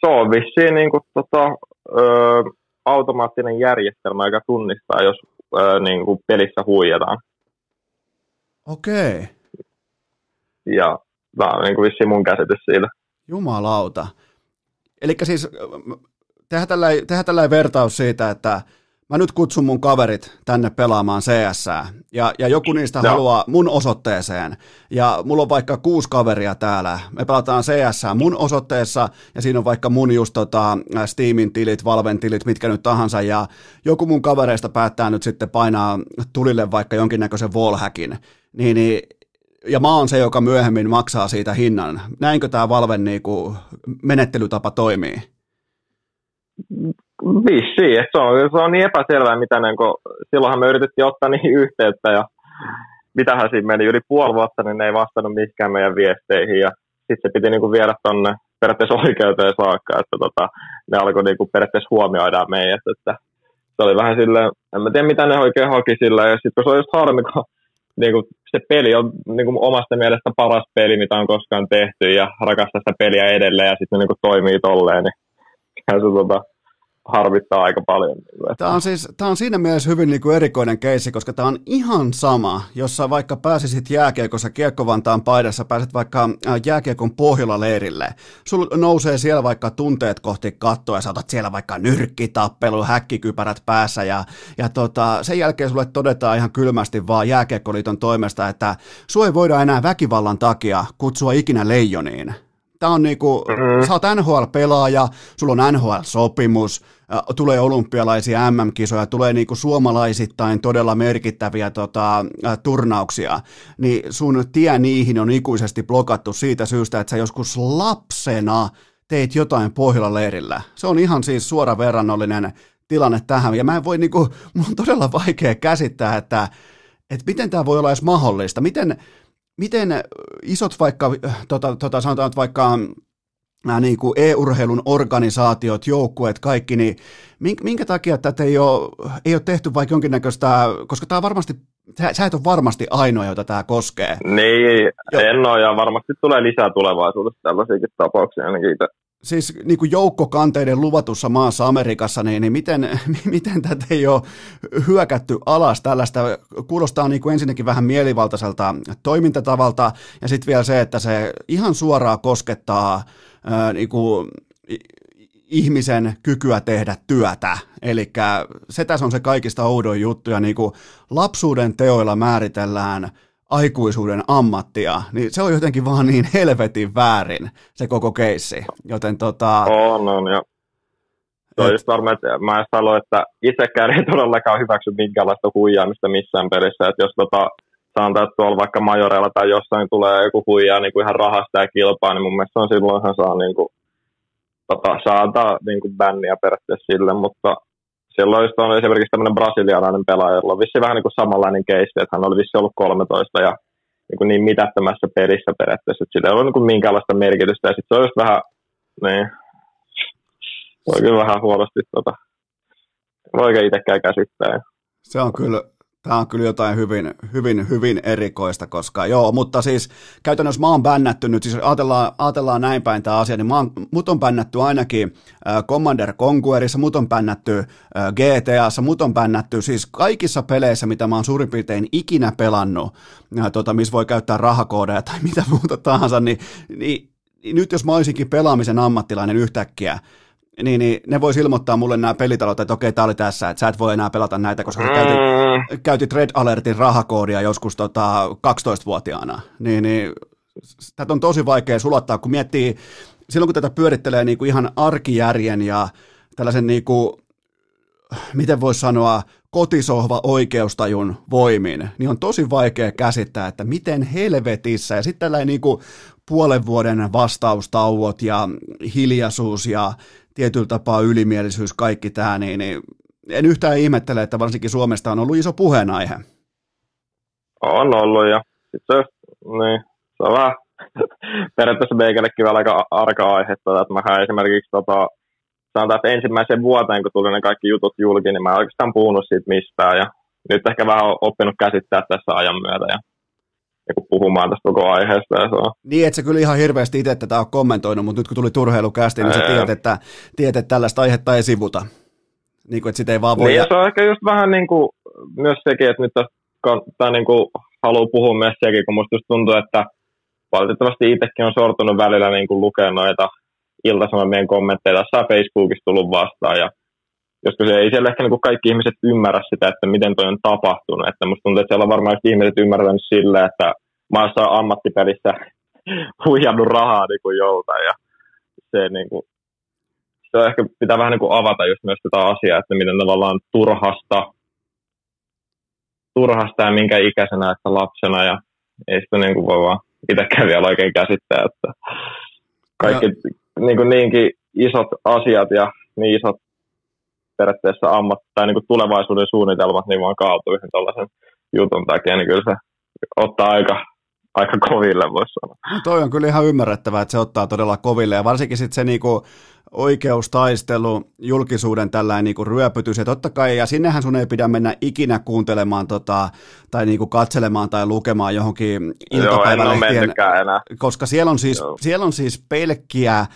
Se on vissiin niin kuin, tota, ö, automaattinen järjestelmä, joka tunnistaa, jos ö, niin kuin pelissä huijataan. Okei. Okay. Ja tämä on niin kuin vissiin mun käsitys siitä. Jumalauta. Eli siis tehdään tällainen, vertaus siitä, että mä nyt kutsun mun kaverit tänne pelaamaan CS, ja, ja joku niistä Joo. haluaa mun osoitteeseen, ja mulla on vaikka kuusi kaveria täällä, me pelataan CS mun osoitteessa, ja siinä on vaikka mun just tota, Steamin tilit, Valven tilit, mitkä nyt tahansa, ja joku mun kavereista päättää nyt sitten painaa tulille vaikka jonkinnäköisen wallhackin, niin, niin ja mä oon se, joka myöhemmin maksaa siitä hinnan. Näinkö tämä Valven niinku menettelytapa toimii? Vissiin, se on, se on niin epäselvää, mitä niin kun, silloinhan me yritettiin ottaa niihin yhteyttä ja mitähän siinä meni. Yli puoli vuotta, niin ne ei vastannut mihinkään meidän viesteihin ja sitten se piti niinku viedä tuonne periaatteessa oikeuteen saakka, että tota, ne alkoi niinku periaatteessa huomioida meidät, että se oli vähän silleen, en mä tiedä mitä ne oikein haki sillä, ja sitten kun se on just harmi, kun niinku, se peli on niinku, omasta mielestä paras peli, mitä on koskaan tehty, ja rakastaa sitä peliä edelleen, ja sitten ne niinku, toimii tolleen, niin se tota, harvittaa aika paljon. Tämä on, siis, tämä on siinä mielessä hyvin niin kuin erikoinen keissi, koska tämä on ihan sama, jos sä vaikka pääsisit jääkiekossa Kiekkovantaan paidassa, pääset vaikka äh, jääkiekon Pohjola-leirille. Sulla nousee siellä vaikka tunteet kohti kattoa ja saatat siellä vaikka nyrkkitappelu, häkkikypärät päässä ja, ja tota, sen jälkeen sulle todetaan ihan kylmästi vaan Jääkiekkoliiton toimesta, että sua ei voida enää väkivallan takia kutsua ikinä leijoniin. Tämä on niinku, mm-hmm. sä oot NHL-pelaaja, sulla on NHL-sopimus, tulee olympialaisia MM-kisoja, tulee niinku suomalaisittain todella merkittäviä tota, turnauksia, niin sun tie niihin on ikuisesti blokattu siitä syystä, että sä joskus lapsena teit jotain Pohjola-leirillä. Se on ihan siis suora verrannollinen tilanne tähän, ja mä en voi niinku, mun on todella vaikea käsittää, että, että miten tämä voi olla edes mahdollista, miten, miten isot vaikka, tota, tota, sanotaan vaikka nämä niin kuin e-urheilun organisaatiot, joukkueet, kaikki, niin minkä takia tätä ei ole, ei ole tehty vaikka jonkinnäköistä, koska tämä on varmasti, sä, sä et ole varmasti ainoa, jota tämä koskee. Niin, jo. en ole, ja varmasti tulee lisää tulevaisuudessa tällaisiakin tapauksia ainakin itse siis niin kuin joukkokanteiden luvatussa maassa Amerikassa, niin, niin miten, miten tätä ei ole hyökätty alas tällaista? Kuulostaa niin kuin ensinnäkin vähän mielivaltaiselta toimintatavalta, ja sitten vielä se, että se ihan suoraan koskettaa ää, niin kuin, ihmisen kykyä tehdä työtä. Eli se tässä on se kaikista oudoin juttu, ja niin kuin lapsuuden teoilla määritellään – aikuisuuden ammattia, niin se on jotenkin vaan niin helvetin väärin se koko keissi. Joten tota... On, on, ja se on just varma, että mä en sano, että itsekään ei todellakaan hyväksy minkäänlaista huijaamista missään pelissä, että jos tota, sanotaan, että tuolla vaikka majoreilla tai jossain tulee joku huijaa niin kuin ihan rahasta ja kilpaa, niin mun mielestä on silloinhan saa niin kuin, tota, saada niin kuin bänniä periaatteessa sille, mutta silloin just on esimerkiksi tämmöinen brasilialainen pelaaja, jolla on vissi vähän niin kuin samanlainen keissi, että hän oli vissi ollut 13 ja niin, kuin niin mitättömässä pelissä periaatteessa, että sillä ei ole niin kuin minkäänlaista merkitystä ja sitten se on just vähän, niin, voi kyllä vähän huonosti tota, voi oikein itsekään käsittää. Se on kyllä, Tämä on kyllä jotain hyvin, hyvin, hyvin erikoista, koska joo, mutta siis käytännössä mä oon bännätty nyt, siis ajatellaan, ajatellaan näin päin tämä asia, niin mä oon, mut on bännätty ainakin Commander Conquerissa, mut on bännätty GTAssa, mut on bännätty siis kaikissa peleissä, mitä mä oon suurin piirtein ikinä pelannut, äh, tota, missä voi käyttää rahakoodeja tai mitä muuta tahansa, niin, niin, niin nyt jos mä olisinkin pelaamisen ammattilainen yhtäkkiä, niin, niin ne voisi ilmoittaa mulle nämä pelitalot, että okei, tämä oli tässä, että sä et voi enää pelata näitä, koska sä käytit, mm. käytit Red Alertin rahakoodia joskus tota, 12-vuotiaana. Niin, niin tätä on tosi vaikea sulattaa, kun miettii, silloin kun tätä pyörittelee niin kuin ihan arkijärjen ja tällaisen, niin kuin, miten voisi sanoa, kotisohva oikeustajun voimin, niin on tosi vaikea käsittää, että miten helvetissä, ja sitten tällainen niin kuin puolen vuoden vastaustauot ja hiljaisuus ja tietyllä tapaa ylimielisyys, kaikki tämä, niin, niin en yhtään ihmettele, että varsinkin Suomesta on ollut iso puheenaihe. On ollut ja sitten niin, se on vähän periaatteessa meikällekin vielä aika arka aihe, että mä esimerkiksi tota, sanotaan, että ensimmäisen vuoteen, kun tuli ne kaikki jutut julki, niin mä en oikeastaan puhunut siitä mistään ja nyt ehkä vähän oppinut käsittää tässä ajan myötä ja niin puhumaan tästä koko aiheesta. Ja se on. Niin, että se kyllä ihan hirveästi itse tätä on kommentoinut, mutta nyt kun tuli turheilukästi, niin sä tiedät, että, tiedät, että tällaista aihetta ei sivuta. Niin kuin, että sitä ei vaan voi... Niin, ja se on ehkä just vähän niin kuin, myös sekin, että nyt tämä niin kuin, haluaa puhua myös sekin, kun musta just tuntuu, että valitettavasti itsekin on sortunut välillä niin kuin lukea noita iltasanomien kommentteja. Tässä Facebookissa tullut vastaan ja joskus ei siellä ehkä niin kuin kaikki ihmiset ymmärrä sitä, että miten toi on tapahtunut. Että musta tuntuu, että siellä on varmaan ihmiset ymmärtänyt sille, että mä oon ammattipelissä huijannut rahaa niin kuin joltain. Ja se, niin kuin, se on ehkä pitää vähän niin kuin avata just myös tätä asiaa, että miten tavallaan turhasta, turhasta ja minkä ikäisenä, että lapsena ja ei sitä niin kuin voi vaan itsekään vielä oikein käsittää, että kaikki niin kuin niinkin isot asiat ja niin isot periaatteessa ammat, tai niin kuin tulevaisuuden suunnitelmat niin vaan kaatuu yhden tällaisen jutun takia, niin kyllä se ottaa aika, aika koville, voisi sanoa. No toi on kyllä ihan ymmärrettävää, että se ottaa todella koville ja varsinkin sitten se niinku, oikeustaistelu, julkisuuden tällainen niin kuin ryöpytys, ja totta kai, ja sinnehän sun ei pidä mennä ikinä kuuntelemaan tota, tai niin kuin katselemaan tai lukemaan johonkin iltapäivälehtien, koska siellä on siis, siellä on siis pelkkiä äh,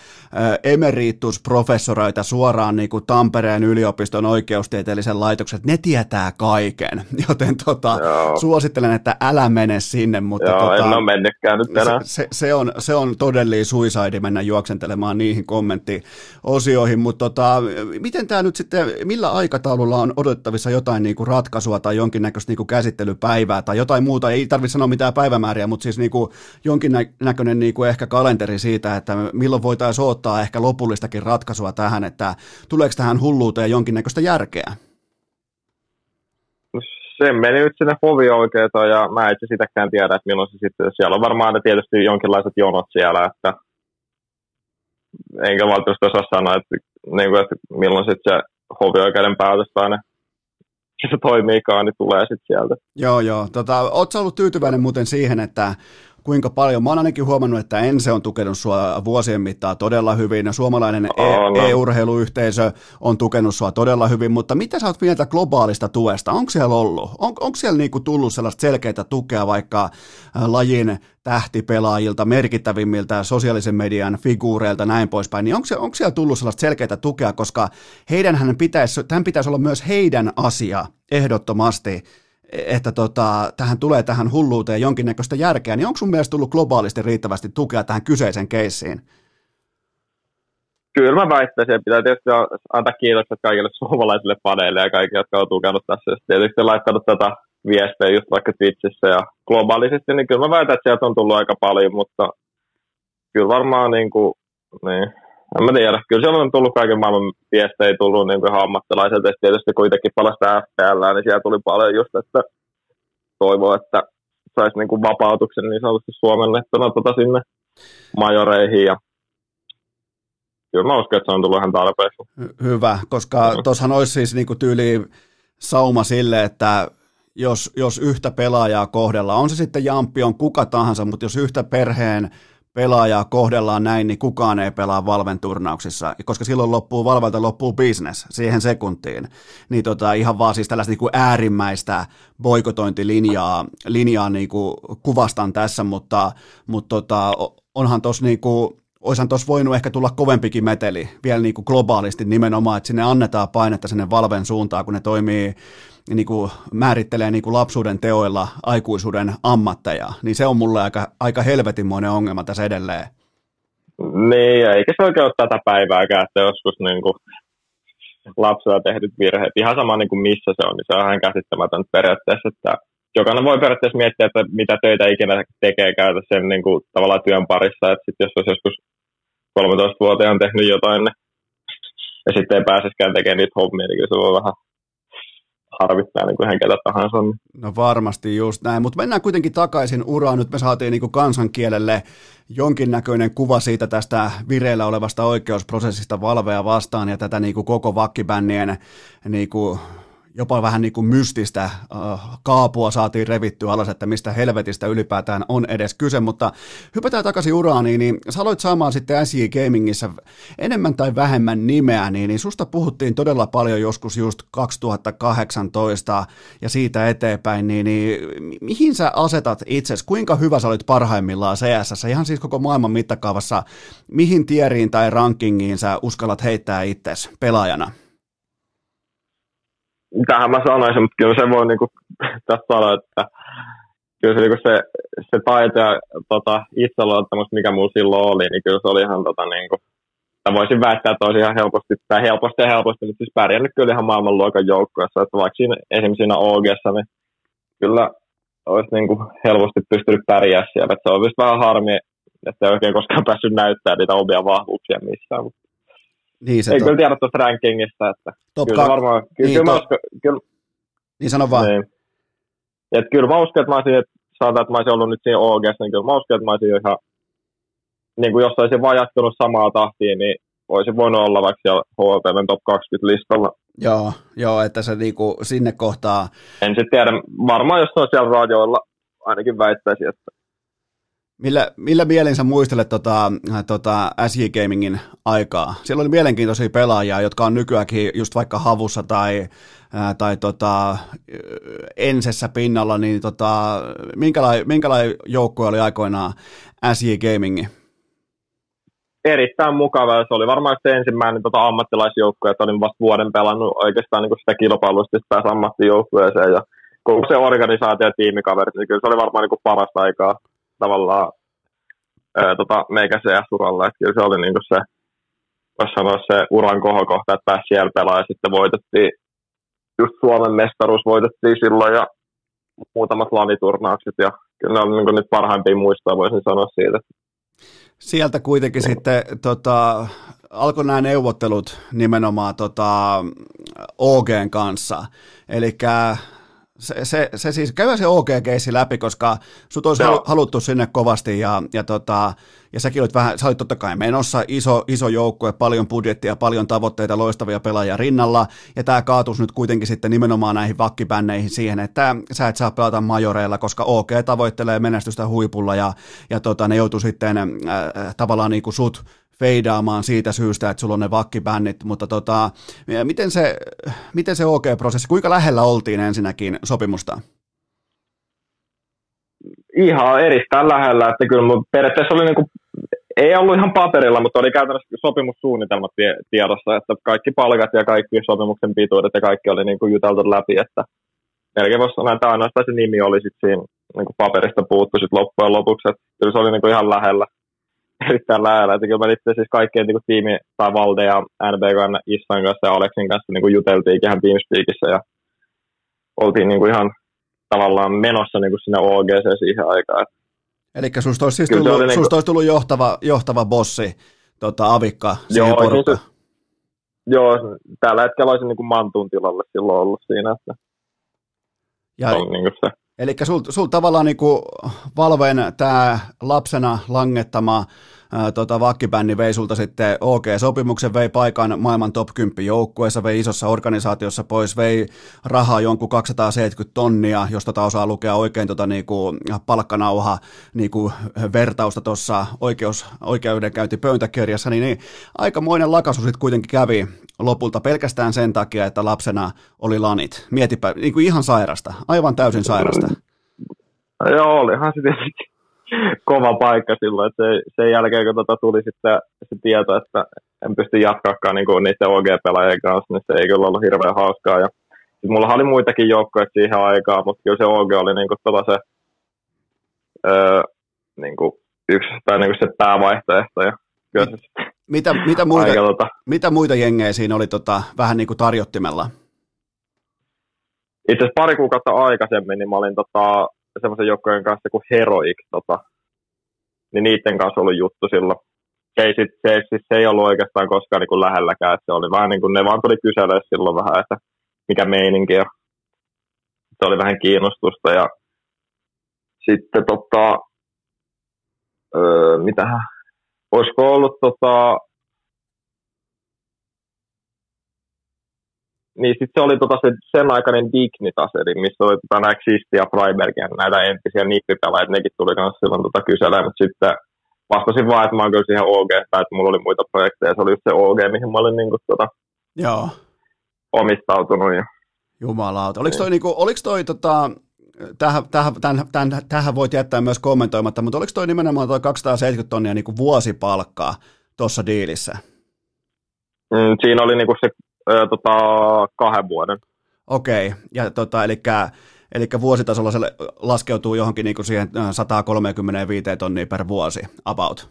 emeritusprofessoreita suoraan niin kuin Tampereen yliopiston oikeustieteellisen laitoksen, ne tietää kaiken, joten tota, suosittelen, että älä mene sinne, mutta Joo, tota, en ole mennytkään nyt Se, se, se, on, se on todellinen suicide mennä juoksentelemaan niihin kommenttiin osioihin, mutta tota, miten tämä nyt sitten, millä aikataululla on odotettavissa jotain niin kuin ratkaisua tai jonkinnäköistä niin kuin käsittelypäivää tai jotain muuta, ei tarvitse sanoa mitään päivämääriä, mutta siis niin kuin jonkinnäköinen niin kuin ehkä kalenteri siitä, että milloin voitaisiin ottaa ehkä lopullistakin ratkaisua tähän, että tuleeko tähän hulluuteen jonkinnäköistä järkeä? No, se meni nyt sinne hovioikeuteen ja mä itse sitäkään tiedä, että milloin se sitten, siellä on varmaan tietysti jonkinlaiset jonot siellä, että enkä valitettavasti osaa sanoa, että, niin kuin, että milloin sitten se hovioikeuden päätös tai ne se toimiikaan, niin tulee sitten sieltä. Joo, joo. Tota, Oletko ollut tyytyväinen muuten siihen, että kuinka paljon. Mä oon ainakin huomannut, että Ense on tukenut sua vuosien mittaan todella hyvin. Suomalainen e- e-urheiluyhteisö on tukenut sua todella hyvin, mutta mitä sä oot mieltä globaalista tuesta? Onko siellä ollut? On, onko siellä niinku tullut sellaista selkeää tukea vaikka äh, lajin tähtipelaajilta, merkittävimmiltä sosiaalisen median figuureilta näin poispäin, niin onko, se, onko siellä tullut sellaista selkeää tukea, koska heidän pitäisi, tämän pitäisi olla myös heidän asia ehdottomasti, että tota, tähän tulee tähän hulluuteen jonkinnäköistä järkeä, niin onko sun mielestä tullut globaalisti riittävästi tukea tähän kyseiseen keissiin? Kyllä mä väittäisin, että pitää tietysti antaa kiitokset kaikille suomalaisille paneille ja kaikille, jotka on tukenut tässä. Ja tietysti laittanut tätä viestejä just vaikka Twitchissä ja globaalisesti, niin kyllä mä väitän, että sieltä on tullut aika paljon, mutta kyllä varmaan niin kuin, niin, en mä tiedä. Kyllä siellä on tullut kaiken maailman viestejä tullut niin kuin ammattilaiselta. Ja tietysti kuitenkin palasta FPL, niin siellä tuli paljon just, että toivoo, että saisi niin kuin vapautuksen niin sanotusti suomennettuna tota sinne majoreihin. Ja kyllä mä uskon, että se on tullut ihan tarpeeksi. Hyvä, koska tuossahan olisi siis niin kuin tyyli sauma sille, että jos, jos yhtä pelaajaa kohdella, on se sitten Jamppi, on kuka tahansa, mutta jos yhtä perheen pelaajaa kohdellaan näin, niin kukaan ei pelaa Valven turnauksissa, koska silloin loppuu Valvelta loppuu business siihen sekuntiin. Niin tota, ihan vaan siis tällaista niin kuin äärimmäistä boikotointilinjaa linjaa niin kuin kuvastan tässä, mutta, mutta tota, onhan tuossa niin kuin, oishan tuossa voinut ehkä tulla kovempikin meteli vielä niin kuin globaalisti nimenomaan, että sinne annetaan painetta sinne Valven suuntaan, kun ne toimii niin kuin määrittelee niin kuin lapsuuden teoilla aikuisuuden ammatteja, niin se on mulle aika, aika helvetinmoinen ongelma tässä edelleen. Niin, eikä se oikein ole tätä päivääkään, että joskus niin kuin lapsella tehdyt virheet, ihan sama niin kuin missä se on, niin se on ihan käsittämätön periaatteessa, että jokainen voi periaatteessa miettiä, että mitä töitä ikinä tekee käydä sen niin kuin, tavallaan työn parissa, että sit jos olisi joskus 13-vuotiaan tehnyt jotain, niin, ja sitten ei pääseskään tekemään niitä hommia, niin kyllä se voi vähän harvittaa niin kuin ihan ketä tahansa. No varmasti just näin, mutta mennään kuitenkin takaisin uraan. Nyt me saatiin niin kuin kansankielelle jonkinnäköinen kuva siitä tästä vireillä olevasta oikeusprosessista Valvea vastaan ja tätä niin kuin koko vakkibännien niin kuin jopa vähän niin kuin mystistä äh, kaapua saatiin revittyä alas, että mistä helvetistä ylipäätään on edes kyse, mutta hypätään takaisin uraaniin, niin sä aloit saamaan sitten SJ Gamingissä enemmän tai vähemmän nimeä, niin, niin susta puhuttiin todella paljon joskus just 2018 ja siitä eteenpäin, niin, niin mihin sä asetat itsesi, kuinka hyvä sä olit parhaimmillaan CSS, ihan siis koko maailman mittakaavassa, mihin tieriin tai rankingiin sä uskallat heittää itsesi pelaajana? Tähän mä sanoisin, mutta kyllä se voi niinku, tässä sanoa, että kyllä se, niinku se, se taito ja tota, itseluottamus, mikä mulla silloin oli, niin kyllä se oli ihan tota, niinku, voisin väittää, että olisi ihan helposti, tai helposti ja helposti, mutta siis pärjännyt kyllä ihan maailmanluokan joukkueessa, että vaikka siinä, esimerkiksi siinä OGssa, niin kyllä olisi niin kuin helposti pystynyt pärjää siellä. Että se on vähän harmi, että ei oikein koskaan päässyt näyttämään niitä omia vahvuuksia missään. Mutta niin se Ei to... kyllä tiedä tuosta rankingista, että Top kyllä varmaan, kyllä, niin, kyllä, to... uskon, kyllä, niin sano vaan. Niin. Et kyllä mä uskon, että mä olisin, että sanotaan, että mä olisin ollut nyt siinä OGS, niin kyllä mä uskon, että mä olisin ihan, niin kuin jos olisin vaan jatkunut samaa tahtia, niin olisin voinut olla vaikka siellä HLTVn top 20 listalla. Joo, joo että se niinku sinne kohtaa... En sitten tiedä, varmaan jos on siellä radioilla, ainakin väittäisin, että Millä, millä mielin sä muistelet tota, tota SJ Gamingin aikaa? Siellä oli mielenkiintoisia pelaajia, jotka on nykyäänkin just vaikka havussa tai, ää, tai tota, ensessä pinnalla, niin tota, minkälainen minkälai joukkue oli aikoinaan SJ Gamingin? Erittäin mukava. Se oli varmaan se ensimmäinen tota, ammattilaisjoukkue, että olin vasta vuoden pelannut oikeastaan niin sitä kilpailusta pääsi ammattijoukkueeseen. Ja koko se organisaatio ja tiimikaverit, niin kyllä se oli varmaan niin parasta aikaa tavallaan ää, tota, meikä CS-uralla. Että kyllä se oli niin se, voisi sanoa se uran kohokohta, että pääsi siellä pelaa ja sitten voitettiin just Suomen mestaruus voitettiin silloin ja muutamat laniturnaukset ja kyllä ne on niin nyt parhaimpia muistoja, voisin sanoa siitä. Sieltä kuitenkin sitten tota, alkoi nämä neuvottelut nimenomaan tota, OGn kanssa. Eli se, se, se siis käy se OG-keissi läpi, koska sut olisi no. haluttu sinne kovasti ja, ja, tota, ja säkin olit vähän, sä olit totta kai menossa, iso, iso joukkue, paljon budjettia, paljon tavoitteita, loistavia pelaajia rinnalla ja tämä kaatus nyt kuitenkin sitten nimenomaan näihin vakkibänneihin siihen, että sä et saa pelata majoreilla, koska OG tavoittelee menestystä huipulla ja, ja tota, ne joutuu sitten äh, tavallaan niin kuin sut feidaamaan siitä syystä, että sulla on ne vakkibännit, mutta tota, miten se, miten se OK-prosessi, kuinka lähellä oltiin ensinnäkin sopimusta? Ihan erittäin lähellä, että kyllä mun periaatteessa oli niinku, ei ollut ihan paperilla, mutta oli käytännössä sopimussuunnitelmat tiedossa, että kaikki palkat ja kaikki sopimuksen pituudet ja kaikki oli niinku juteltu läpi, että melkein voisi sanoa, että ainoastaan se nimi oli sit siinä niinku paperista puuttu sit loppujen lopuksi, että kyllä se oli niinku ihan lähellä, erittäin lähellä. Että kyllä me itse siis kaikkien niin tiimi, tai Valde ja NBKn Issan kanssa ja Aleksin kanssa niin kuin juteltiin ihan Teamspeakissa ja oltiin niin kuin ihan tavallaan menossa niin kuin sinne OGC siihen aikaan. Eli susta olisi, siis tullut, niin kuin... olisi tullut johtava, johtava bossi, tota, avikka siihen joo, porukkaan. Siis, joo, tällä hetkellä olisin niin kuin Mantun tilalle silloin ollut siinä, että ja, on niin kuin se. Eli sul, sul tavallaan niin kuin Valven tämä lapsena langettama tota, vakkibänni vei sulta sitten OK-sopimuksen, vei paikan maailman top 10 joukkueessa, vei isossa organisaatiossa pois, vei rahaa jonkun 270 tonnia, jos tota osaa lukea oikein tota, niin kuin palkkanauha niin kuin vertausta tuossa oikeus, oikeudenkäyntipöytäkirjassa, niin, niin aikamoinen lakasu sitten kuitenkin kävi lopulta pelkästään sen takia, että lapsena oli lanit. Mietipä, niin kuin ihan sairasta, aivan täysin sairasta. Joo, olihan se tietysti kova paikka silloin, että se, sen jälkeen kun tota tuli sitten se tieto, että en pysty jatkaakaan niin kuin niiden OG-pelaajien kanssa, niin se ei kyllä ollut hirveän hauskaa. Ja sit mulla oli muitakin joukkoja siihen aikaan, mutta kyllä se OG oli niin kuin tota se öö, niin kuin yksi tai niin kuin se päävaihtoehto. Ja kyllä se mitä, mitä, muita, aika, tota... mitä muita jengejä siinä oli tota, vähän niin kuin tarjottimella? Itse asiassa pari kuukautta aikaisemmin niin mä olin tota, semmoisen joukkojen kanssa kuin Heroic, tota, niin niiden kanssa oli juttu silloin. Se ei, sit, se, siis se ei ollut oikeastaan koskaan niin kuin lähelläkään, että se oli vähän niin kuin, ne vaan tuli kyselee silloin vähän, että mikä meininki on. Se oli vähän kiinnostusta ja sitten tota, öö, mitähän, olisiko ollut tota, niin sitten se oli tota se, sen aikainen Dignitas, eli missä oli tota nämä Xisti ja Freiberg ja näitä entisiä nippipelaajia, nekin tuli kanssa silloin tota kyselemään, mutta sitten vastasin vaan, että mä oon kyllä siihen OG, tai että mulla oli muita projekteja, se oli just se OG, mihin mä olin niinku tota, Joo. omistautunut. Ja... Jumalauta. Oliko toi, niinku, oliko toi tota, tähän, tähän, tähän, tähän, tähän voit jättää myös kommentoimatta, mutta oliko toi nimenomaan toi 270 tonnia niin kuin vuosipalkkaa tuossa diilissä? Mm, siinä oli niinku se ö, tota, kahden vuoden. Okei, okay. ja tota, eli, eli vuositasolla se laskeutuu johonkin niin kuin siihen 135 tonnia per vuosi, about.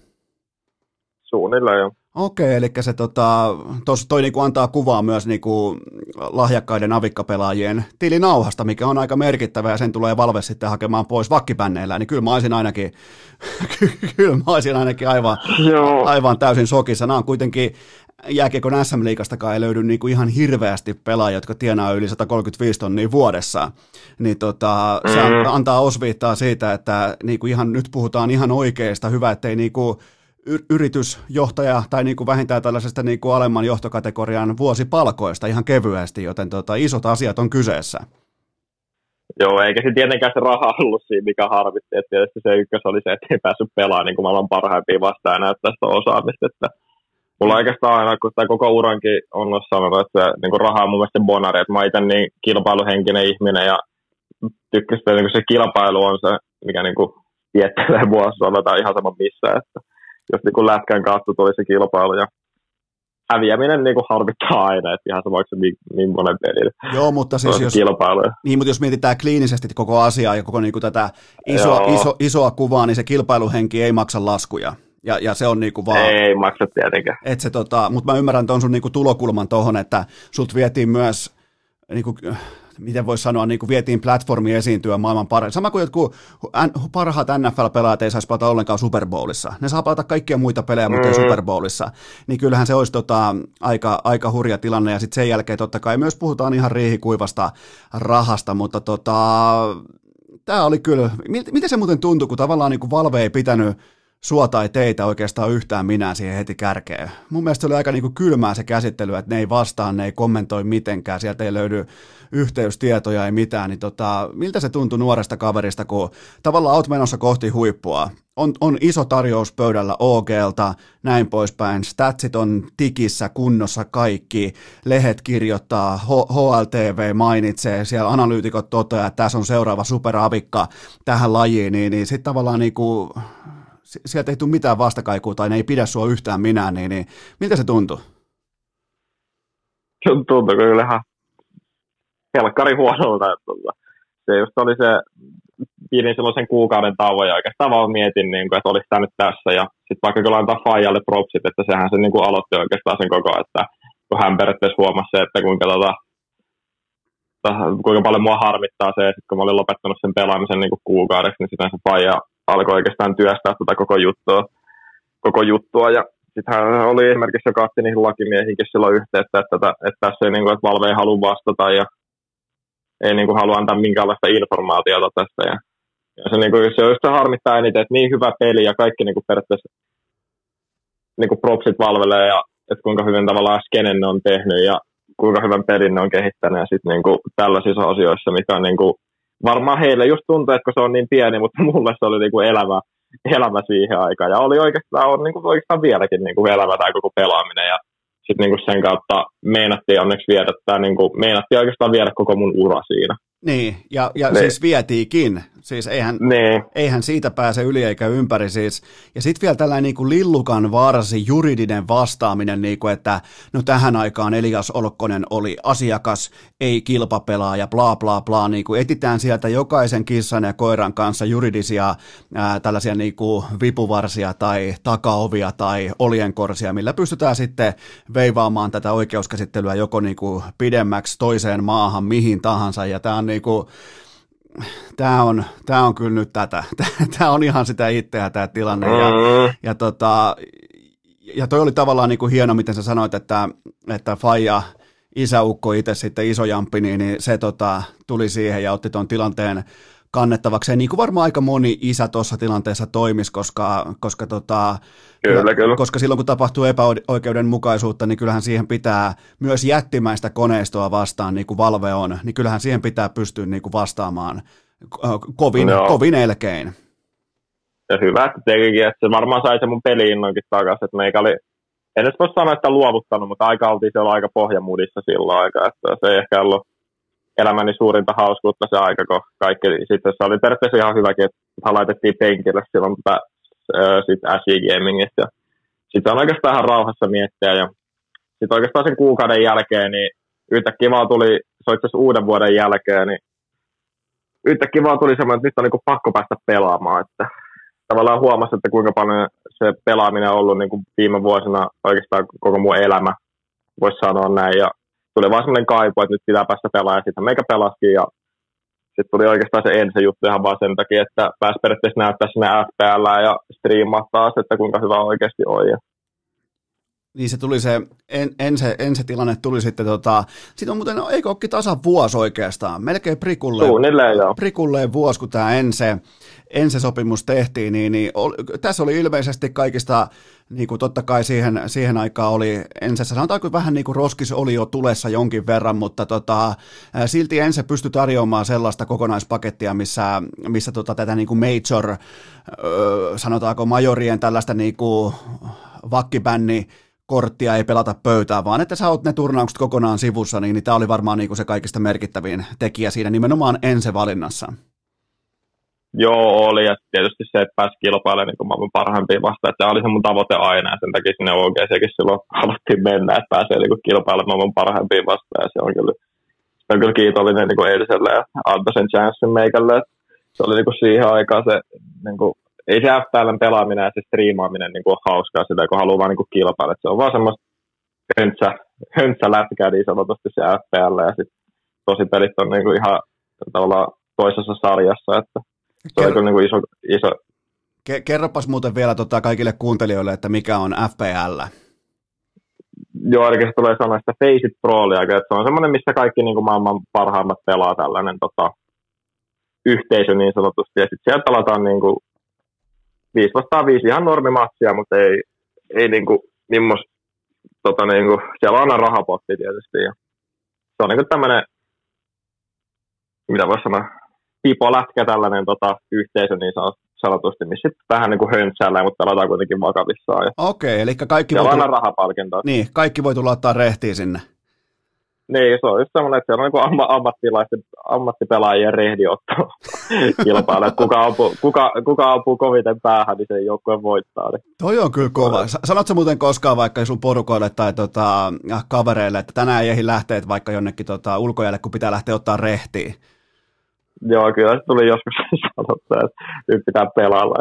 Suunnilleen, joo. Okei, eli se tota, tos, toi niinku antaa kuvaa myös niinku lahjakkaiden avikkapelaajien tilinauhasta, mikä on aika merkittävä ja sen tulee Valve sitten hakemaan pois vakkipänneillä, niin kyllä mä olisin ainakin, kyllä mä olisin ainakin aivan, Joo. aivan täysin sokissa. Nämä on kuitenkin jääkiekon SM-liikastakaan ei löydy niinku ihan hirveästi pelaajia, jotka tienaa yli 135 tonnia vuodessa, niin tota, se mm. antaa osviittaa siitä, että niinku ihan, nyt puhutaan ihan oikeasta, hyvä, ettei niinku, yritysjohtaja tai niin kuin vähintään tällaisesta niin kuin alemman johtokategorian vuosipalkoista ihan kevyesti, joten tota, isot asiat on kyseessä. Joo, eikä se tietenkään se raha ollut siinä, mikä harvitti. Että tietysti se ykkös oli se, että ei päässyt pelaamaan niin kuin maailman parhaimpia vastaan ja näyttää sitä osaamista. Että mulla oikeastaan aina, kun tämä koko urankin on sanonut, että se, niin kuin raha on mun mielestä bonari, että mä itse niin kilpailuhenkinen ihminen ja tykkäsin, että niin se kilpailu on se, mikä niin kuin tiettelee vuosissa, tai ihan sama missä, että jos niin kuin lätkän kautta tuli se kilpailu ja häviäminen niin kuin harvittaa aina, että ihan sama se niin, niin monen pelin. Joo, mutta siis jos, niin, mutta jos mietitään kliinisesti koko asiaa ja koko niin kuin tätä isoa, iso, isoa kuvaa, niin se kilpailuhenki ei maksa laskuja. Ja, ja se on niinku vaan... Ei maksa tietenkään. Et se tota, mutta mä ymmärrän tuon sun niinku tulokulman tuohon, että sut vietiin myös niinku, miten voisi sanoa, niin kuin vietiin platformi esiintyä maailman parhaat. Sama kuin jotkut parhaat NFL-pelaajat ei saisi pelata ollenkaan Super Bowlissa. Ne saa pelata kaikkia muita pelejä, mutta ei mm. Super Bowlissa. Niin kyllähän se olisi tota, aika, aika hurja tilanne. Ja sitten sen jälkeen totta kai myös puhutaan ihan riihikuivasta rahasta, mutta tota, tämä oli kyllä, miten se muuten tuntui, kun tavallaan niin kuin Valve ei pitänyt sua tai teitä oikeastaan yhtään minä siihen heti kärkeen. Mun mielestä se oli aika niin kuin kylmää se käsittely, että ne ei vastaa, ne ei kommentoi mitenkään, sieltä ei löydy yhteystietoja, ei mitään, niin tota, miltä se tuntui nuoresta kaverista, kun tavallaan oot menossa kohti huippua, on, on iso tarjous pöydällä OGlta, näin poispäin, statsit on tikissä, kunnossa kaikki, lehet kirjoittaa, H- HLTV mainitsee, siellä analyytikot toteaa, että tässä on seuraava superavikka tähän lajiin, niin, niin sitten tavallaan niinku, sieltä ei tule mitään vastakaikua tai ne ei pidä sua yhtään minä, niin, niin miltä se tuntuu? Tuntuu kyllä ihan helkkari huonolta. Että tota, se just oli se, pidin silloin sen kuukauden tauon ja oikeastaan vaan mietin, niin kuin, että olisi tämä nyt tässä. Ja sitten vaikka kyllä antaa Fajalle propsit, että sehän se niin kuin aloitti oikeastaan sen koko, että kun hän periaatteessa huomasi se, että kuinka, tota, kuinka paljon mua harmittaa se, että kun mä olin lopettanut sen pelaamisen niin kuin kuukaudeksi, niin sitten se Faija alkoi oikeastaan työstää tätä koko juttua, koko juttua ja sitten hän oli esimerkiksi jo kaatti niihin lakimiehinkin silloin yhteyttä, että, että, että tässä ei, niin kuin, että Valve ei halua vastata ja ei niin kuin halua antaa minkäänlaista informaatiota tästä. Ja, ja se, niin kuin, se, just harmittaa eniten, että niin hyvä peli ja kaikki niin kuin periaatteessa niin kuin propsit valvelee ja että kuinka hyvin tavallaan skenen ne on tehnyt ja kuinka hyvän pelin ne on kehittänyt ja sitten niin kuin tällaisissa asioissa, mikä on niin kuin, varmaan heille just tuntuu, että se on niin pieni, mutta mulle se oli niin kuin elämä, elämä siihen aikaan. Ja oli oikeastaan, on niin kuin oikeastaan vieläkin niin kuin elämä tämä koko pelaaminen. Ja sitten niin sen kautta meinattiin onneksi viedä tämä, niin kuin, meinattiin oikeastaan viedä koko mun ura siinä. Niin, ja, ja niin. siis vietiikin. Siis eihän, niin. eihän siitä pääse yli eikä ympäri. Siis. Ja sitten vielä tällainen niin kuin lillukan varsi juridinen vastaaminen, niin kuin, että no tähän aikaan Elias Olkkonen oli asiakas, ei kilpapelaaja, bla bla bla. Niin kuin etitään sieltä jokaisen kissan ja koiran kanssa juridisia ää, tällaisia niin kuin vipuvarsia tai takaovia tai olienkorsia, millä pystytään sitten veivaamaan tätä oikeuskäsittelyä joko niin kuin pidemmäksi toiseen maahan, mihin tahansa. Ja tämä on niin kuin, tämä on, tämä on kyllä nyt tätä. Tämä on ihan sitä itseä tämä tilanne. Ja, mm. ja, tota, ja toi oli tavallaan niin kuin hieno, miten sä sanoit, että, että Faija, isäukko itse sitten iso jamppi, niin, niin se tota, tuli siihen ja otti tuon tilanteen kannettavakseen, niin kuin varmaan aika moni isä tuossa tilanteessa toimisi, koska, koska, tota, kyllä, kyllä. koska silloin kun tapahtuu epäoikeudenmukaisuutta, niin kyllähän siihen pitää myös jättimäistä koneistoa vastaan, niin kuin Valve on, niin kyllähän siihen pitää pystyä niin kuin vastaamaan kovin, no. kovin elkein. Ja hyvä, että tekikin, että se varmaan sai se mun peliinnoinkin takaisin, että meikä oli, en edes voi sanoa, että luovuttanut, mutta aika oltiin siellä aika pohjamudissa silloin aika, että se ei ehkä ollut elämäni suurinta hauskuutta se aika, kun kaikki, sitten se oli periaatteessa ihan hyväkin, että laitettiin penkille silloin tätä sitten SJ Gamingista. Sitten on oikeastaan ihan rauhassa miettiä ja sitten oikeastaan sen kuukauden jälkeen, niin yhtäkkiä vaan tuli, se on itse uuden vuoden jälkeen, niin yhtäkkiä vaan tuli semmoinen, että nyt on niin pakko päästä pelaamaan, että tavallaan huomasi, että kuinka paljon se pelaaminen on ollut niin kuin viime vuosina oikeastaan koko mun elämä, voisi sanoa näin, ja tuli vaan semmoinen kaipu, että nyt pitää päästä pelaamaan, ja sitten meikä pelaskin, ja sitten tuli oikeastaan se ensi juttu ihan vaan sen takia, että pääsi periaatteessa näyttää sinne FPL ja striimaa taas, että kuinka hyvä oikeasti on. Ja Niin se tuli se, en, ense, ensi tilanne tuli sitten, tota, siitä on muuten, no, eikö olekin tasan vuosi oikeastaan, melkein prikulleen, Suunnilleen joo. prikulleen vuosi, kun tämä ense, ense-sopimus tehtiin, niin, niin ol, tässä oli ilmeisesti kaikista, niin kuin totta kai siihen, siihen aikaan oli ensessä, sanotaanko vähän niin kuin roskis oli jo tulessa jonkin verran, mutta tota, silti ense pystyi tarjoamaan sellaista kokonaispakettia, missä, missä tota, tätä niin kuin major, sanotaanko majorien tällaista niin kuin vakkibänni, korttia ei pelata pöytään, vaan että sä oot ne turnaukset kokonaan sivussa, niin, niin tämä oli varmaan niin kuin se kaikista merkittävin tekijä siinä nimenomaan ense-valinnassa. Joo, oli. Ja tietysti se, että pääsi kilpailemaan niin maailman parhaimpia vastaan. Että se oli se mun tavoite aina. Ja sen takia sinne OGCkin silloin haluttiin mennä, että pääsee niin kilpailemaan maailman parhaimpia vastaan. Ja se on kyllä, se on kyllä kiitollinen niin eiliselle ja antoi sen chanssin meikälle. Se oli niin siihen aikaan se, niin kuin, ei se FPLn pelaaminen ja se striimaaminen niin kuin ole hauskaa sitä, kun haluaa vaan niin kuin kilpailla. Se on vaan semmoista höntsä, höntsä lätkää niin sanotusti se FPL. Ja sitten tosi pelit on niin kuin ihan tavallaan toisessa sarjassa, että se kyllä niin kuin iso, iso. Kerropas muuten vielä tota kaikille kuuntelijoille, että mikä on FPL. Joo, eli se tulee sanoa sitä Face It Prolia, että se on semmoinen, missä kaikki niin kuin maailman parhaimmat pelaa tällainen tota, yhteisö niin sanotusti, ja sitten siellä pelataan niin kuin 5 vastaan 5 ihan normimatsia, mutta ei, ei niin kuin, nimmos, tota, niin kuin, siellä on aina rahapotti tietysti, ja se on niin kuin tämmöinen, mitä voisi sanoa, pipo lätkä tällainen tota, yhteisö niin sanotusti, missä sitten vähän niin kuin höntsäillä, mutta pelataan kuitenkin vakavissaan. Ja Okei, eli kaikki voi... tulla... rahapalkinto. Niin, kaikki voi tulla ottaa rehtiin sinne. Niin, se on just semmoinen, että siellä on niin amma, ammattilaisten, ammattipelaajien rehdiotto kilpailu. Kuka ampuu, kuka, kuka ampuu koviten päähän, niin se joukkue voittaa. Niin. Toi on kyllä kova. Sanotko muuten koskaan vaikka sun porukoille tai tota, kavereille, että tänään ei ehdi lähteä vaikka jonnekin tota, ulkojalle, kun pitää lähteä ottaa rehtiin? Joo, kyllä se tuli joskus sanottu, että nyt pitää pelailla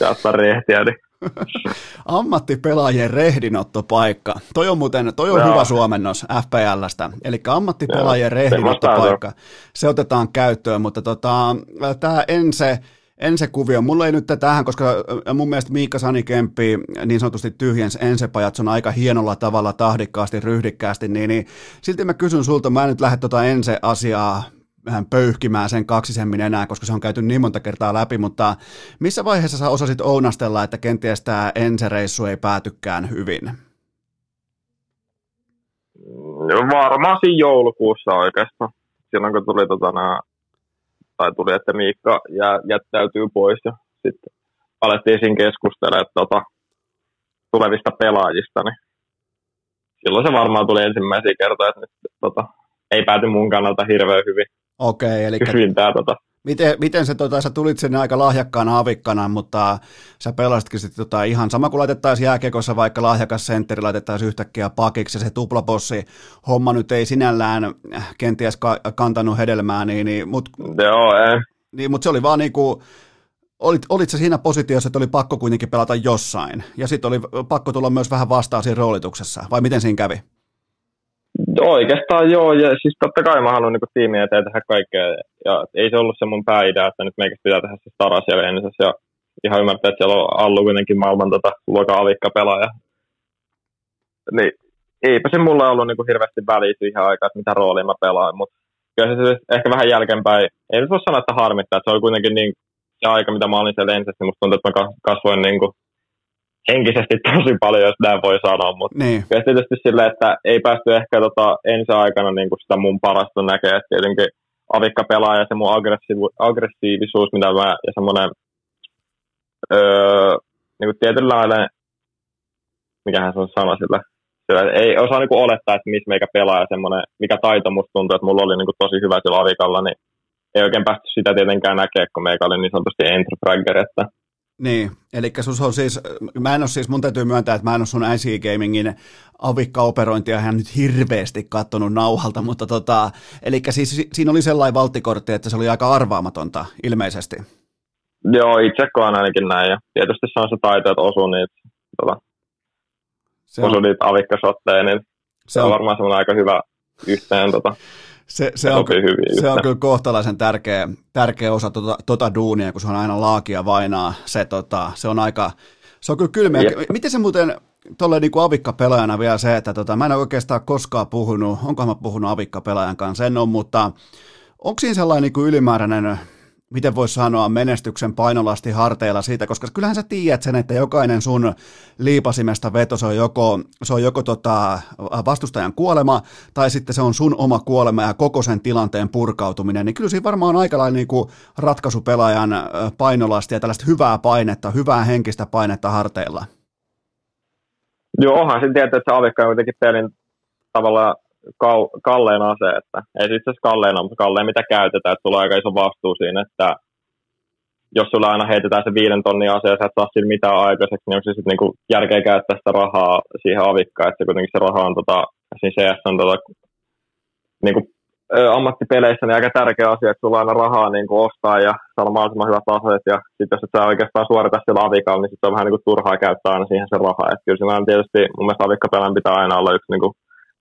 ja, ottaa rehtiä. Niin. Ammattipelaajien rehdinottopaikka. Toi on muuten, toi on Joo. hyvä suomennos FPLstä. Eli ammattipelaajien Joo, rehdinottopaikka. Se otetaan käyttöön, mutta tota, tämä ense, ense kuvio. Mulla ei nyt tähän, koska mun mielestä Miikka Sanikemppi niin sanotusti tyhjens ensepajat on aika hienolla tavalla tahdikkaasti, ryhdikkäästi, niin, niin silti mä kysyn sulta, mä en nyt lähde tota ense-asiaa vähän pöyhkimään sen kaksisemmin enää, koska se on käyty niin monta kertaa läpi, mutta missä vaiheessa sä osasit ounastella, että kenties tämä ensereissu ei päätykään hyvin? Varmaan siinä joulukuussa oikeastaan. Silloin kun tuli, tota, nää, tai tuli, että Miikka jää, jättäytyy pois ja sitten alettiin siinä keskustelemaan tota, tulevista pelaajista, niin silloin se varmaan tuli ensimmäisiä kertoja, että nyt, tota, ei pääty mun kannalta hirveän hyvin. Okei, eli kysyntää tota. Miten, miten se, tota, sä tulit sinne aika lahjakkaana avikkana, mutta sä pelasitkin sitten tota, ihan sama kuin laitettaisiin jääkekossa vaikka lahjakas sentteri, laitettaisiin yhtäkkiä pakiksi ja se tuplabossi homma nyt ei sinällään kenties ka- kantanut hedelmää, niin, niin mutta Joo, ei. Niin, mutta se oli vaan niinku, olit, olit se siinä positiossa, että oli pakko kuitenkin pelata jossain, ja sitten oli pakko tulla myös vähän vastaan siinä roolituksessa, vai miten siinä kävi? Oikeastaan joo, ja siis totta kai mä haluan niin tiimiä eteen tehdä kaikkea, ja ei se ollut se mun pääidea, että nyt meikä pitää tehdä se stara siellä ensin, ja ihan ymmärtää, että siellä on Allu kuitenkin maailman tota, luokan avikka pelaaja. Niin eipä se mulla ollut niin hirveästi väliä siihen aikaan, että mitä roolia mä pelaan, mutta kyllä se siis ehkä vähän jälkeenpäin, ei nyt voi sanoa, että harmittaa, että se oli kuitenkin niin se aika, mitä mä olin siellä ensin, niin musta tuntuu, että mä kasvoin niin kuin henkisesti tosi paljon, jos näin voi sanoa, mutta niin. tietysti silleen, että ei päästy ehkä tota ensi aikana niin kuin sitä mun parasta näkee, että tietenkin avikka pelaa ja se mun aggressiiv- aggressiivisuus, mitä mä, ja semmoinen öö, niin kuin tietynlainen, mikähän se on sana sillä, sillä ei osaa niin kuin olettaa, että missä meikä pelaa ja semmoinen, mikä taito musta tuntuu, että mulla oli niin kuin tosi hyvä sillä avikalla, niin ei oikein päästy sitä tietenkään näkemään, kun meikä oli niin sanotusti entry että niin, eli sus on siis, mä en ole siis, mun täytyy myöntää, että mä en ole sun IC Gamingin avikkaoperointia ihan nyt hirveästi kattonut nauhalta, mutta tota, eli siis siinä oli sellainen valttikortti, että se oli aika arvaamatonta ilmeisesti. Joo, itse koen ainakin näin, ja tietysti se on se taito, että osuu niitä, tota, se on, osuu niitä avikkasotteja, niin se, se on, on. varmaan semmoinen aika hyvä yhteen tota, se, se, on, hyvin se on kyllä kohtalaisen tärkeä, tärkeä osa tota, tota duunia, kun se on aina laakia vainaa. Se, tota, se on aika, se on kyllä kylmä. Miten se muuten, tuolle niin avikka-pelaajana vielä se, että tota, mä en oikeastaan koskaan puhunut, onkohan mä puhunut avikka-pelaajan kanssa, en ole, mutta onko siinä sellainen niin kuin ylimääräinen miten voisi sanoa, menestyksen painolasti harteilla siitä, koska kyllähän sä tiedät sen, että jokainen sun liipasimesta veto, se on joko, se on joko tota vastustajan kuolema, tai sitten se on sun oma kuolema ja koko sen tilanteen purkautuminen, niin kyllä siinä varmaan on aika lailla niin kuin ratkaisupelaajan painolasti ja tällaista hyvää painetta, hyvää henkistä painetta harteilla. Joo, onhan sen tietää, että se avikka on kuitenkin pelin tavallaan kal- kalleen ase, että ei siis asiassa kalleena, mutta kalleen mitä käytetään, että sulla on aika iso vastuu siinä, että jos sulla aina heitetään se viiden tonnin ase ja sä et saa sillä mitään aikaiseksi, niin onko se sitten niinku järkeä käyttää sitä rahaa siihen avikkaan, että kuitenkin se raha on tota, siinä CS on tota, niinku, ammattipeleissä niin aika tärkeä asia, että sulla on aina rahaa niin kuin ostaa ja saada mahdollisimman hyvät aseet. Ja sitten jos et sä oikeastaan suorita sillä avikalla, niin sitten on vähän niin kuin turhaa käyttää aina siihen se rahaa. Että kyllä siinä on tietysti mun mielestä avikkapelän pitää aina olla yksi niin kuin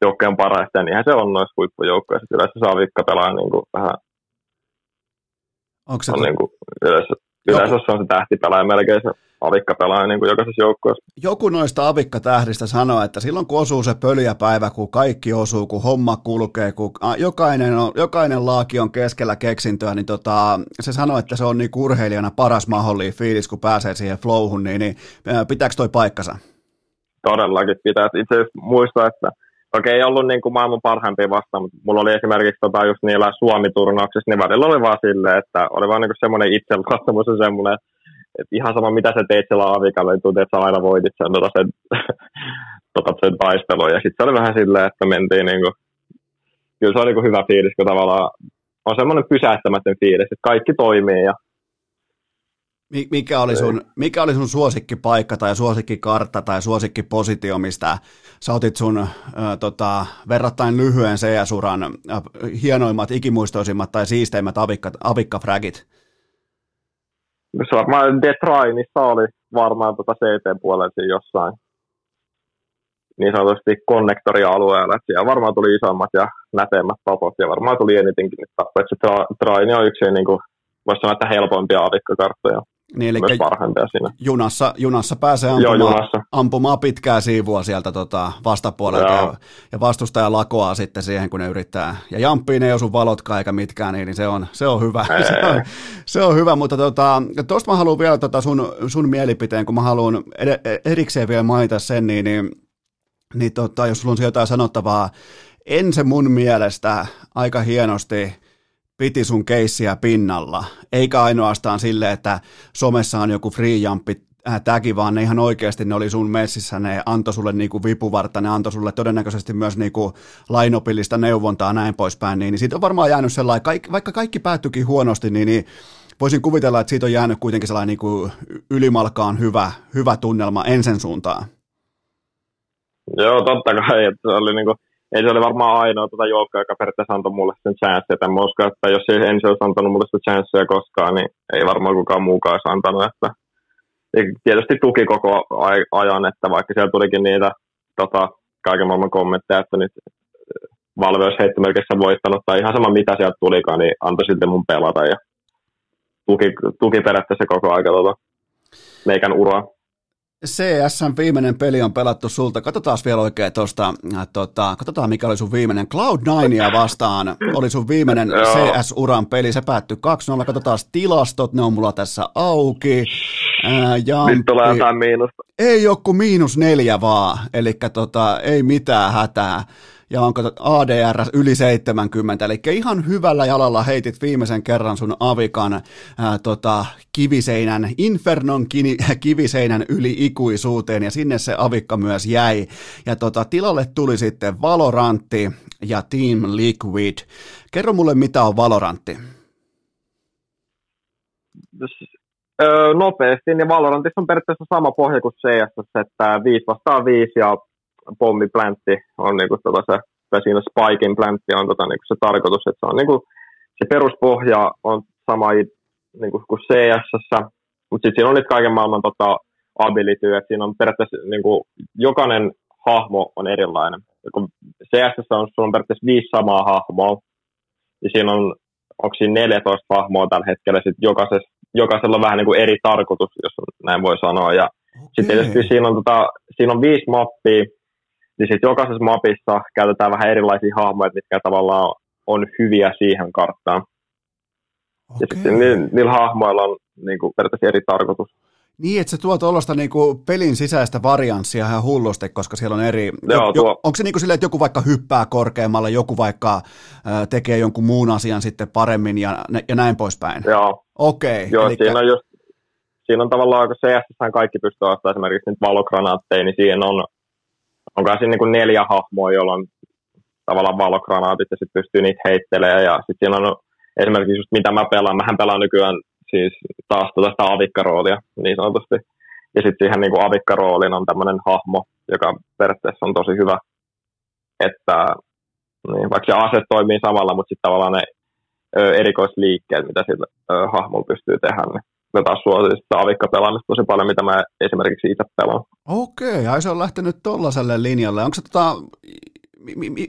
joukkojen parasta, ja niinhän se on noissa huippujoukkoissa. Yleensä saa vikka pelaa niin kuin vähän... Onko se on to... niin kuin, yleensä, yleensä se on se tähtipelaaja melkein se avikka pelaa niin kuin jokaisessa joukkueessa. Joku noista avikka-tähdistä sanoo, että silloin kun osuu se pöljäpäivä, kun kaikki osuu, kun homma kulkee, kun jokainen, on, jokainen laaki on keskellä keksintöä, niin tota, se sanoo, että se on niin urheilijana paras mahdollinen fiilis, kun pääsee siihen flowhun, niin, niin pitääkö toi paikkansa? Todellakin pitää. Itse asiassa muistaa, että Okei, ei ollut niin kuin maailman parhaimpia vastaan, mutta mulla oli esimerkiksi tota just niillä Suomi-turnauksissa, niin välillä oli vaan silleen, että oli vaan niin semmoinen itseluottamus ja semmoinen, että ihan sama mitä sä teit siellä avikalla, niin tuntuu, että sä aina voitit sen, tota, sen, tota, sen taistelun. Ja sitten se oli vähän silleen, että mentiin niin kuin, kyllä se oli niin hyvä fiilis, kun tavallaan on semmoinen pysäyttämätön fiilis, että kaikki toimii ja mikä oli, sun, mikä oli sun suosikkipaikka tai suosikkikartta tai suosikkipositio, mistä sä otit sun äh, tota, verrattain lyhyen CS-uran äh, hienoimmat, ikimuistoisimmat tai siisteimmät avikka, avikkafragit? Se varmaan Detrainissa oli varmaan tota CT-puolella jossain niin sanotusti konnektorialueella. Että siellä varmaan tuli isommat ja näteimmät tapot ja varmaan tuli enitenkin tapot. Se Traini on yksi niin kuin, voisi sanoa, että helpompia avikkakarttoja. Niin, eli myös parhaimpia siinä. Junassa, junassa pääsee ampumaan, Joo, junassa. ampumaan pitkää siivua sieltä tota vastapuolelta ja, ja, vastustaja lakoaa sitten siihen, kun ne yrittää. Ja jamppiin ei osu valotkaan eikä mitkään, niin, niin se, on, se on hyvä. se, on, se on hyvä, mutta tuosta tota, mä haluan vielä tota sun, sun mielipiteen, kun mä haluan erikseen vielä mainita sen, niin, niin, niin tota, jos sulla on jotain sanottavaa, en se mun mielestä aika hienosti piti sun keissiä pinnalla, eikä ainoastaan sille, että somessa on joku free jumpi äh, tägi, vaan ne ihan oikeasti ne oli sun messissä, ne antoi sulle niinku vipuvarta, ne antoi sulle todennäköisesti myös niinku lainopillista neuvontaa näin poispäin, niin, niin siitä on varmaan jäänyt sellainen, vaikka kaikki päättyikin huonosti, niin, niin voisin kuvitella, että siitä on jäänyt kuitenkin sellainen niinku ylimalkaan hyvä, hyvä tunnelma ensin suuntaan. Joo, totta kai, että se oli niinku, ei se oli varmaan ainoa tuota joukkoa, joka periaatteessa antoi mulle sen chance. Että uskon, että jos ei ensin olisi antanut mulle sitä chanceja koskaan, niin ei varmaan kukaan muukaan olisi antanut. Että tietysti tuki koko ajan, että vaikka siellä tulikin niitä tota, kaiken maailman kommentteja, että nyt Valve olisi heittomerkissä voittanut tai ihan sama mitä sieltä tulikaan, niin antoi silti mun pelata ja tuki, tuki periaatteessa koko aika tota, meikän uraa. CSN viimeinen peli on pelattu sulta. Katsotaan vielä oikein tuosta, äh, tota, katsotaan mikä oli sun viimeinen. Cloud9 vastaan oli sun viimeinen CS-uran peli. Se päättyi 2-0. Katsotaan tilastot, ne on mulla tässä auki. Ää, Nyt tulee jotain miinusta. Ei kuin miinus neljä vaan, eli tota, ei mitään hätää ja onko ADR yli 70, eli ihan hyvällä jalalla heitit viimeisen kerran sun avikan ää, tota, kiviseinän, Infernon kini, kiviseinän yli ikuisuuteen, ja sinne se avikka myös jäi. Ja tota, tilalle tuli sitten Valorantti ja Team Liquid. Kerro mulle, mitä on Valorantti? Öö, nopeasti, niin Valorantissa on periaatteessa sama pohja kuin CS, että 5 vastaan 5 ja pommiplantti on niinku tota se, tai siinä spike plantti on tota niinku se tarkoitus, että se on niinku, se peruspohja on sama niinku kuin CS, mutta sitten siinä on nyt kaiken maailman tota, ability, että siinä on periaatteessa niinku, jokainen hahmo on erilainen. kun CS on, sulla on periaatteessa viisi samaa hahmoa, ja siinä on, onko siinä 14 hahmoa tällä hetkellä, sit jokaisella on vähän niin kuin eri tarkoitus, jos näin voi sanoa, ja Okay. Sitten tietysti siinä on, tota, siinä on viisi mappia, niin sitten jokaisessa mapissa käytetään vähän erilaisia hahmoja, mitkä tavallaan on hyviä siihen karttaan. Okay. Ja sitten niillä, niillä hahmoilla on niin kuin, periaatteessa eri tarkoitus. Niin, että se tuo tuollaista niinku pelin sisäistä varianssia ihan hullusti, koska siellä on eri... Joo, jo, tuo... Onko se niinku silleen, että joku vaikka hyppää korkeammalle, joku vaikka äh, tekee jonkun muun asian sitten paremmin ja, ja näin poispäin? Joo. Okei. Okay, Joo, eli... siinä on just siinä on tavallaan, kun CS kaikki pystyy ostamaan esimerkiksi nyt valokranaatteja, niin siihen on, on siinä niin kuin neljä hahmoa, joilla on tavallaan valokranaatit ja sitten pystyy niitä heittelemään. Ja sitten siinä on esimerkiksi just mitä mä pelaan, mähän pelaan nykyään siis taas tuota sitä avikkaroolia niin sanotusti. Ja sitten siihen niin kuin avikkarooliin on tämmöinen hahmo, joka periaatteessa on tosi hyvä, että niin, vaikka se ase toimii samalla, mutta sitten tavallaan ne ö, erikoisliikkeet, mitä sillä hahmolla pystyy tehdä, niin mä taas suosin sitä avikkapelaamista tosi paljon, mitä mä esimerkiksi itse pelaan. Okei, ai se on lähtenyt tollaiselle linjalle. Onko se tota,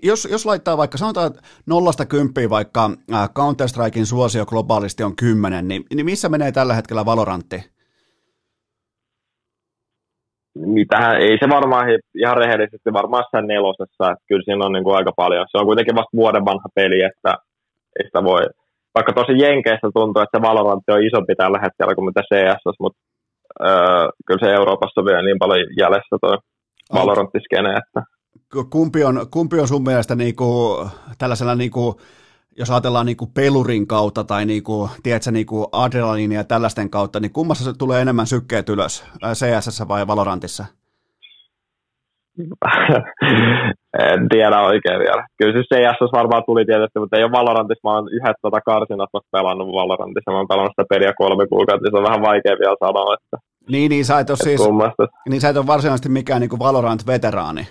jos, jos laittaa vaikka, sanotaan, että nollasta kymppiä vaikka Counter-Strikein suosio globaalisti on kymmenen, niin, niin missä menee tällä hetkellä Valorantti? Mitähän, ei se varmaan ihan rehellisesti varmaan sen nelosessa, että kyllä siinä on niin kuin aika paljon. Se on kuitenkin vasta vuoden vanha peli, että ei sitä voi, vaikka tosi Jenkeissä tuntuu, että se Valorantti on isompi tällä hetkellä kuin mitä CS, mutta öö, kyllä se Euroopassa on vielä niin paljon jäljessä tuo Valoranttiskene, että kumpi on, kumpi on sun mielestä niinku, tällaisella niinku, jos ajatellaan niinku pelurin kautta tai niinku, tiedätkö, niinku adrenaliinia ja tällaisten kautta, niin kummassa se tulee enemmän sykkeet ylös, CSS vai Valorantissa? en tiedä oikein vielä. Kyllä siis CS varmaan tuli tietysti, mutta ei ole Valorantissa. Mä oon yhdet tota karsinat pelannut Valorantissa. Mä oon pelannut sitä peliä kolme kuukautta, niin se on vähän vaikea vielä sanoa, että niin, niin sä et ole, siis, niin sä et ole varsinaisesti mikään niin Valorant-veteraani.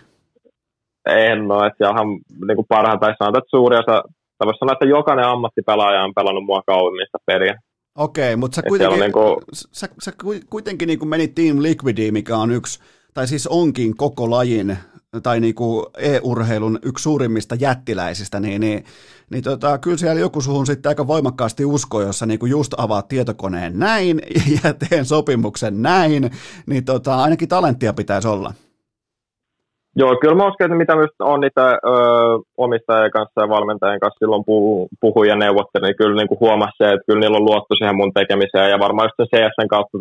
En ole, että siellähän niin kuin parhaita, tai sanotaan, että suuri osa, tai voisi sanoa, että jokainen ammattipelaaja on pelannut mua kauimmista peliä. Okei, mutta sä kuitenkin, niin kuin... sä, sä kuitenkin niin kuin menit Team Liquidiin, mikä on yksi, tai siis onkin koko lajin tai niin kuin e-urheilun yksi suurimmista jättiläisistä, niin, niin, niin tota, kyllä siellä joku suhun sitten aika voimakkaasti usko, jossa niin kuin just avaat tietokoneen näin ja teen sopimuksen näin, niin tota, ainakin talenttia pitäisi olla. Joo, kyllä mä uskon, että mitä myös on niitä ö, omistajien kanssa ja valmentajien kanssa silloin puhu, puhui ja neuvotteli, niin kyllä niin kuin huomasi se, että kyllä niillä on luotto siihen mun tekemiseen ja varmaan just sen CSN kautta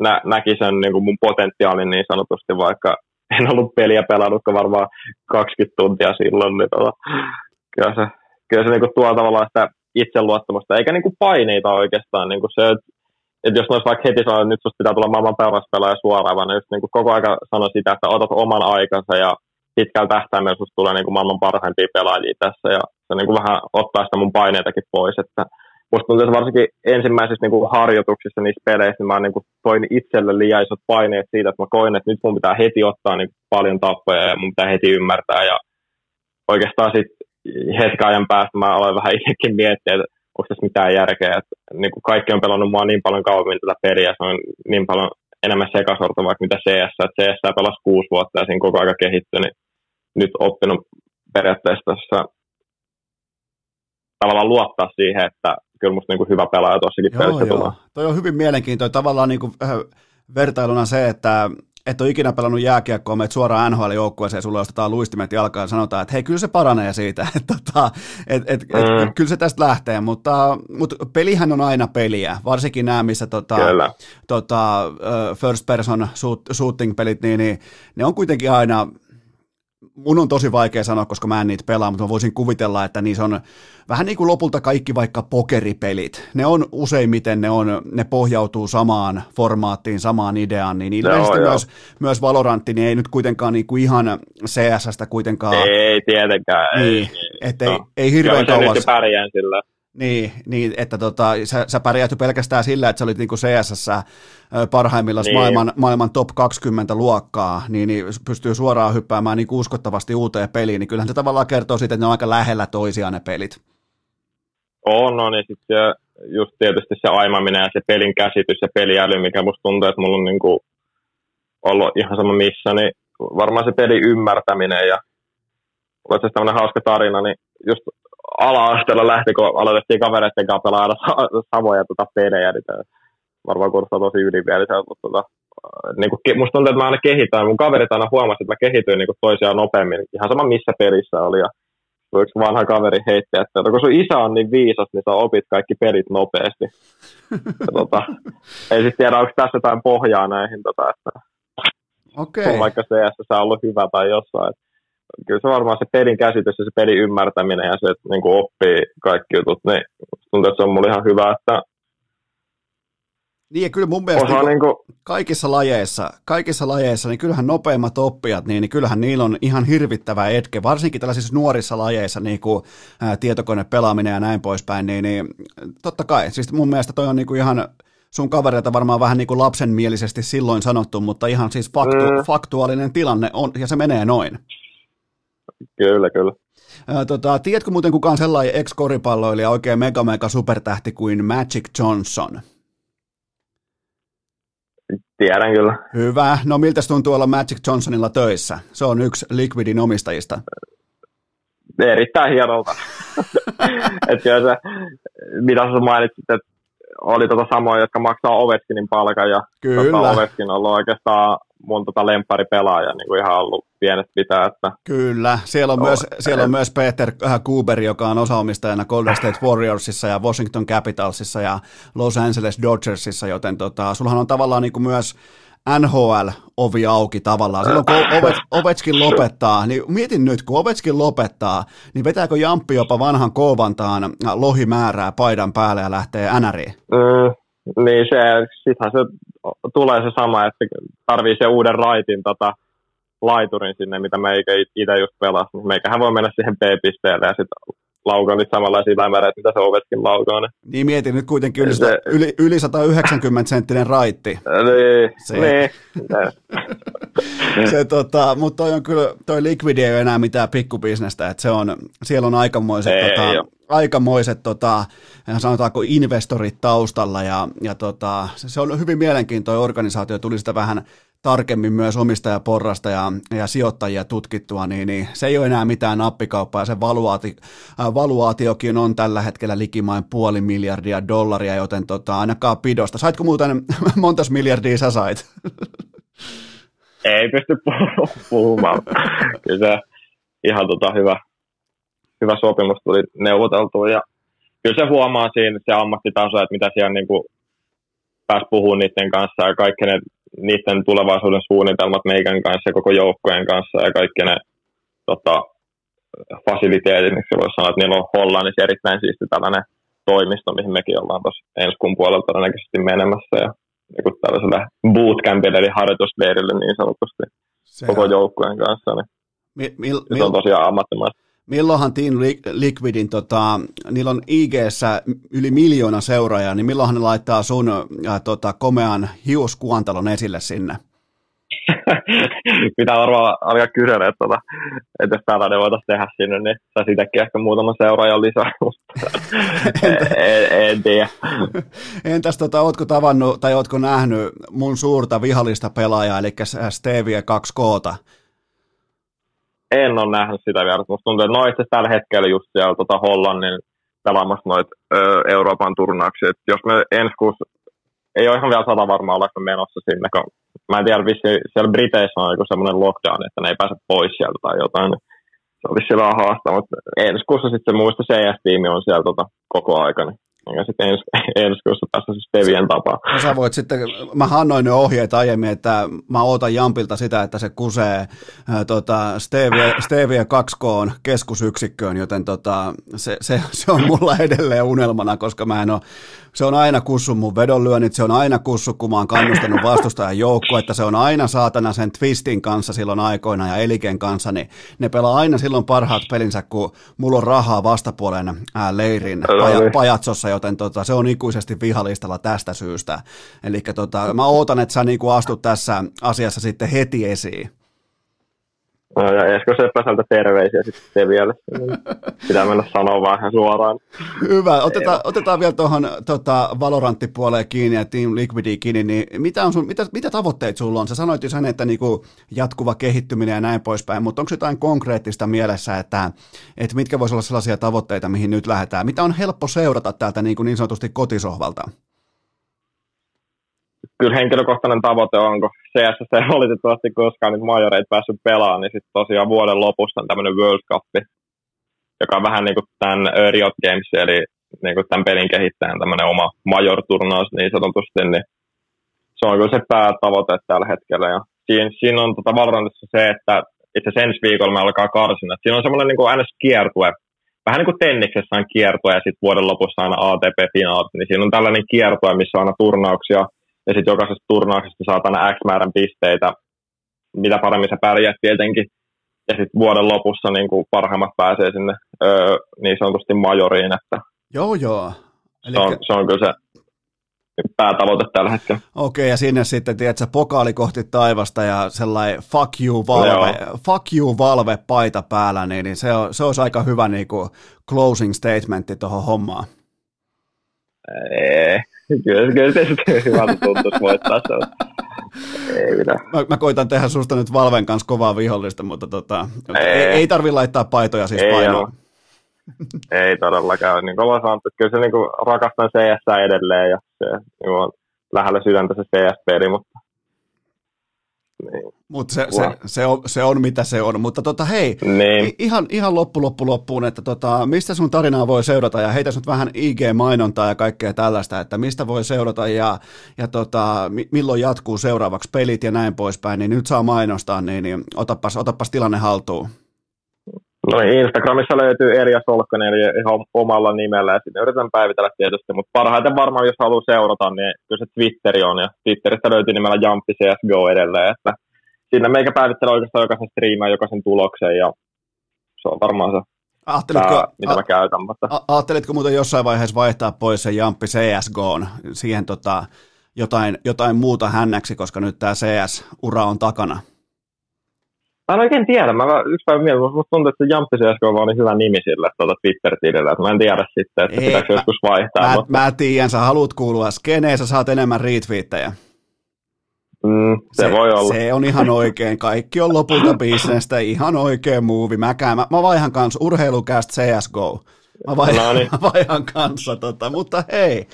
nä, näki sen niin kuin mun potentiaalin niin sanotusti, vaikka en ollut peliä pelannut varmaan 20 tuntia silloin, niin tota, kyllä se, kyllä se niin kuin tuo tavallaan sitä itseluottamusta, eikä niin kuin paineita oikeastaan. Niin kuin se, että että jos olisi vaikka heti sanoa, että nyt susta pitää tulla maailman paras pelaaja suoraan, vaan just niin kuin koko aika sano sitä, että otat oman aikansa ja pitkällä tähtäimellä susta tulee niin kuin maailman parhaimpia pelaajia tässä ja se niin kuin vähän ottaa sitä mun paineitakin pois, että musta tuntuu, että varsinkin ensimmäisissä niin kuin harjoituksissa niissä peleissä, niin mä niin kuin toin itselle liian isot paineet siitä, että mä koin, että nyt mun pitää heti ottaa niin paljon tappoja ja mun pitää heti ymmärtää ja oikeastaan sitten hetken ajan päästä mä aloin vähän itsekin miettiä, että onko tässä mitään järkeä. Että, niin kuin kaikki on pelannut mua niin paljon kauemmin tätä peliä, se on niin paljon enemmän sekasorto vaikka mitä CS. Että CS pelasi kuusi vuotta ja siinä koko aika kehittyi, niin nyt oppinut periaatteessa tässä tavallaan luottaa siihen, että kyllä musta niin hyvä pelaaja tuossakin pelissä tulee. Toi on hyvin mielenkiintoinen. Tavallaan niin kuin, äh, vertailuna se, että et ole ikinä pelannut jääkiekkoa, meet suoraan NHL-joukkueeseen, sulle ostetaan luistimet jalkaan ja sanotaan, että hei, kyllä se paranee siitä, että tota, et, et, et, mm. kyllä se tästä lähtee, mutta, mutta pelihän on aina peliä, varsinkin nämä, missä tota, tota, first person shooting pelit, niin, niin ne on kuitenkin aina mun on tosi vaikea sanoa, koska mä en niitä pelaa, mutta mä voisin kuvitella, että niissä on vähän niin kuin lopulta kaikki vaikka pokeripelit. Ne on useimmiten, ne, on, ne pohjautuu samaan formaattiin, samaan ideaan, niin ilmeisesti no, myös, myös Valorantti niin ei nyt kuitenkaan niin kuin ihan CSstä kuitenkaan. Ei tietenkään. Niin, ei, ettei, no. ei hirveän kauas. pärjään sillä. Niin, niin että tota, sä, sä pärjäät jo pelkästään sillä, että sä olit niinku CSS parhaimmillaan niin. maailman, maailman top 20 luokkaa, niin, niin pystyy suoraan hyppäämään niin uskottavasti uuteen peliin, niin kyllähän se tavallaan kertoo siitä, että ne on aika lähellä toisiaan ne pelit. On, on, ja sitten just tietysti se aimaminen ja se pelin käsitys ja peliäly, mikä musta tuntuu, että mulla on niinku ollut ihan sama missä, niin varmaan se pelin ymmärtäminen ja mulla on tämmöinen hauska tarina, niin just ala-asteella lähti, kun aloitettiin kavereiden kanssa pelaa samoja tota pelejä, niin varmaan kuulostaa tosi ylimieliseltä, mutta tota, niin kuin, musta tuntuu, että mä aina kehitän, mun kaverit aina huomasivat, että mä kehityin niin kuin toisiaan nopeammin, ihan sama missä pelissä oli, ja yksi vanha kaveri heitti, että kun sun isä on niin viisas, niin sä opit kaikki pelit nopeasti. ja, tota, ei sitten tiedä, onko tässä jotain pohjaa näihin, tota, että okay. on vaikka CS on ollut hyvä tai jossain. Kyllä se varmaan se pelin käsitys ja se pelin ymmärtäminen ja se, että niin kuin oppii kaikki jutut, niin tuntuu, että se on mulle ihan hyvä, että niin ja kyllä mun mielestä niin kuin, kaikissa lajeissa, kaikissa lajeissa, niin kyllähän nopeimmat oppijat, niin, niin kyllähän niillä on ihan hirvittävä etke, varsinkin tällaisissa nuorissa lajeissa, niin kuin ää, tietokonepelaaminen ja näin poispäin, niin, niin totta kai, siis mun mielestä toi on niin kuin ihan sun kavereita varmaan vähän niin kuin lapsenmielisesti silloin sanottu, mutta ihan siis faktu, mm. faktuaalinen tilanne on, ja se menee noin. Kyllä, kyllä. Ää, tota, tiedätkö muuten kukaan sellainen ex-koripalloilija, oikein mega mega supertähti kuin Magic Johnson? Tiedän kyllä. Hyvä. No miltä tuntuu olla Magic Johnsonilla töissä? Se on yksi Liquidin omistajista. Erittäin hienolta. että se, mitä sä mainitsit, että oli tota samoja, jotka maksaa Ovechkinin palkan ja Kyllä. Tota Ovechkin on ollut oikeastaan mun tota pelaaja niin kuin ihan ollut pienestä pitää. Että... Kyllä, siellä on, no, myös, siellä on myös Peter Kuber, joka on osaomistajana Golden State Warriorsissa ja Washington Capitalsissa ja Los Angeles Dodgersissa, joten tota, sullahan on tavallaan niin kuin myös NHL-ovi auki tavallaan. Silloin kun Ovechkin lopettaa, niin mietin nyt, kun Ovechkin lopettaa, niin vetääkö Jamppi jopa vanhan Kovantaan lohimäärää paidan päälle ja lähtee NRiin? Mm, niin se, sittenhän se tulee se sama, että tarvii se uuden raitin tota, laiturin sinne, mitä meikä itse just pelasi. Niin meikähän voi mennä siihen B-pisteelle ja sitten laukaa niitä samanlaisia lämäreitä, mitä se ovetkin laukaa. Niin, niin mietin nyt kuitenkin yli, se, yli, yli 190 senttinen raitti. Niin, se. niin. se, tota, mutta toi on kyllä, toi Liquid ei ole enää mitään pikkubisnestä, että se on, siellä on aikamoiset, ei, tota, ei aikamoiset tota, sanotaanko investorit taustalla ja, ja tota, se on hyvin mielenkiintoinen organisaatio, tuli sitä vähän tarkemmin myös omistajaporrasta ja, ja sijoittajia tutkittua, niin, niin se ei ole enää mitään nappikauppaa ja se valuaati, äh, valuaatiokin on tällä hetkellä likimain puoli miljardia dollaria, joten tota, ainakaan pidosta. Saitko muuten, montas miljardia sä sait? Ei pysty puhumaan. Kyllä se ihan tota hyvä, hyvä sopimus tuli neuvoteltua ja kyllä se huomaa siinä se ammattitaso, että mitä siellä niin kuin pääsi puhumaan niiden kanssa ja kaikki ne niiden tulevaisuuden suunnitelmat meikän kanssa ja koko joukkojen kanssa ja kaikki ne tota, fasiliteetit, niin voisi sanoa, että niillä on Hollannissa erittäin siisti tällainen toimisto, mihin mekin ollaan tuossa ensi kuun puolella todennäköisesti menemässä ja niin tällaiselle bootcampille eli harjoitusleirille niin sanotusti Sehän. koko joukkojen kanssa. Niin mi- mil- se on tosiaan ammattimaista. Milloinhan Team Liquidin, tota, niillä on ig yli miljoona seuraajaa, niin milloinhan ne laittaa sun äh, tota, komean hiuskuantalon esille sinne? Pitää varmaan alkaa kysellä, että, tota, että jos tällainen voitaisiin tehdä sinne, niin saisi itsekin ehkä muutama seuraajan lisää, mutta en, en, tiedä. Entäs tota, ootko tavannut tai ootko nähnyt mun suurta vihallista pelaajaa, eli Stevie 2K? En ole nähnyt sitä vielä. Musta tuntuu, että no itse tällä hetkellä just siellä tota Hollannin pelaamassa noita Euroopan turnauksia. Et jos me ensi kuussa, ei ole ihan vielä sata varmaa olla menossa sinne, kun mä en tiedä, vissi, siellä Briteissä on joku semmoinen lockdown, että ne ei pääse pois sieltä tai jotain. Niin se olisi vähän haastava, mutta ensi kuussa sitten se muista CS-tiimi on siellä tota, koko aika. Niin ja sitten ens, ensi kuussa tässä siis Stevien tapaa. No sä voit sitten, mä annoin ne ohjeet aiemmin, että mä ootan Jampilta sitä, että se kusee ää, tota, Stevie, Stevie 2K keskusyksikköön, joten tota, se, se, se, on mulla edelleen unelmana, koska mä en ole se on aina kussu mun vedonlyönnit, se on aina kussu, kun mä oon kannustanut vastustajan joukkoa, että se on aina saatana sen Twistin kanssa silloin aikoina ja Eliken kanssa, niin ne pelaa aina silloin parhaat pelinsä, kun mulla on rahaa vastapuolen ää, leirin paja, pajatsossa, joten tota, se on ikuisesti vihalistalla tästä syystä. Eli tota, mä ootan, että sä niinku astut tässä asiassa sitten heti esiin. No, ja Esko Seppäseltä terveisiä sitten vielä. Pitää mennä sanoa vähän suoraan. Hyvä. Otetaan, otetaan vielä tuohon tota, Valoranttipuoleen kiinni ja Team Liquidi kiinni. Niin mitä, on sun, mitä, mitä tavoitteet sulla on? Sä sanoit jo sen, että niinku jatkuva kehittyminen ja näin poispäin, mutta onko jotain konkreettista mielessä, että, että mitkä voisi olla sellaisia tavoitteita, mihin nyt lähdetään? Mitä on helppo seurata täältä niin, kuin niin sanotusti kotisohvalta? Kyllä henkilökohtainen tavoite on, kun CS ei valitettavasti koskaan nyt majoreita päässyt pelaamaan, niin sitten tosiaan vuoden lopussa on tämmöinen World Cup, joka on vähän niin kuin tämän Riot Games, eli niin kuin tämän pelin kehittäjän tämmöinen oma major-turnaus niin sanotusti, niin se on kyllä se päätavoite tällä hetkellä. Ja siinä, siinä on tota Valorantissa se, että itse asiassa ensi viikolla me alkaa karsinat. Siinä on semmoinen niin kuin NS-kiertue, vähän niin kuin tenniksessä on kiertue ja sitten vuoden lopussa aina ATP-finaalit, niin siinä on tällainen kiertue, missä on aina turnauksia ja sitten jokaisesta turnauksesta saat aina X määrän pisteitä, mitä paremmin sä pärjät tietenkin. Ja sitten vuoden lopussa niin kuin parhaimmat pääsee sinne öö, niin sanotusti majoriin, että Joo, joo. Eli... Se, on, se on kyllä se päätavoite tällä hetkellä. Okei, ja sinne sitten, tiedätkö, pokaali kohti taivasta ja sellainen fuck you Valve, fuck you Valve paita päällä, niin, niin se, on, se olisi aika hyvä niin kuin closing statementti tuohon hommaan. Ei, kyllä, kyllä se sitten hyvältä tuntuisi voittaa se. Ei mitään. Mä, mä koitan tehdä susta nyt Valven kanssa kovaa vihollista, mutta tota, ei, ei, ei tarvi laittaa paitoja siis painoa. ei todellakaan. Niin kuin olen sanonut, että kyllä se niin kuin rakastan CS edelleen ja se niin on lähellä sydäntä se CS-peli, mutta niin. Mutta se, se, se, on, se on mitä se on. Mutta tota, hei, niin. ihan, ihan loppu loppu loppuun, että tota, mistä sun tarinaa voi seurata ja heitä nyt vähän IG-mainontaa ja kaikkea tällaista, että mistä voi seurata ja, ja tota, milloin jatkuu seuraavaksi pelit ja näin poispäin, niin nyt saa mainostaa, niin, niin otapas, otapas tilanne haltuun. No Instagramissa löytyy Erja Solkkonen eli ihan omalla nimellä ja sinne yritän päivitellä tietysti, mutta parhaiten varmaan jos haluaa seurata, niin kyllä se Twitteri on ja Twitteristä löytyy nimellä Jumpy CSGO edelleen, että sinne meikä päivittelee oikeastaan jokaisen striimaan, jokaisen tuloksen ja se on varmaan se Tää, mitä mä käytän. Mutta... Ajattelitko muuten jossain vaiheessa vaihtaa pois se Jumpy CSGOon siihen tota, jotain, jotain muuta hännäksi, koska nyt tämä CS-ura on takana? Mä en oikein tiedä. Mä yksi päivä mietin, musta tuntuu, että Jumpy CSK on niin hyvä nimi sille tuota Twitter-tilille, että mä en tiedä sitten, että Ei, pitääkö mä, joskus vaihtaa. Mä, mutta... mä tiedän, sä haluat kuulua skeneen, sä saat enemmän retweettejä. Mm, se, se, voi olla. Se on ihan oikein. Kaikki on lopulta bisnestä. Ihan oikein muuvi. Mä, mä, mä vaihan kanssa urheilukästä CSGO. Mä vaihan, no niin. mä vaihan kanssa, tota, mutta hei,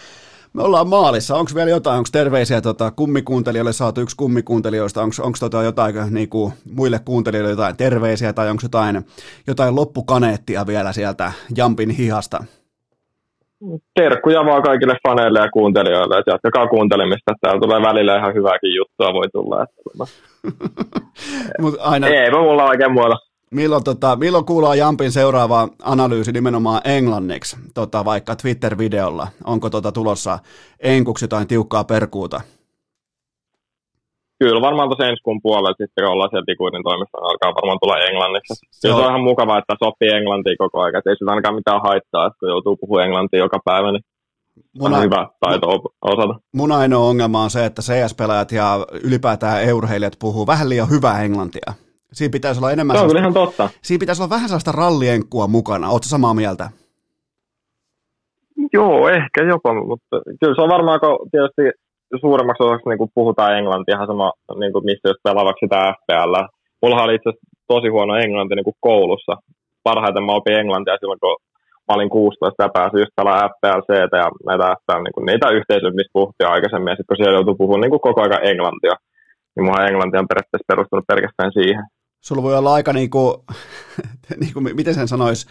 me ollaan maalissa. Onko vielä jotain, onko terveisiä tota, kummikuuntelijoille saatu yksi kummikuuntelijoista, onko tota, jotain niin kuin, muille kuuntelijoille jotain terveisiä tai onko jotain, jotain loppukaneettia vielä sieltä Jampin hihasta? Terkkuja vaan kaikille faneille ja kuuntelijoille, että jatkakaa kuuntelemista. Täällä tulee välillä ihan hyvääkin juttua voi tulla. Että... Mut aina... Ei, mulla oikein muuta. Milloin, tota, milloin kuullaan Jampin seuraava analyysi nimenomaan englanniksi, tota, vaikka Twitter-videolla? Onko tota tulossa enkuksi jotain tiukkaa perkuuta? Kyllä varmaan tuossa ensi kuun puolella sitten, kun ollaan siellä Tikuitin toimistossa, alkaa varmaan tulla englanniksi. Se, se on ihan mukavaa, että sopii englantia koko ajan, ei sitä ainakaan mitään haittaa, että kun joutuu puhumaan englantia joka päivä, niin mun on hyvä taito osata. Mun ainoa ongelma on se, että CS-pelaajat ja ylipäätään eurheilijat puhuu vähän liian hyvää englantia. Siinä pitäisi olla enemmän... Se on ihan totta. Siinä pitäisi olla vähän sellaista rallienkua mukana. Oletko samaa mieltä? Joo, ehkä jopa, mutta kyllä se on varmaan, kun tietysti suuremmaksi osaksi niin kuin puhutaan englantia, ihan sama, niin kuin missä jos pelaavaksi sitä FPL. Mulla oli itse tosi huono englanti niin kuin koulussa. Parhaiten mä opin englantia silloin, kun mä olin 16 ja pääsin just pelaamaan FPLC ja näitä FPL, niin kuin niitä yhteisöjä, missä puhuttiin aikaisemmin. Ja sitten kun siellä joutui puhumaan niin kuin koko ajan englantia, niin mulla englanti on periaatteessa perustunut pelkästään siihen sulla voi olla aika niin kuin, niin kuin miten sen sanoisi,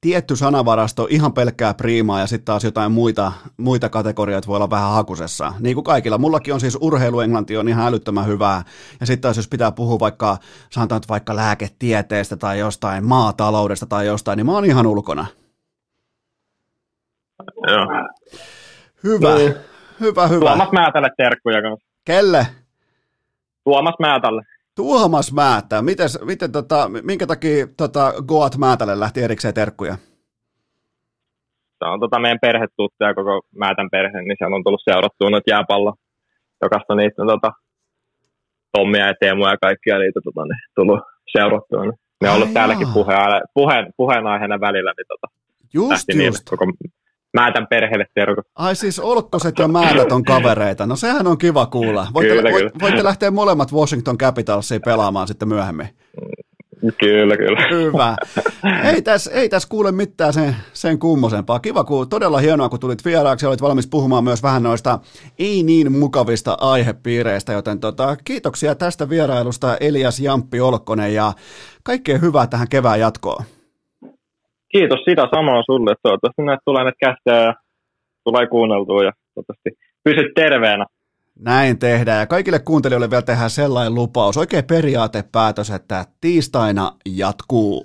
tietty sanavarasto, ihan pelkkää priimaa ja sitten taas jotain muita, muita kategorioita voi olla vähän hakusessa. Niin kuin kaikilla. Mullakin on siis urheiluenglanti on ihan älyttömän hyvää. Ja sitten taas jos pitää puhua vaikka, sanotaan vaikka lääketieteestä tai jostain maataloudesta tai jostain, niin mä oon ihan ulkona. Joo. Hyvä, niin. hyvä, hyvä. Tuomas Määtälle terkkuja kanssa. Kelle? Tuomas Määtälle. Tuomas Määttä, miten, miten tota, minkä takia tota, Goat Määtälle lähti erikseen terkkuja? Se on tota meidän perhetuttuja, koko Määtän perhe, niin se on tullut seurattua noita jääpallo. Jokaista niitä tota, Tommia ja Teemuja ja kaikkia niitä tota, niin, tullut seurattua. Niin. Ne on ollut Ai täälläkin puheen, puheen, puheenaiheena välillä, niin tota, just, just. koko Määtän perheelle terkut. Ai siis Olkkoset ja Määtät on kavereita. No sehän on kiva kuulla. Voitte, kyllä, kyllä. voitte lähteä molemmat Washington Capitalsiin pelaamaan sitten myöhemmin. Kyllä, kyllä. Hyvä. Ei tässä ei täs kuule mitään sen, sen kummosempaa. Kiva, kun todella hienoa, kun tulit vieraaksi olit valmis puhumaan myös vähän noista ei niin mukavista aihepiireistä, joten tota, kiitoksia tästä vierailusta Elias Jamppi Olkkonen ja kaikkea hyvää tähän kevään jatkoon. Kiitos sitä samaa sulle. Toivottavasti näitä tulee näitä kästejä ja tulee kuunneltua ja toivottavasti pysyt terveenä. Näin tehdään ja kaikille kuuntelijoille vielä tehdään sellainen lupaus, oikein periaatepäätös, että tiistaina jatkuu.